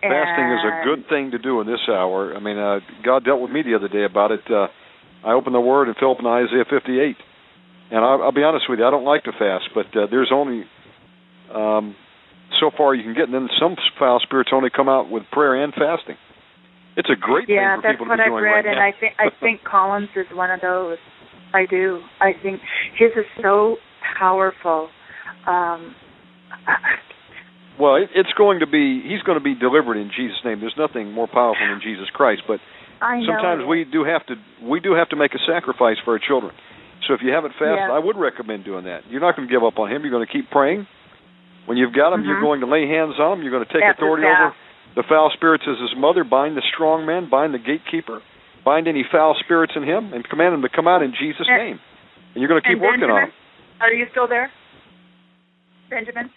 Fasting is a good thing to do in this hour. I mean, uh, God dealt with me the other day about it. Uh, I opened the Word and Philip in Isaiah 58, and I'll, I'll be honest with you, I don't like to fast, but uh, there's only um, so far you can get, and then some foul spirits only come out with prayer and fasting. It's a great Yeah, thing for that's people what to be I've read, right and now. I think I think Colin's is one of those. I do. I think his is so powerful. Um, Well, it, it's going to be. He's going to be delivered in Jesus' name. There's nothing more powerful than Jesus Christ. But I know sometimes we do have to. We do have to make a sacrifice for our children. So if you haven't fasted, Yeah. I would recommend doing that. You're not going to give up on him. You're going to keep praying. When you've got him, you're Mhm. going to lay hands on him. You're going to take That's authority his over the foul spirits as his mother. Bind the strong man. Bind the gatekeeper. Bind any foul spirits in him, and command him to come out in Jesus' And- name. And you're going to keep and working on Benjamin, him. Are you still there, Benjamin?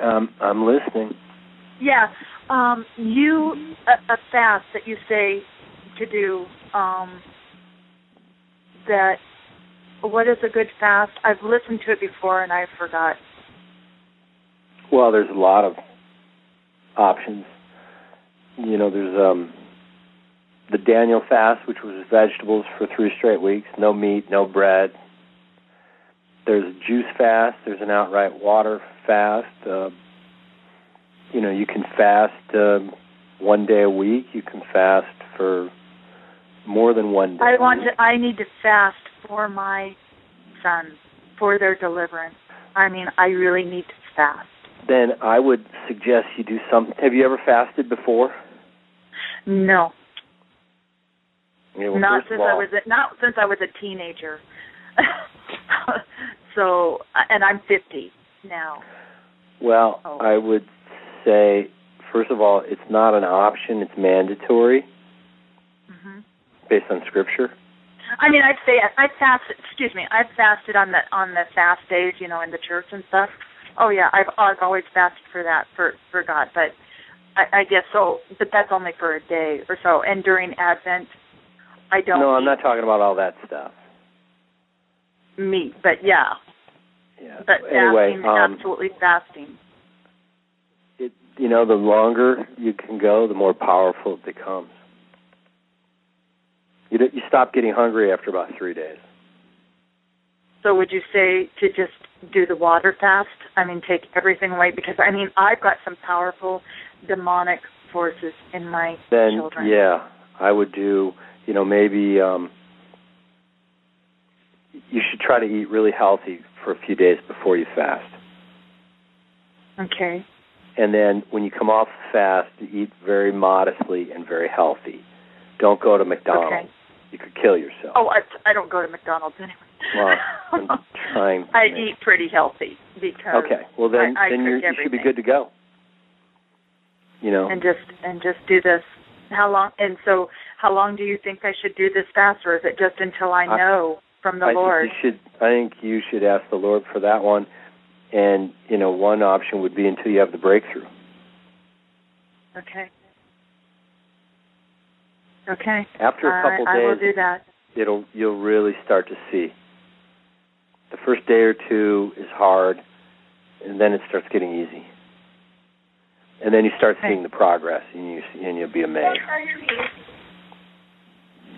Um, I'm listening. Yeah. Um, you a, a fast that you say to do. Um, that what is a good fast? I've listened to it before and I forgot. Well, there's a lot of options. You know, there's um the Daniel fast, which was vegetables for three straight weeks, no meat, no bread. There's a juice fast. There's an outright water fast. Uh, you know, you can fast uh, one day a week. You can fast for more than one day. I want to. I need to fast for my sons for their deliverance. I mean, I really need to fast. Then I would suggest you do some. Have you ever fasted before? No, Yeah, well, not since all, I was a, not since I was a teenager. [LAUGHS] so, and I'm 50 now. Well, Oh. I would say, first of all, it's not an option; it's mandatory hmm based on Scripture. I mean, I'd say I fasted. Excuse me, I've fasted on the on the fast days, you know, in the church and stuff. Oh yeah, I've I've always fasted for that for for God, but I, I guess so. But that's only for a day or so. And during Advent, I don't. no, I'm not talking about all that stuff. meat, but yeah, Yeah. but anyway, fasting, um, absolutely fasting. You know, the longer you can go, the more powerful it becomes. You d- you stop getting hungry after about three days. So would you say to just do the water fast? I mean, take everything away because I mean I've got some powerful demonic forces in my children. Then, children. yeah, I would do. You know, maybe um, you should try to eat really healthy for a few days before you fast. Okay. And then when you come off the fast, you eat very modestly and very healthy. Don't go to McDonald's. Okay. You could kill yourself. Oh, I I don't go to McDonald's anyway. Well, I'm [LAUGHS] trying. I make- eat pretty healthy because Okay. Well, then I- I then you're, you should be good to go. You know. and just and just do this. How long? And so, how long do you think I should do this fast, or is it just until I I- know from the I Lord? think you should. I think you should ask the Lord for that one. And you know, one option would be until you have the breakthrough. Okay. Okay. After a couple I, days, I will do that. it'll you'll really start to see. The first day or two is hard, and then it starts getting easy. And then you start Okay. seeing the progress, and you and you'll be amazed.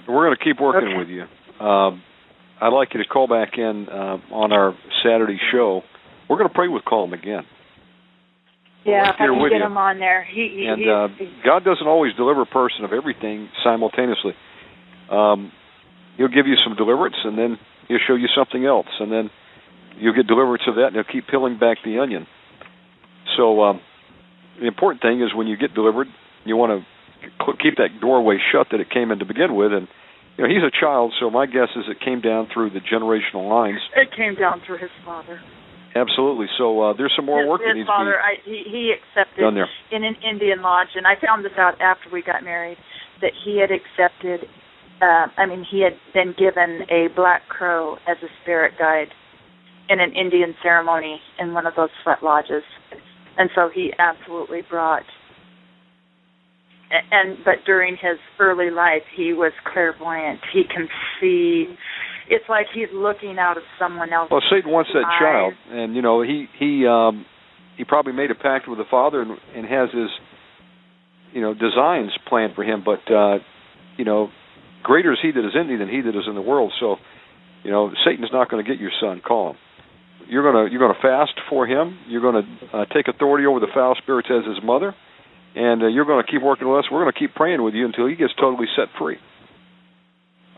We're going to keep working Okay. with you. Um, I'd like you to call back in uh, on our Saturday show. We're going to pray with Colin again. Yeah, right if I can get you. him on there. He, he and uh, God doesn't always deliver a person of everything simultaneously. Um, he'll give you some deliverance, and then he'll show you something else, and then you'll get deliverance of that, and he'll keep peeling back the onion. So um, the important thing is when you get delivered, you want to keep that doorway shut that it came in to begin with, and you know he's a child, so my guess is it came down through the generational lines. it came down through his father. Absolutely. So uh, there's some more his, work that his needs father, to I, he, he accepted be done there. in an Indian lodge, and I found this out after we got married that he had accepted. Uh, I mean, he had been given a black crow as a spirit guide in an Indian ceremony in one of those sweat lodges, and so he absolutely brought. And but during his early life, he was clairvoyant. He can see. It's like he's looking out of someone else's Well, Satan wants that eyes. child, and you know he he um, he probably made a pact with the father and, and has his you know designs planned for him. But uh, you know, greater is he that is in thee than he that is in the world. So you know, Satan's not going to get your son. Call him. You're gonna you're gonna fast for him. You're gonna uh, take authority over the foul spirits as his mother, and uh, you're gonna keep working with us. We're gonna keep praying with you until he gets totally set free.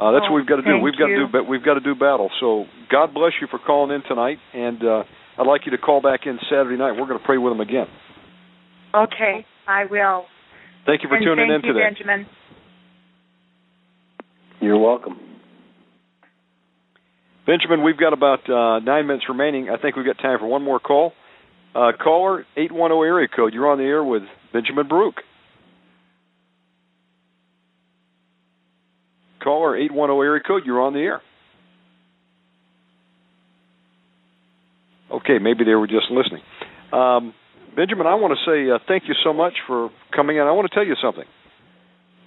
Uh, that's Oh, what we've got to do. We've got to do, but we've got to do battle. So God bless you for calling in tonight, and uh, I'd like you to call back in Saturday night. We're going to pray with them again. Okay, I will. Thank you for and tuning thank in you, today. Benjamin. You're welcome. Benjamin, we've got about uh, nine minutes remaining. I think we've got time for one more call. Uh, caller eight one zero area code. You're on the air with Benjamin Baruch. Caller eight one zero area code. You're on the air. Okay, maybe they were just listening. Um, Benjamin, I want to say uh, thank you so much for coming in. I want to tell you something.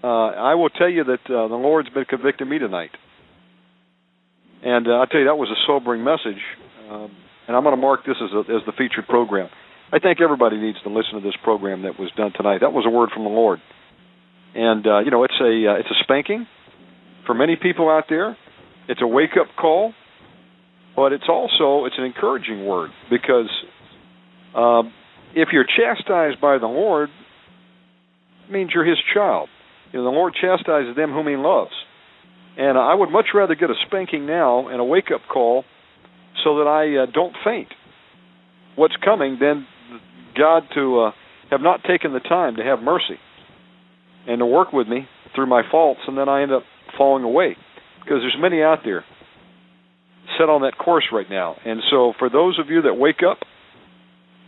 Uh, I will tell you that uh, the Lord's been convicting me tonight. And uh, I'll tell you, that was a sobering message. Um, and I'm going to mark this as, a, as the featured program. I think everybody needs to listen to this program that was done tonight. That was a word from the Lord. And, uh, you know, it's a, uh, it's a spanking for many people out there. It's a wake up call. But it's also, it's an encouraging word because um, if you're chastised by the Lord, it means you're his child. You know, the Lord chastises them whom he loves. And I would much rather get a spanking now and a wake up call so that I uh, don't faint what's coming than God to uh, have not taken the time to have mercy and to work with me through my faults, and then I end up falling away. Because there's many out there set on that course right now. And so for those of you that wake up,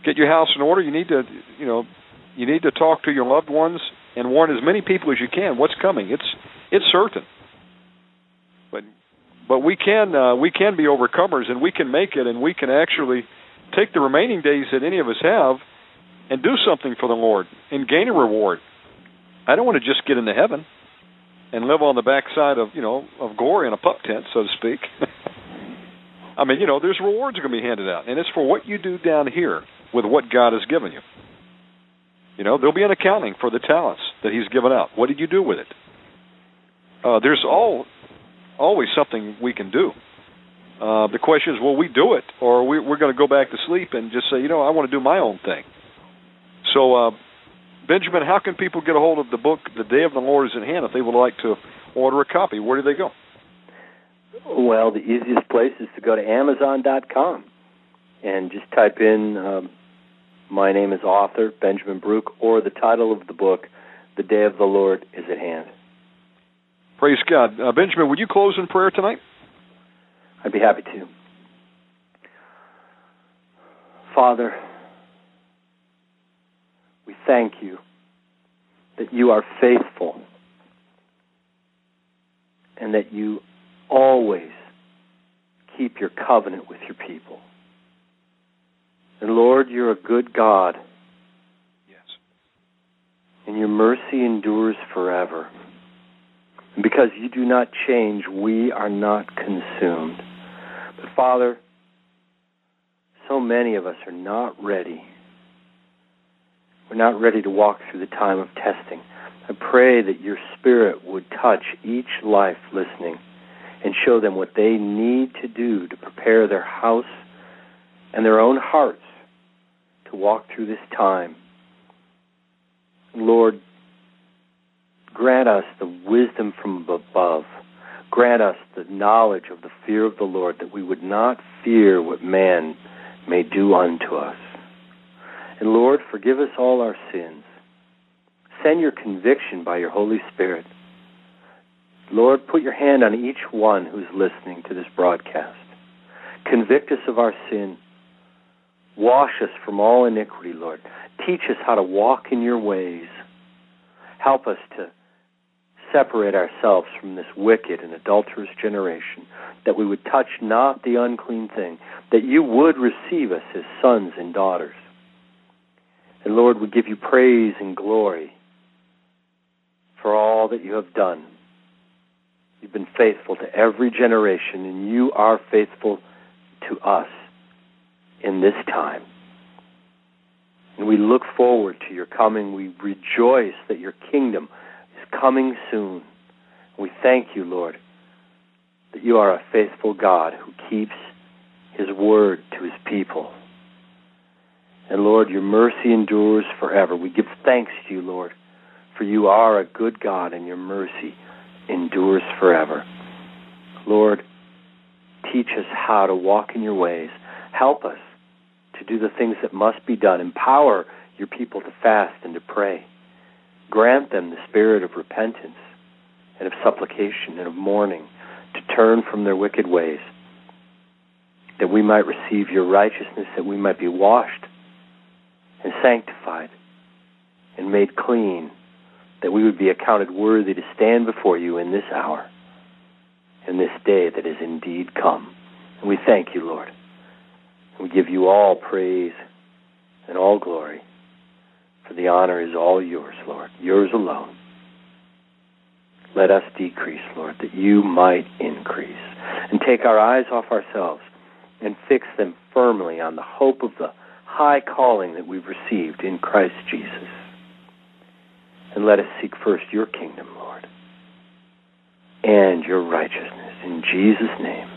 get your house in order, you need to, you know, you need to talk to your loved ones and warn as many people as you can what's coming. It's it's certain. But but we can uh, we can be overcomers and we can make it and we can actually take the remaining days that any of us have and do something for the Lord and gain a reward. I don't want to just get into heaven and live on the backside of you know of glory in a pup tent, so to speak. [LAUGHS] I mean, you know, there's rewards going to be handed out, and it's for what you do down here with what God has given you. You know, there'll be an accounting for the talents that He's given out. What did you do with it? Uh, there's all always something we can do. Uh, the question is, will we do it, or we, we're going to go back to sleep and just say, you know, I want to do my own thing. So, uh, Benjamin, how can people get a hold of the book, The Day of the Lord is at Hand, if they would like to order a copy? Where do they go? Well, the easiest place is to go to Amazon.com and just type in um, my name is author Benjamin Baruch or the title of the book, The Day of the Lord is at Hand. Praise God. Uh, Benjamin, would you close in prayer tonight? I'd be happy to. Father, thank you that you are faithful and that you always keep your covenant with your people. And Lord, you're a good God, Yes. and your mercy endures forever. And because you do not change, we are not consumed. But Father, so many of us are not ready. We're not ready to walk through the time of testing. I pray that your Spirit would touch each life listening and show them what they need to do to prepare their house and their own hearts to walk through this time. Lord, grant us the wisdom from above. Grant us the knowledge of the fear of the Lord that we would not fear what man may do unto us. And Lord, forgive us all our sins. Send your conviction by your Holy Spirit. Lord, put your hand on each one who's listening to this broadcast. Convict us of our sin. Wash us from all iniquity, Lord. Teach us how to walk in your ways. Help us to separate ourselves from this wicked and adulterous generation, that we would touch not the unclean thing, that you would receive us as sons and daughters. And Lord, we give you praise and glory for all that you have done. You've been faithful to every generation, and you are faithful to us in this time. And we look forward to your coming. We rejoice that your kingdom is coming soon. We thank you, Lord, that you are a faithful God who keeps his word to his people. And Lord, your mercy endures forever. We give thanks to you, Lord, for you are a good God and your mercy endures forever. Lord, teach us how to walk in your ways. Help us to do the things that must be done. Empower your people to fast and to pray. Grant them the spirit of repentance and of supplication and of mourning to turn from their wicked ways, that we might receive your righteousness, that we might be washed and sanctified and made clean, that we would be accounted worthy to stand before you in this hour, in this day that is indeed come. And we thank you, Lord. We give you all praise and all glory, for the honor is all yours, Lord, yours alone. Let us decrease, Lord, that you might increase, and take our eyes off ourselves and fix them firmly on the hope of the high calling that we've received in Christ Jesus. And let us seek first your kingdom, Lord, and your righteousness. In Jesus' name,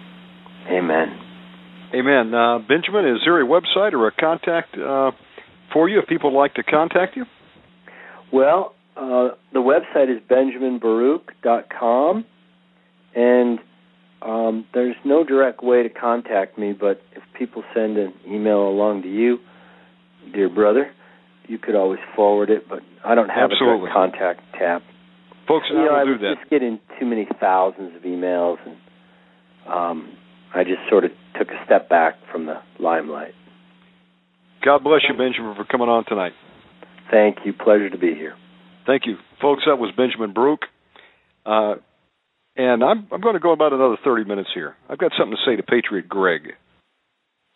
amen. Amen. Uh, Benjamin, is there a website or a contact uh, for you if people would like to contact you? Well, uh, the website is benjaminbaruch.com, and um, there's no direct way to contact me, but if people send an email along to you, dear brother, you could always forward it, but I don't have Absolutely. a direct contact tab. Folks, you know, I was do that. just getting too many thousands of emails, and um, I just sort of took a step back from the limelight. God bless you, Benjamin, for coming on tonight. Thank you. Pleasure to be here. Thank you, folks. That was Benjamin Baruch, uh, and I'm I'm going to go about another 30 minutes here. I've got something to say to Patriot Greg,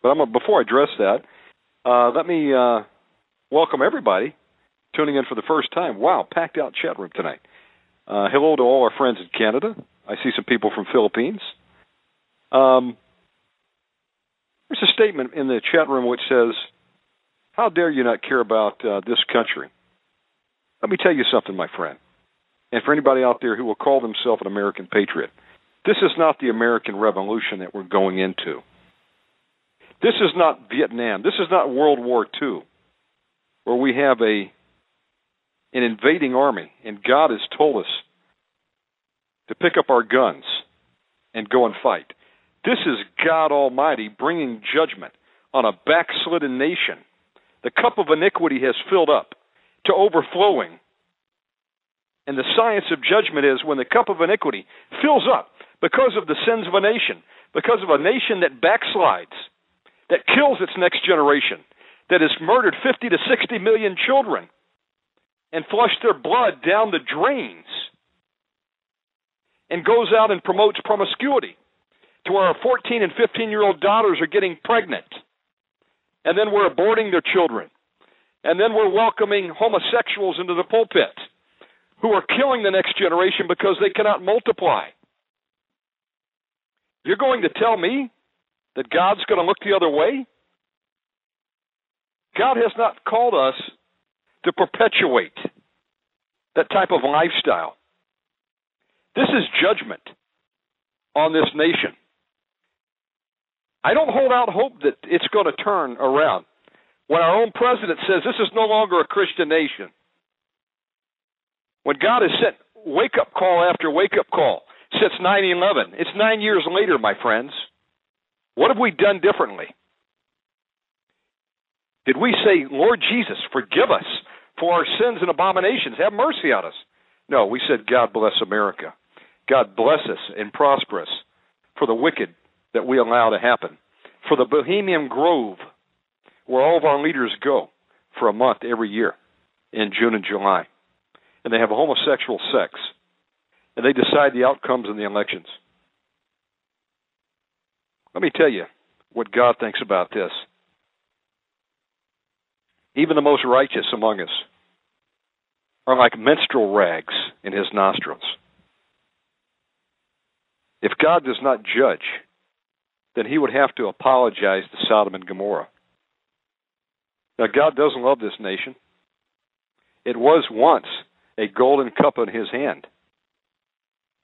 but I'm before I address that, uh, let me uh, welcome everybody tuning in for the first time. Wow, packed out chat room tonight. Uh, hello to all our friends in Canada. I see some people from Philippines. Um, there's a statement in the chat room which says, "How dare you not care about uh, this country?" Let me tell you something, my friend, and for anybody out there who will call themselves an American patriot, this is not the American Revolution that we're going into. This is not Vietnam. This is not World War II, where we have a an invading army, and God has told us to pick up our guns and go and fight. This is God Almighty bringing judgment on a backslidden nation. The cup of iniquity has filled up to overflowing. And the science of judgment is when the cup of iniquity fills up because of the sins of a nation, because of a nation that backslides, that kills its next generation, that has murdered 50 to 60 million children and flushed their blood down the drains, and goes out and promotes promiscuity to where our 14 and 15 year old daughters are getting pregnant, and then we're aborting their children and then we're welcoming homosexuals into the pulpit. Who are killing the next generation because they cannot multiply. You're going to tell me that God's going to look the other way? God has not called us to perpetuate that type of lifestyle. This is judgment on this nation. I don't hold out hope that it's going to turn around when our own president says this is no longer a Christian nation. When God has sent wake up call after wake up call since 9 11, it's nine years later, my friends. What have we done differently? Did we say, Lord Jesus, forgive us for our sins and abominations? Have mercy on us. No, we said, God bless America. God bless us and prosper us for the wicked that we allow to happen. For the Bohemian Grove, where all of our leaders go for a month every year in June and July. And they have homosexual sex. And they decide the outcomes in the elections. Let me tell you what God thinks about this. Even the most righteous among us are like menstrual rags in his nostrils. If God does not judge, then he would have to apologize to Sodom and Gomorrah. Now, God doesn't love this nation. It was once a golden cup in his hand,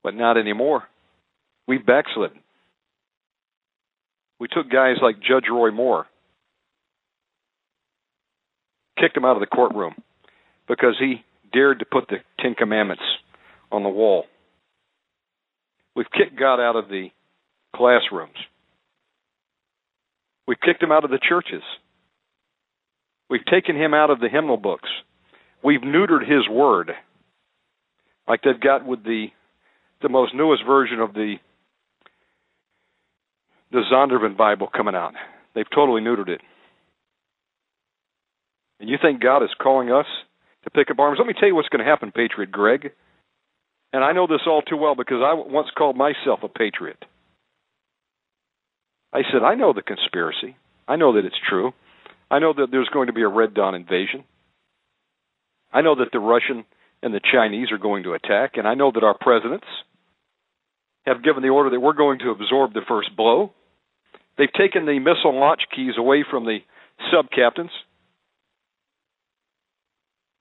but not anymore. We backslid. We took guys like Judge Roy Moore, kicked him out of the courtroom because he dared to put the Ten Commandments on the wall. We've kicked God out of the classrooms. We've kicked him out of the churches. We've taken him out of the hymnal books. We've neutered his word, like they've got with the the most newest version of the the Zondervan Bible coming out. They've totally neutered it. And you think God is calling us to pick up arms? Let me tell you what's going to happen, Patriot Greg. And I know this all too well because I once called myself a patriot. I said, I know the conspiracy. I know that it's true. I know that there's going to be a Red Dawn invasion. I know that the Russian and the Chinese are going to attack, and I know that our presidents have given the order that we're going to absorb the first blow. They've taken the missile launch keys away from the sub captains.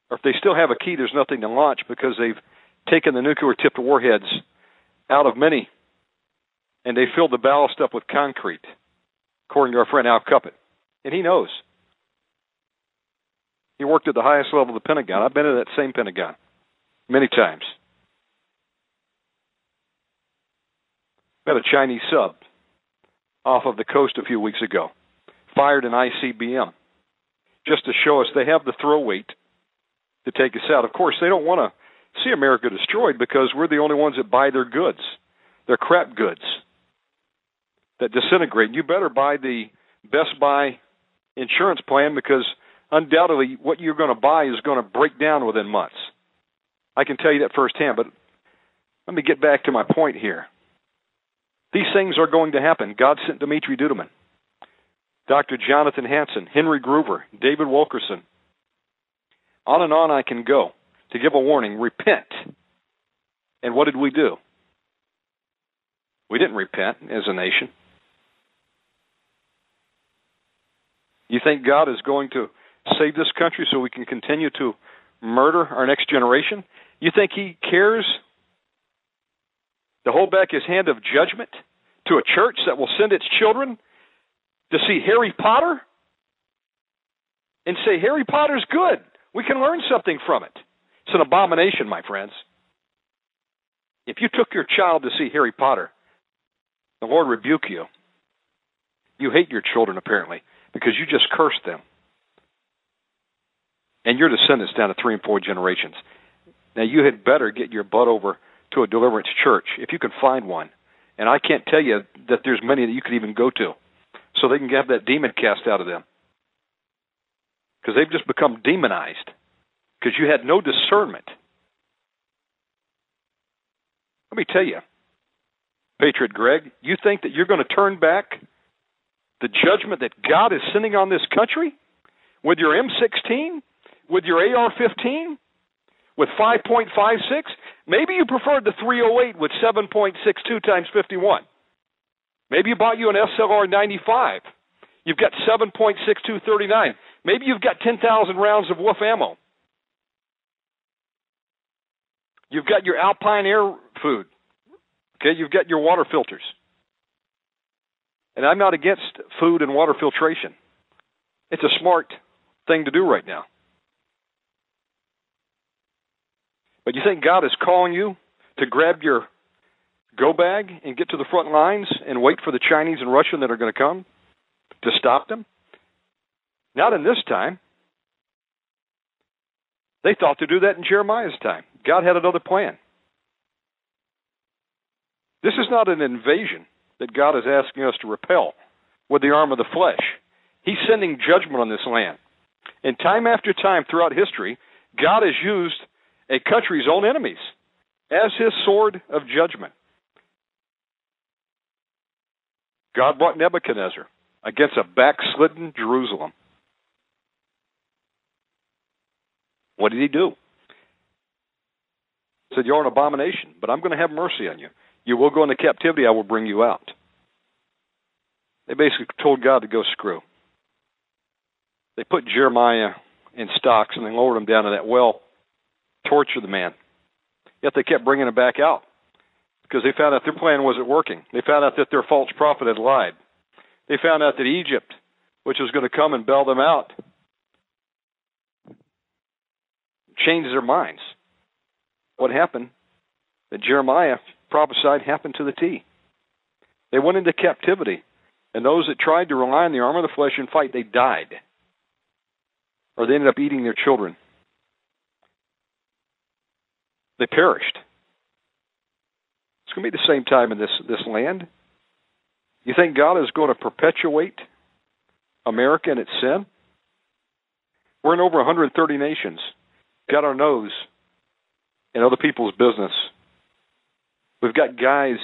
Or if they still have a key, there's nothing to launch because they've taken the nuclear tipped warheads out of many, and they filled the ballast up with concrete, according to our friend Al Cuppett. And he knows. He worked at the highest level of the Pentagon. I've been to that same Pentagon many times. Met a Chinese sub off of the coast a few weeks ago, fired an ICBM just to show us they have the throw weight to take us out. Of course, they don't want to see America destroyed because we're the only ones that buy their goods. They're crap goods that disintegrate. You better buy the Best Buy insurance plan because undoubtedly what you're going to buy is going to break down within months. I can tell you that firsthand, but let me get back to my point here. These things are going to happen. God sent Dimitri Duduman, Dr. Jonathan Hanson, Henry Gruver, David Wilkerson. On and on I can go to give a warning repent. And what did we do? We didn't repent as a nation. You think God is going to save this country so we can continue to murder our next generation? You think He cares to hold back His hand of judgment to a church that will send its children to see Harry Potter and say, Harry Potter's good. We can learn something from it. It's an abomination, my friends. If you took your child to see Harry Potter, the Lord rebuke you. You hate your children, apparently, because you just cursed them. And your descendants down to three and four generations. Now, you had better get your butt over to a deliverance church if you can find one. And I can't tell you that there's many that you could even go to so they can have that demon cast out of them. Because they've just become demonized because you had no discernment. Let me tell you, Patriot Greg, you think that you're going to turn back the judgment that God is sending on this country with your M16, with your AR 15, with 5.56. Maybe you preferred the 308 with 7.62 times 51. Maybe you bought you an SLR 95. You've got 7.6239. Maybe you've got 10,000 rounds of Wolf ammo. You've got your Alpine Air food. Okay, you've got your water filters. And I'm not against food and water filtration. It's a smart thing to do right now. But you think God is calling you to grab your go bag and get to the front lines and wait for the Chinese and Russian that are going to come to stop them? Not in this time. They thought to do that in Jeremiah's time. God had another plan. This is not an invasion that God is asking us to repel with the arm of the flesh. He's sending judgment on this land. And time after time throughout history, God has used a country's own enemies as his sword of judgment. God brought Nebuchadnezzar against a backslidden Jerusalem. What did he do? He said, You're an abomination, but I'm going to have mercy on you. You will go into captivity, I will bring you out. They basically told God to go screw. They put Jeremiah in stocks and they lowered him down to that well, tortured the man. Yet they kept bringing him back out because they found out their plan wasn't working. They found out that their false prophet had lied. They found out that Egypt, which was going to come and bail them out, changed their minds. What happened? That Jeremiah prophesied happened to the T. They went into captivity, and those that tried to rely on the arm of the flesh and fight, they died. Or they ended up eating their children. They perished. It's going to be the same time in this, this land. You think God is going to perpetuate America in its sin? We're in over 130 nations. Got our nose in other people's business. We've got guys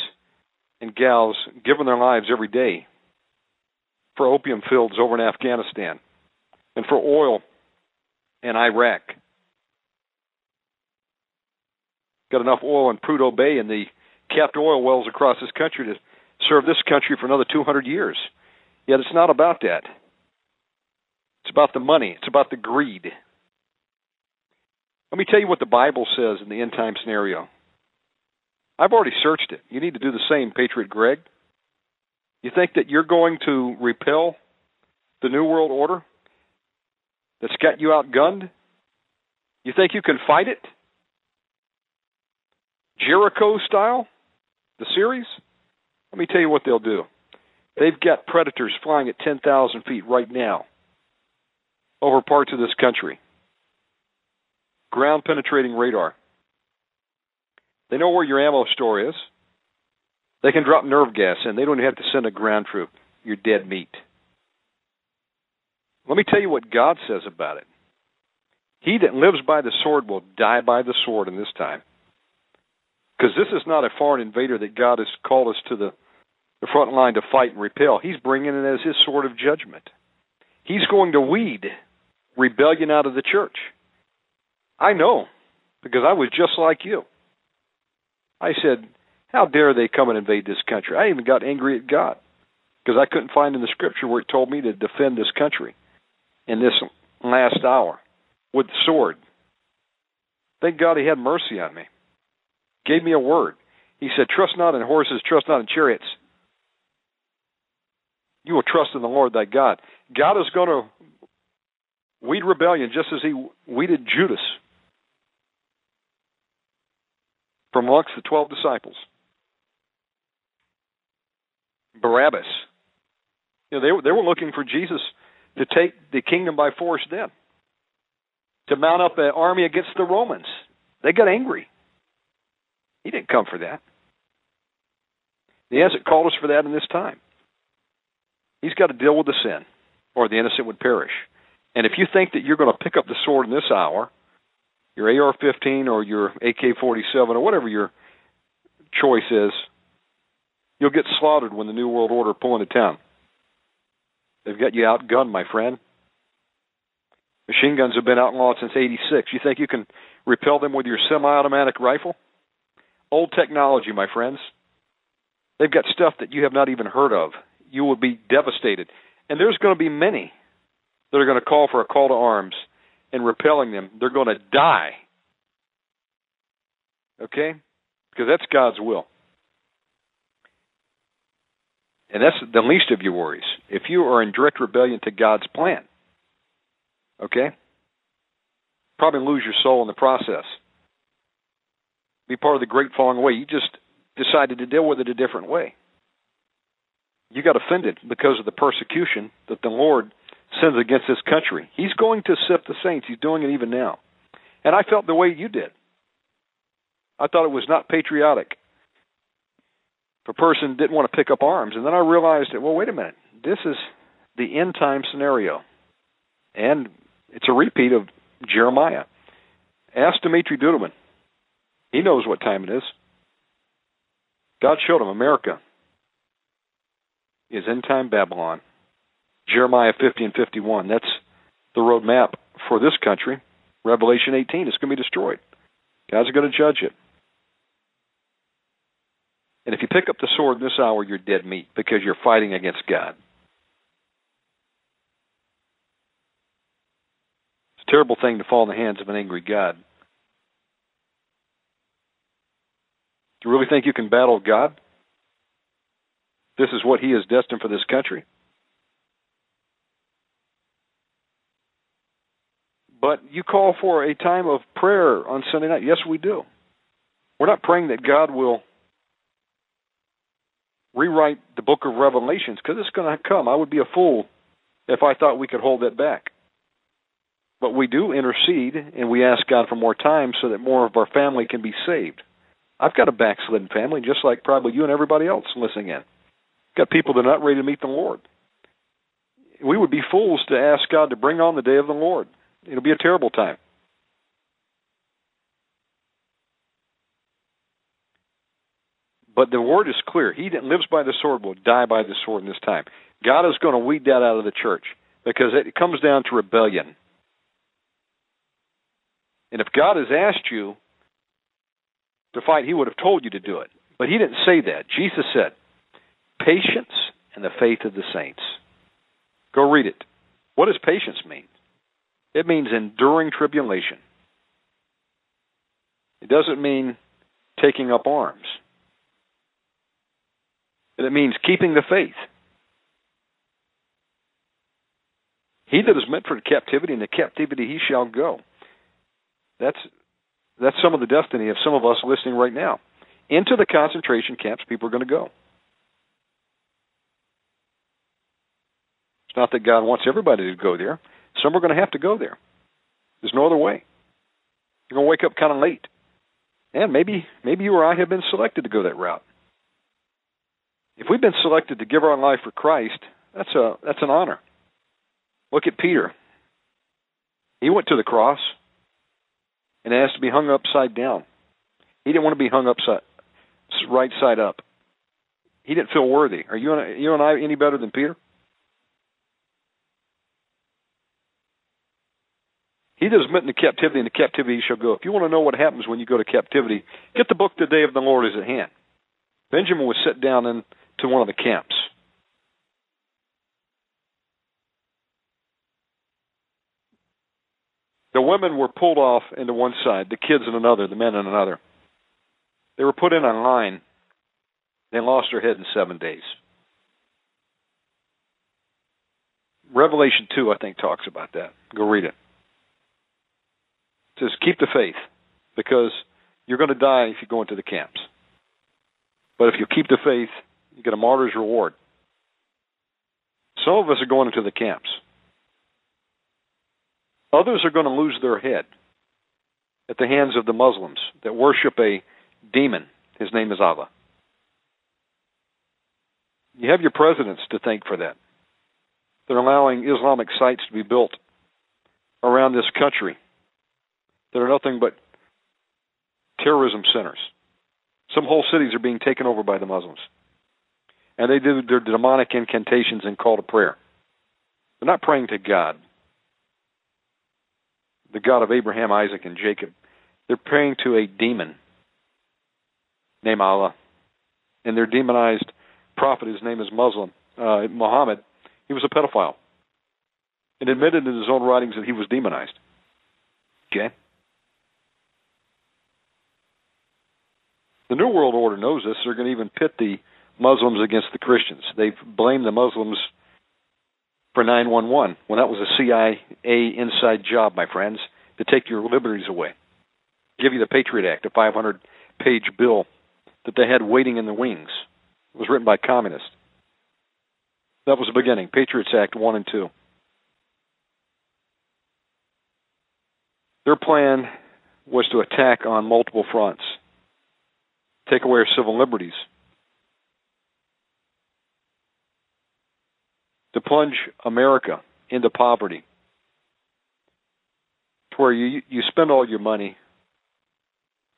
and gals giving their lives every day for opium fields over in Afghanistan and for oil in Iraq. Got enough oil in Prudhoe Bay and the capped oil wells across this country to serve this country for another 200 years. Yet it's not about that. It's about the money, it's about the greed. Let me tell you what the Bible says in the end time scenario. I've already searched it. You need to do the same, Patriot Greg. You think that you're going to repel the New World Order that's got you outgunned? You think you can fight it? Jericho style? The series? Let me tell you what they'll do. They've got predators flying at 10,000 feet right now over parts of this country. Ground penetrating radar. They know where your ammo store is. They can drop nerve gas in. They don't even have to send a ground troop. You're dead meat. Let me tell you what God says about it. He that lives by the sword will die by the sword in this time. Because this is not a foreign invader that God has called us to the, the front line to fight and repel. He's bringing it as his sword of judgment. He's going to weed rebellion out of the church. I know, because I was just like you. I said, How dare they come and invade this country? I even got angry at God because I couldn't find in the scripture where it told me to defend this country in this last hour with the sword. Thank God he had mercy on me. Gave me a word. He said, Trust not in horses, trust not in chariots. You will trust in the Lord thy God. God is going to weed rebellion just as he weeded Judas from amongst the twelve disciples. Barabbas. You know, they they were looking for Jesus to take the kingdom by force then, to mount up an army against the Romans. They got angry. He didn't come for that. He hasn't called us for that in this time. He's got to deal with the sin, or the innocent would perish. And if you think that you're going to pick up the sword in this hour your AR-15 or your AK-47 or whatever your choice is, you'll get slaughtered when the New World Order pull into town. They've got you outgunned, my friend. Machine guns have been outlawed since '86. You think you can repel them with your semi-automatic rifle? Old technology, my friends. They've got stuff that you have not even heard of. You will be devastated. And there's going to be many that are going to call for a call to arms and repelling them. They're going to die. Okay? Because that's God's will. And that's the least of your worries. If you are in direct rebellion to God's plan, okay? Probably lose your soul in the process. Be part of the great falling away. You just decided to deal with it a different way. You got offended because of the persecution that the Lord sends against this country. He's going to sift the saints. He's doing it even now. And I felt the way you did. I thought it was not patriotic if a person didn't want to pick up arms. And then I realized that, well, wait a minute. This is the end time scenario. And it's a repeat of Jeremiah. Ask Dimitri Duduman. He knows what time it is. God showed him America is end time Babylon. Jeremiah 50 and 51. That's the roadmap for this country. Revelation 18. It's going to be destroyed. God's going to judge it. And if you pick up the sword in this hour, you're dead meat because you're fighting against God. It's a terrible thing to fall in the hands of an angry God. Do you really think you can battle God? This is what He is destined for this country. But you call for a time of prayer on Sunday night. Yes, we do. We're not praying that God will rewrite the book of Revelations because it's going to come. I would be a fool if I thought we could hold it back. But we do intercede and we ask God for more time so that more of our family can be saved. I've got a backslidden family, just like probably you and everybody else listening in. Got people that are not ready to meet the Lord. We would be fools to ask God to bring on the day of the Lord. It'll be a terrible time. But the word is clear. He that lives by the sword will die by the sword in this time. God is going to weed that out of the church because it comes down to rebellion. And if God has asked you to fight, He would have told you to do it. But He didn't say that. Jesus said, patience and the faith of the saints. Go read it. What does patience mean? It means enduring tribulation. It doesn't mean taking up arms. And It means keeping the faith. He that is meant for captivity, in the captivity he shall go. That's that's some of the destiny of some of us listening right now. Into the concentration camps, people are going to go. It's not that God wants everybody to go there. Some are going to have to go there. There's no other way. You're going to wake up kind of late. And maybe maybe you or I have been selected to go that route. If we've been selected to give our life for Christ, that's a that's an honor. Look at Peter. He went to the cross and asked to be hung upside down. He didn't want to be hung upside right side up. He didn't feel worthy. Are you and, you and I any better than Peter? He that is met into captivity, into captivity he shall go. If you want to know what happens when you go to captivity, get the book The Day of the Lord is at hand. Benjamin was set down into one of the camps. The women were pulled off into one side, the kids in another, the men in another. They were put in a line. They lost their head in seven days. Revelation 2, I think, talks about that. Go read it It says keep the faith because you're going to die if you go into the camps. But if you keep the faith, you get a martyr's reward. Some of us are going into the camps. Others are going to lose their head at the hands of the Muslims that worship a demon. His name is Allah. You have your presidents to thank for that. They're allowing Islamic sites to be built around this country that are nothing but terrorism centers. Some whole cities are being taken over by the Muslims. And they do their demonic incantations and call to prayer. They're not praying to God, the God of Abraham, Isaac, and Jacob, They're praying to a demon named Allah, and their demonized prophet, his name is Muslim, uh, Muhammad. He was a pedophile, and admitted in his own writings that he was demonized. Okay. The New World Order knows this. They're going to even pit the Muslims against the Christians. They've blamed the Muslims for 911 when that was a CIA inside job, my friends, to take your liberties away. Give you the Patriot Act, a 500 page bill that they had waiting in the wings. It was written by communists. That was the beginning. Patriots Act 1 and 2. Their plan was to attack on multiple fronts, take away our civil liberties, to plunge America into poverty, to where you you spend all your money,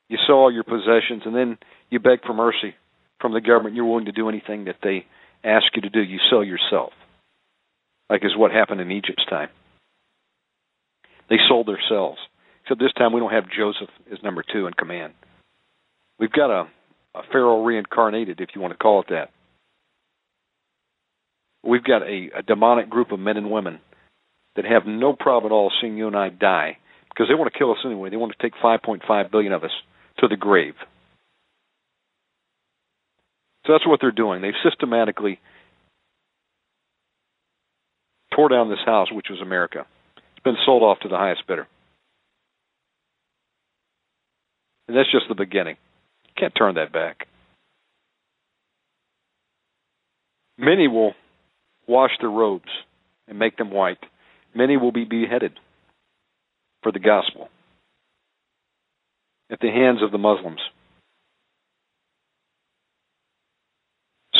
you sell all your possessions, and then you beg for mercy from the government. You're willing to do anything that they ask you to do. You sell yourself, like is what happened in Egypt's time. They sold themselves. Except this time we don't have Joseph as number two in command. We've got a, a Pharaoh reincarnated, if you want to call it that. We've got a, a demonic group of men and women that have no problem at all seeing you and I die because they want to kill us anyway. They want to take 5.5 billion of us to the grave. So that's what they're doing. They've systematically tore down this house, which was America. It's been sold off to the highest bidder. And that's just the beginning. Can't turn that back. Many will wash their robes and make them white. Many will be beheaded for the gospel at the hands of the Muslims.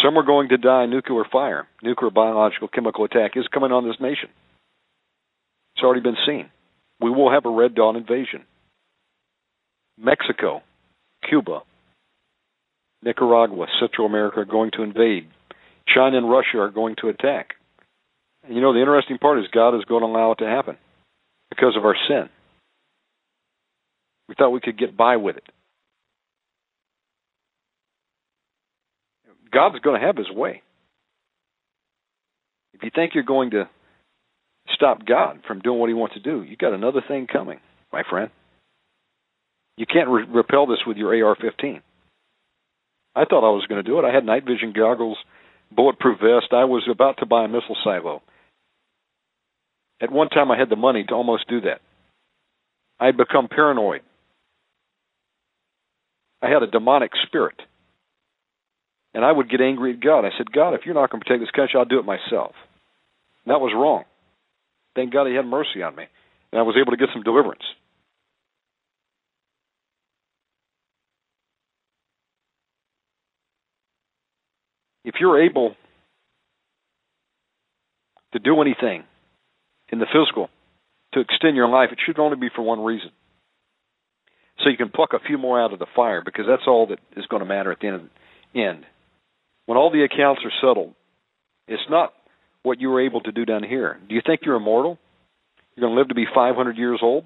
Some are going to die nuclear fire. Nuclear, biological, chemical attack is coming on this nation. It's already been seen. We will have a Red Dawn invasion. Mexico, Cuba, Nicaragua, Central America are going to invade. China and Russia are going to attack. And you know, the interesting part is God is going to allow it to happen because of our sin. We thought we could get by with it. God's going to have his way. If you think you're going to stop God from doing what he wants to do, you got another thing coming, my friend. You can't re- repel this with your AR-15. I thought I was going to do it. I had night vision goggles, bulletproof vest. I was about to buy a missile silo. At one time, I had the money to almost do that. I had become paranoid. I had a demonic spirit. And I would get angry at God. I said, God, if you're not going to protect this country, I'll do it myself. And that was wrong. Thank God he had mercy on me. And I was able to get some deliverance. If you're able to do anything in the physical to extend your life, it should only be for one reason. So you can pluck a few more out of the fire because that's all that is going to matter at the end. end. When all the accounts are settled, it's not what you were able to do down here. Do you think you're immortal? You're going to live to be 500 years old?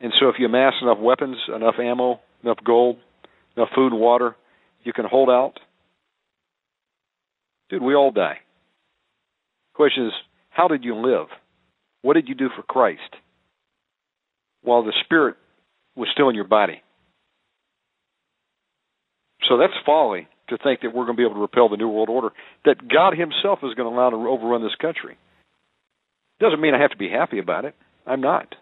And so if you amass enough weapons, enough ammo, enough gold, enough food and water, you can hold out. Dude, we all die. Question is, how did you live? What did you do for Christ while the Spirit was still in your body? So that's folly to think that we're going to be able to repel the New World Order, that God Himself is going to allow to overrun this country. Doesn't mean I have to be happy about it. I'm not.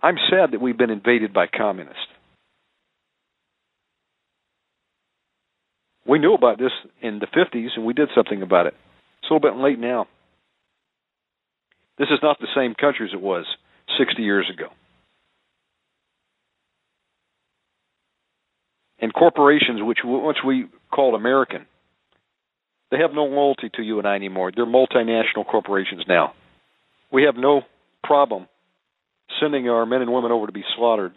I'm sad that we've been invaded by communists. We knew about this in the 50s and we did something about it. It's a little bit late now. This is not the same country as it was 60 years ago. And corporations, which once we called American, they have no loyalty to you and I anymore. They're multinational corporations now. We have no problem sending our men and women over to be slaughtered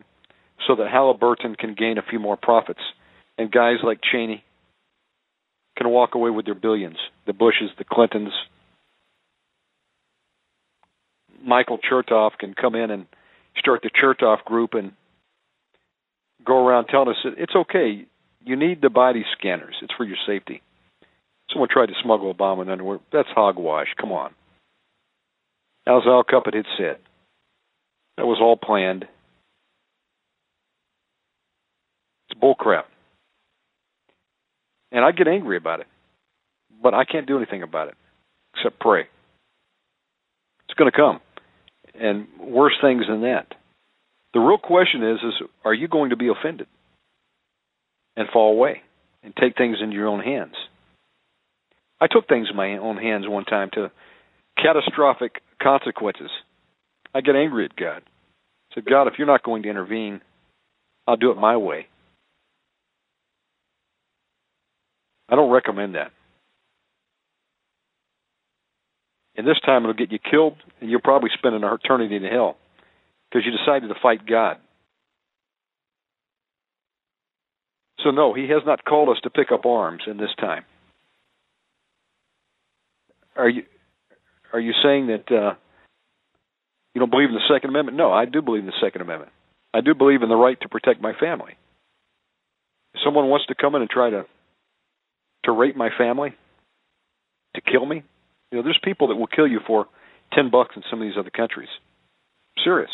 so that Halliburton can gain a few more profits. And guys like Cheney can walk away with their billions. The Bushes, the Clintons, Michael Chertoff can come in and start the Chertoff group and go around telling us it's okay. You need the body scanners. It's for your safety. Someone tried to smuggle a bomb in underwear. That's hogwash. Come on. As Al Kupit had said, that was all planned. It's bullcrap. And I get angry about it. But I can't do anything about it except pray. It's going to come. And worse things than that. The real question is is are you going to be offended and fall away and take things into your own hands? I took things in my own hands one time to catastrophic consequences. I get angry at God. I said, God, if you're not going to intervene, I'll do it my way. I don't recommend that. And this time it'll get you killed, and you'll probably spend an eternity in hell because you decided to fight God. So, no, He has not called us to pick up arms in this time. Are you are you saying that uh, you don't believe in the Second Amendment? No, I do believe in the Second Amendment. I do believe in the right to protect my family. If someone wants to come in and try to to rape my family, to kill me, you know, there's people that will kill you for ten bucks in some of these other countries. serious.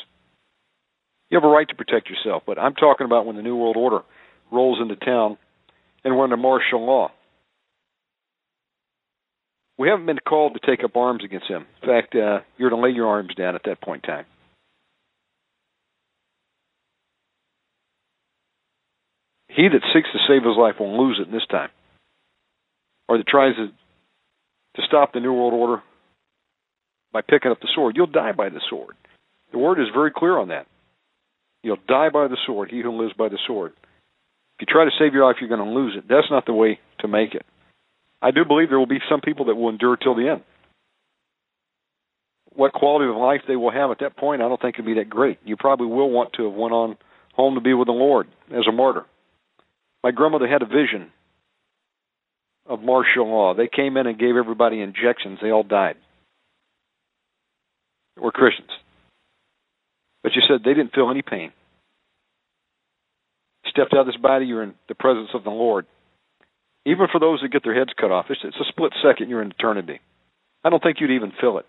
You have a right to protect yourself, but I'm talking about when the New World Order rolls into town and we're under martial law. We haven't been called to take up arms against him. In fact, uh, you're to lay your arms down at that point in time. He that seeks to save his life will lose it this time, or that tries to to stop the New World Order by picking up the sword. You'll die by the sword. The word is very clear on that. You'll die by the sword, he who lives by the sword. If you try to save your life, you're going to lose it. That's not the way to make it. I do believe there will be some people that will endure till the end. What quality of life they will have at that point, I don't think it'll be that great. You probably will want to have went on home to be with the Lord as a martyr. My grandmother had a vision of martial law. They came in and gave everybody injections. They all died. They were Christians. But you said they didn't feel any pain. Stepped out of this body, you're in the presence of the Lord. Even for those that get their heads cut off, it's, it's a split second, you're in eternity. I don't think you'd even feel it.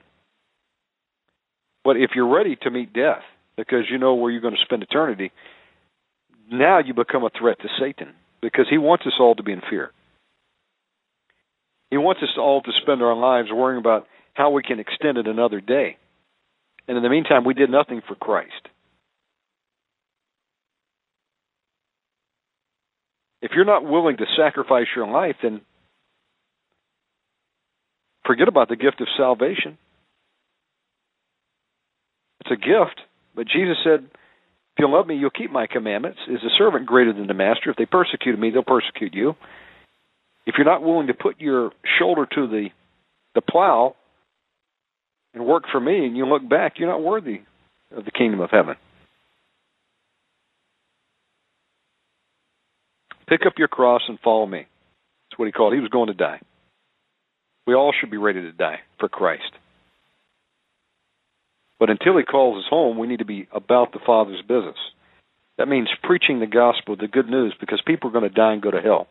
But if you're ready to meet death, because you know where you're going to spend eternity, now you become a threat to Satan because he wants us all to be in fear. He wants us all to spend our lives worrying about how we can extend it another day. And in the meantime, we did nothing for Christ. If you're not willing to sacrifice your life, then forget about the gift of salvation. It's a gift, but Jesus said, If you love me, you'll keep my commandments. Is the servant greater than the master? If they persecuted me, they'll persecute you if you're not willing to put your shoulder to the the plow and work for me and you look back, you're not worthy of the kingdom of heaven. Pick up your cross and follow me. That's what he called. He was going to die. We all should be ready to die for Christ. But until he calls us home, we need to be about the Father's business. That means preaching the gospel, the good news, because people are going to die and go to hell.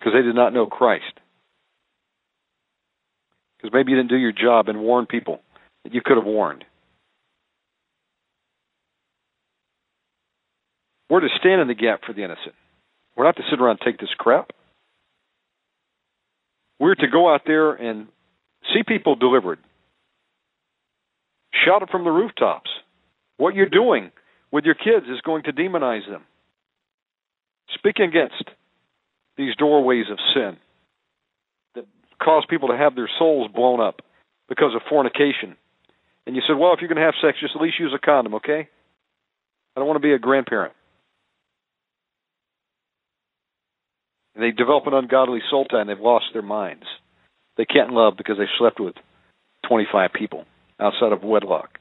Because they did not know Christ. Because maybe you didn't do your job and warn people that you could have warned. We're to stand in the gap for the innocent. We're not to sit around and take this crap. We're to go out there and see people delivered. Shout it from the rooftops. What you're doing with your kids is going to demonize them. Speak against these doorways of sin that cause people to have their souls blown up because of fornication. And you said, well, if you're going to have sex, just at least use a condom, okay? I don't want to be a grandparent. And they develop an ungodly soul tie and they've lost their minds. They can't love because they slept with 25 people outside of wedlock.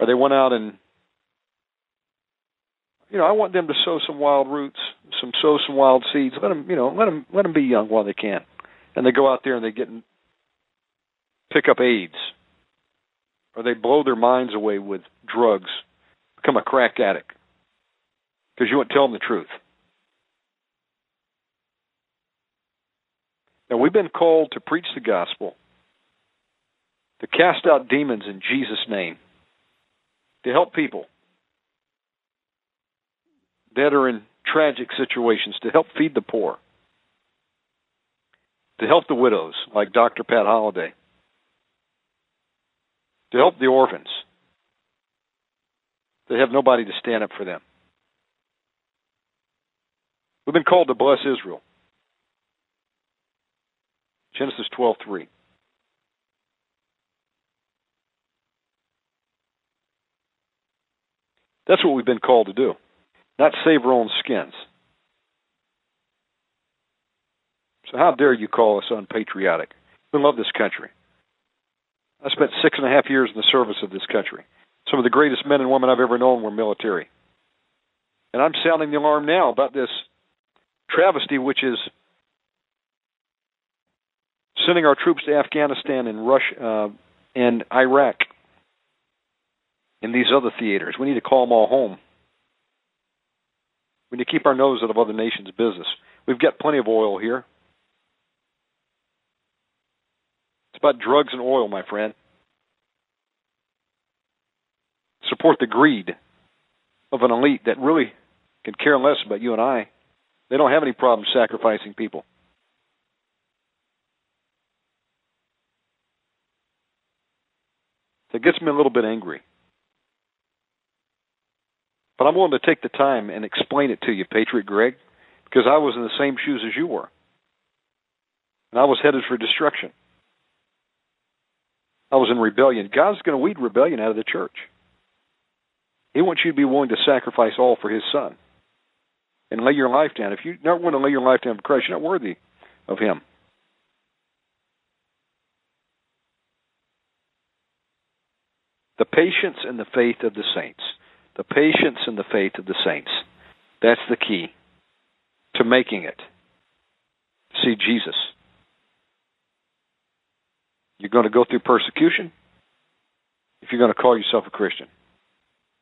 Or they went out and you know, I want them to sow some wild roots, some sow some wild seeds. Let them, you know, let them let them be young while they can, and they go out there and they get and pick up AIDS, or they blow their minds away with drugs, become a crack addict because you won't tell them the truth. Now, we've been called to preach the gospel, to cast out demons in Jesus' name, to help people that are in tragic situations, to help feed the poor, to help the widows, like Dr. Pat Holliday, to help the orphans. They have nobody to stand up for them. We've been called to bless Israel. Genesis 12:3. That's what we've been called to do, not save our own skins. So how dare you call us unpatriotic? We love this country. I spent six and a half years in the service of this country. Some of the greatest men and women I've ever known were military. And I'm sounding the alarm now about this travesty, which is sending our troops to Afghanistan and Russia uh, and Iraq and these other theaters. We need to call them all home. We need to keep our nose out of other nations' business. We've got plenty of oil here. It's about drugs and oil, my friend. Support the greed of an elite that really can care less about you and I. They don't have any problem sacrificing people. That gets me a little bit angry. But I'm willing to take the time and explain it to you, Patriot Greg, because I was in the same shoes as you were. And I was headed for destruction. I was in rebellion. God's going to weed rebellion out of the church. He wants you to be willing to sacrifice all for His Son and lay your life down. If you're not willing to lay your life down for Christ, you're not worthy of Him. The patience and the faith of the saints. The patience and the faith of the saints. That's the key to making it. See Jesus. You're going to go through persecution if you're going to call yourself a Christian.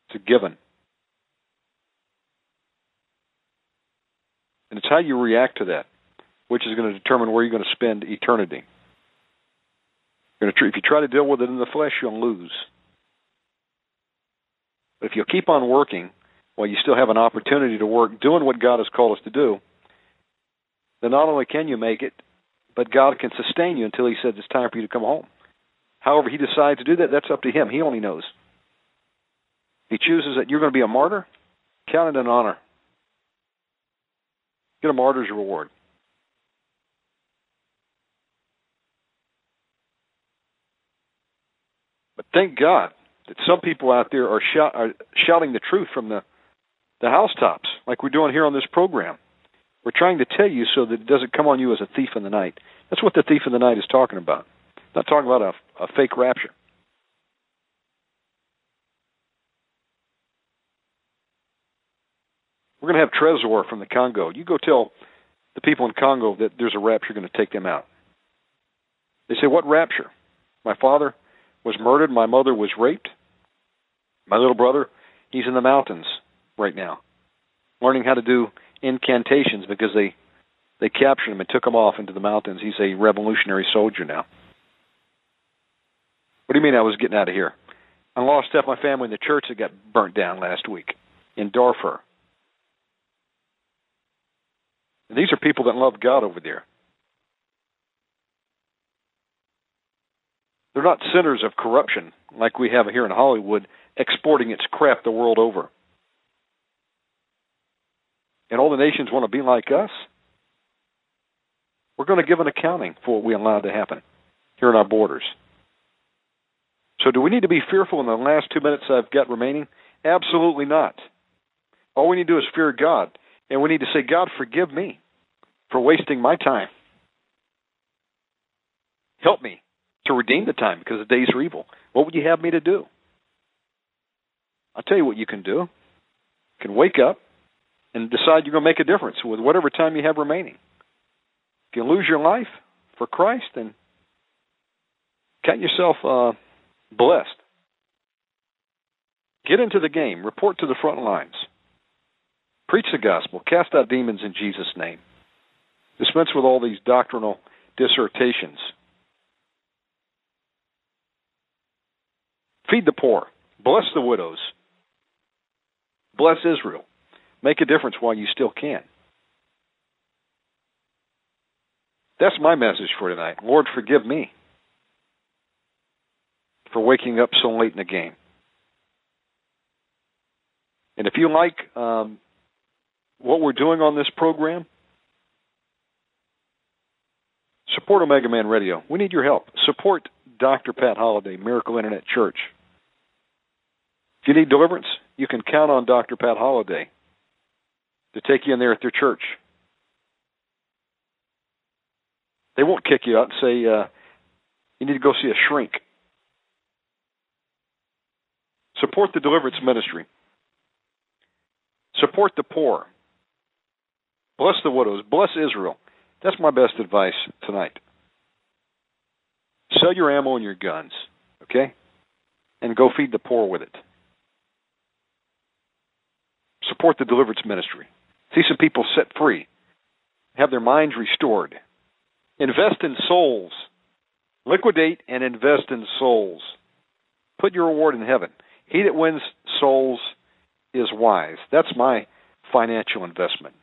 It's a given. And it's how you react to that, which is going to determine where you're going to spend eternity. If you try to deal with it in the flesh, you'll lose. But if you keep on working while you still have an opportunity to work, doing what God has called us to do, then not only can you make it, but God can sustain you until He says it's time for you to come home. However, He decides to do that, that's up to Him. He only knows. He chooses that you're going to be a martyr, count it an honor. Get a martyr's reward. But thank God that some people out there are, shout, are shouting the truth from the, the housetops, like we're doing here on this program. We're trying to tell you so that it doesn't come on you as a thief in the night. That's what the thief in the night is talking about. Not talking about a, a fake rapture. We're going to have Trezor from the Congo. You go tell the people in Congo that there's a rapture going to take them out. They say, What rapture? My father was murdered. My mother was raped. My little brother, he's in the mountains right now, learning how to do incantations because they they captured him and took him off into the mountains. He's a revolutionary soldier now. What do you mean I was getting out of here? I lost half my family in the church that got burnt down last week in Darfur. And these are people that love God over there. They're not centers of corruption like we have here in Hollywood, exporting its crap the world over. And all the nations want to be like us. We're going to give an accounting for what we allowed to happen here in our borders. So, do we need to be fearful in the last two minutes I've got remaining? Absolutely not. All we need to do is fear God. And we need to say, God, forgive me for wasting my time. Help me to redeem the time because the days are evil. What would you have me to do? I'll tell you what you can do. You can wake up and decide you're going to make a difference with whatever time you have remaining. If you lose your life for Christ, then count yourself uh, blessed. Get into the game. Report to the front lines. Preach the gospel. Cast out demons in Jesus' name. Dispense with all these doctrinal dissertations. Feed the poor. Bless the widows. Bless Israel. Make a difference while you still can. That's my message for tonight. Lord, forgive me for waking up so late in the game. And if you like um, what we're doing on this program, support Omega Man Radio. We need your help. Support Dr. Pat Holliday, Miracle Internet Church. If you need deliverance, you can count on Dr. Pat Holliday to take you in there at their church. They won't kick you out and say, uh, you need to go see a shrink. Support the deliverance ministry. Support the poor. Bless the widows. Bless Israel. That's my best advice tonight. Sell your ammo and your guns, okay? And go feed the poor with it. Support the deliverance ministry. See some people set free, have their minds restored. Invest in souls. Liquidate and invest in souls. Put your reward in heaven. He that wins souls is wise. That's my financial investment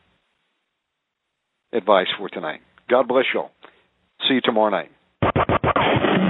advice for tonight. God bless you all. See you tomorrow night.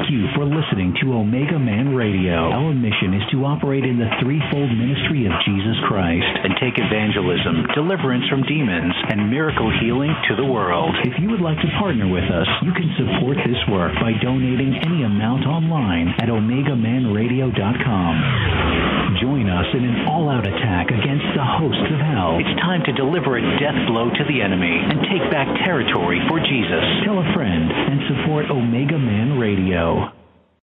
Thank you for listening to Omega Man Radio. Our mission is to operate in the threefold ministry of Jesus Christ and take evangelism, deliverance from demons, and miracle healing to the world. If you would like to partner with us, you can support this work by donating any amount online at OmegaManRadio.com. Join us in an all-out attack against the hosts of hell. It's time to deliver a death blow to the enemy and take back territory for Jesus. Tell a friend and support Omega Man Radio.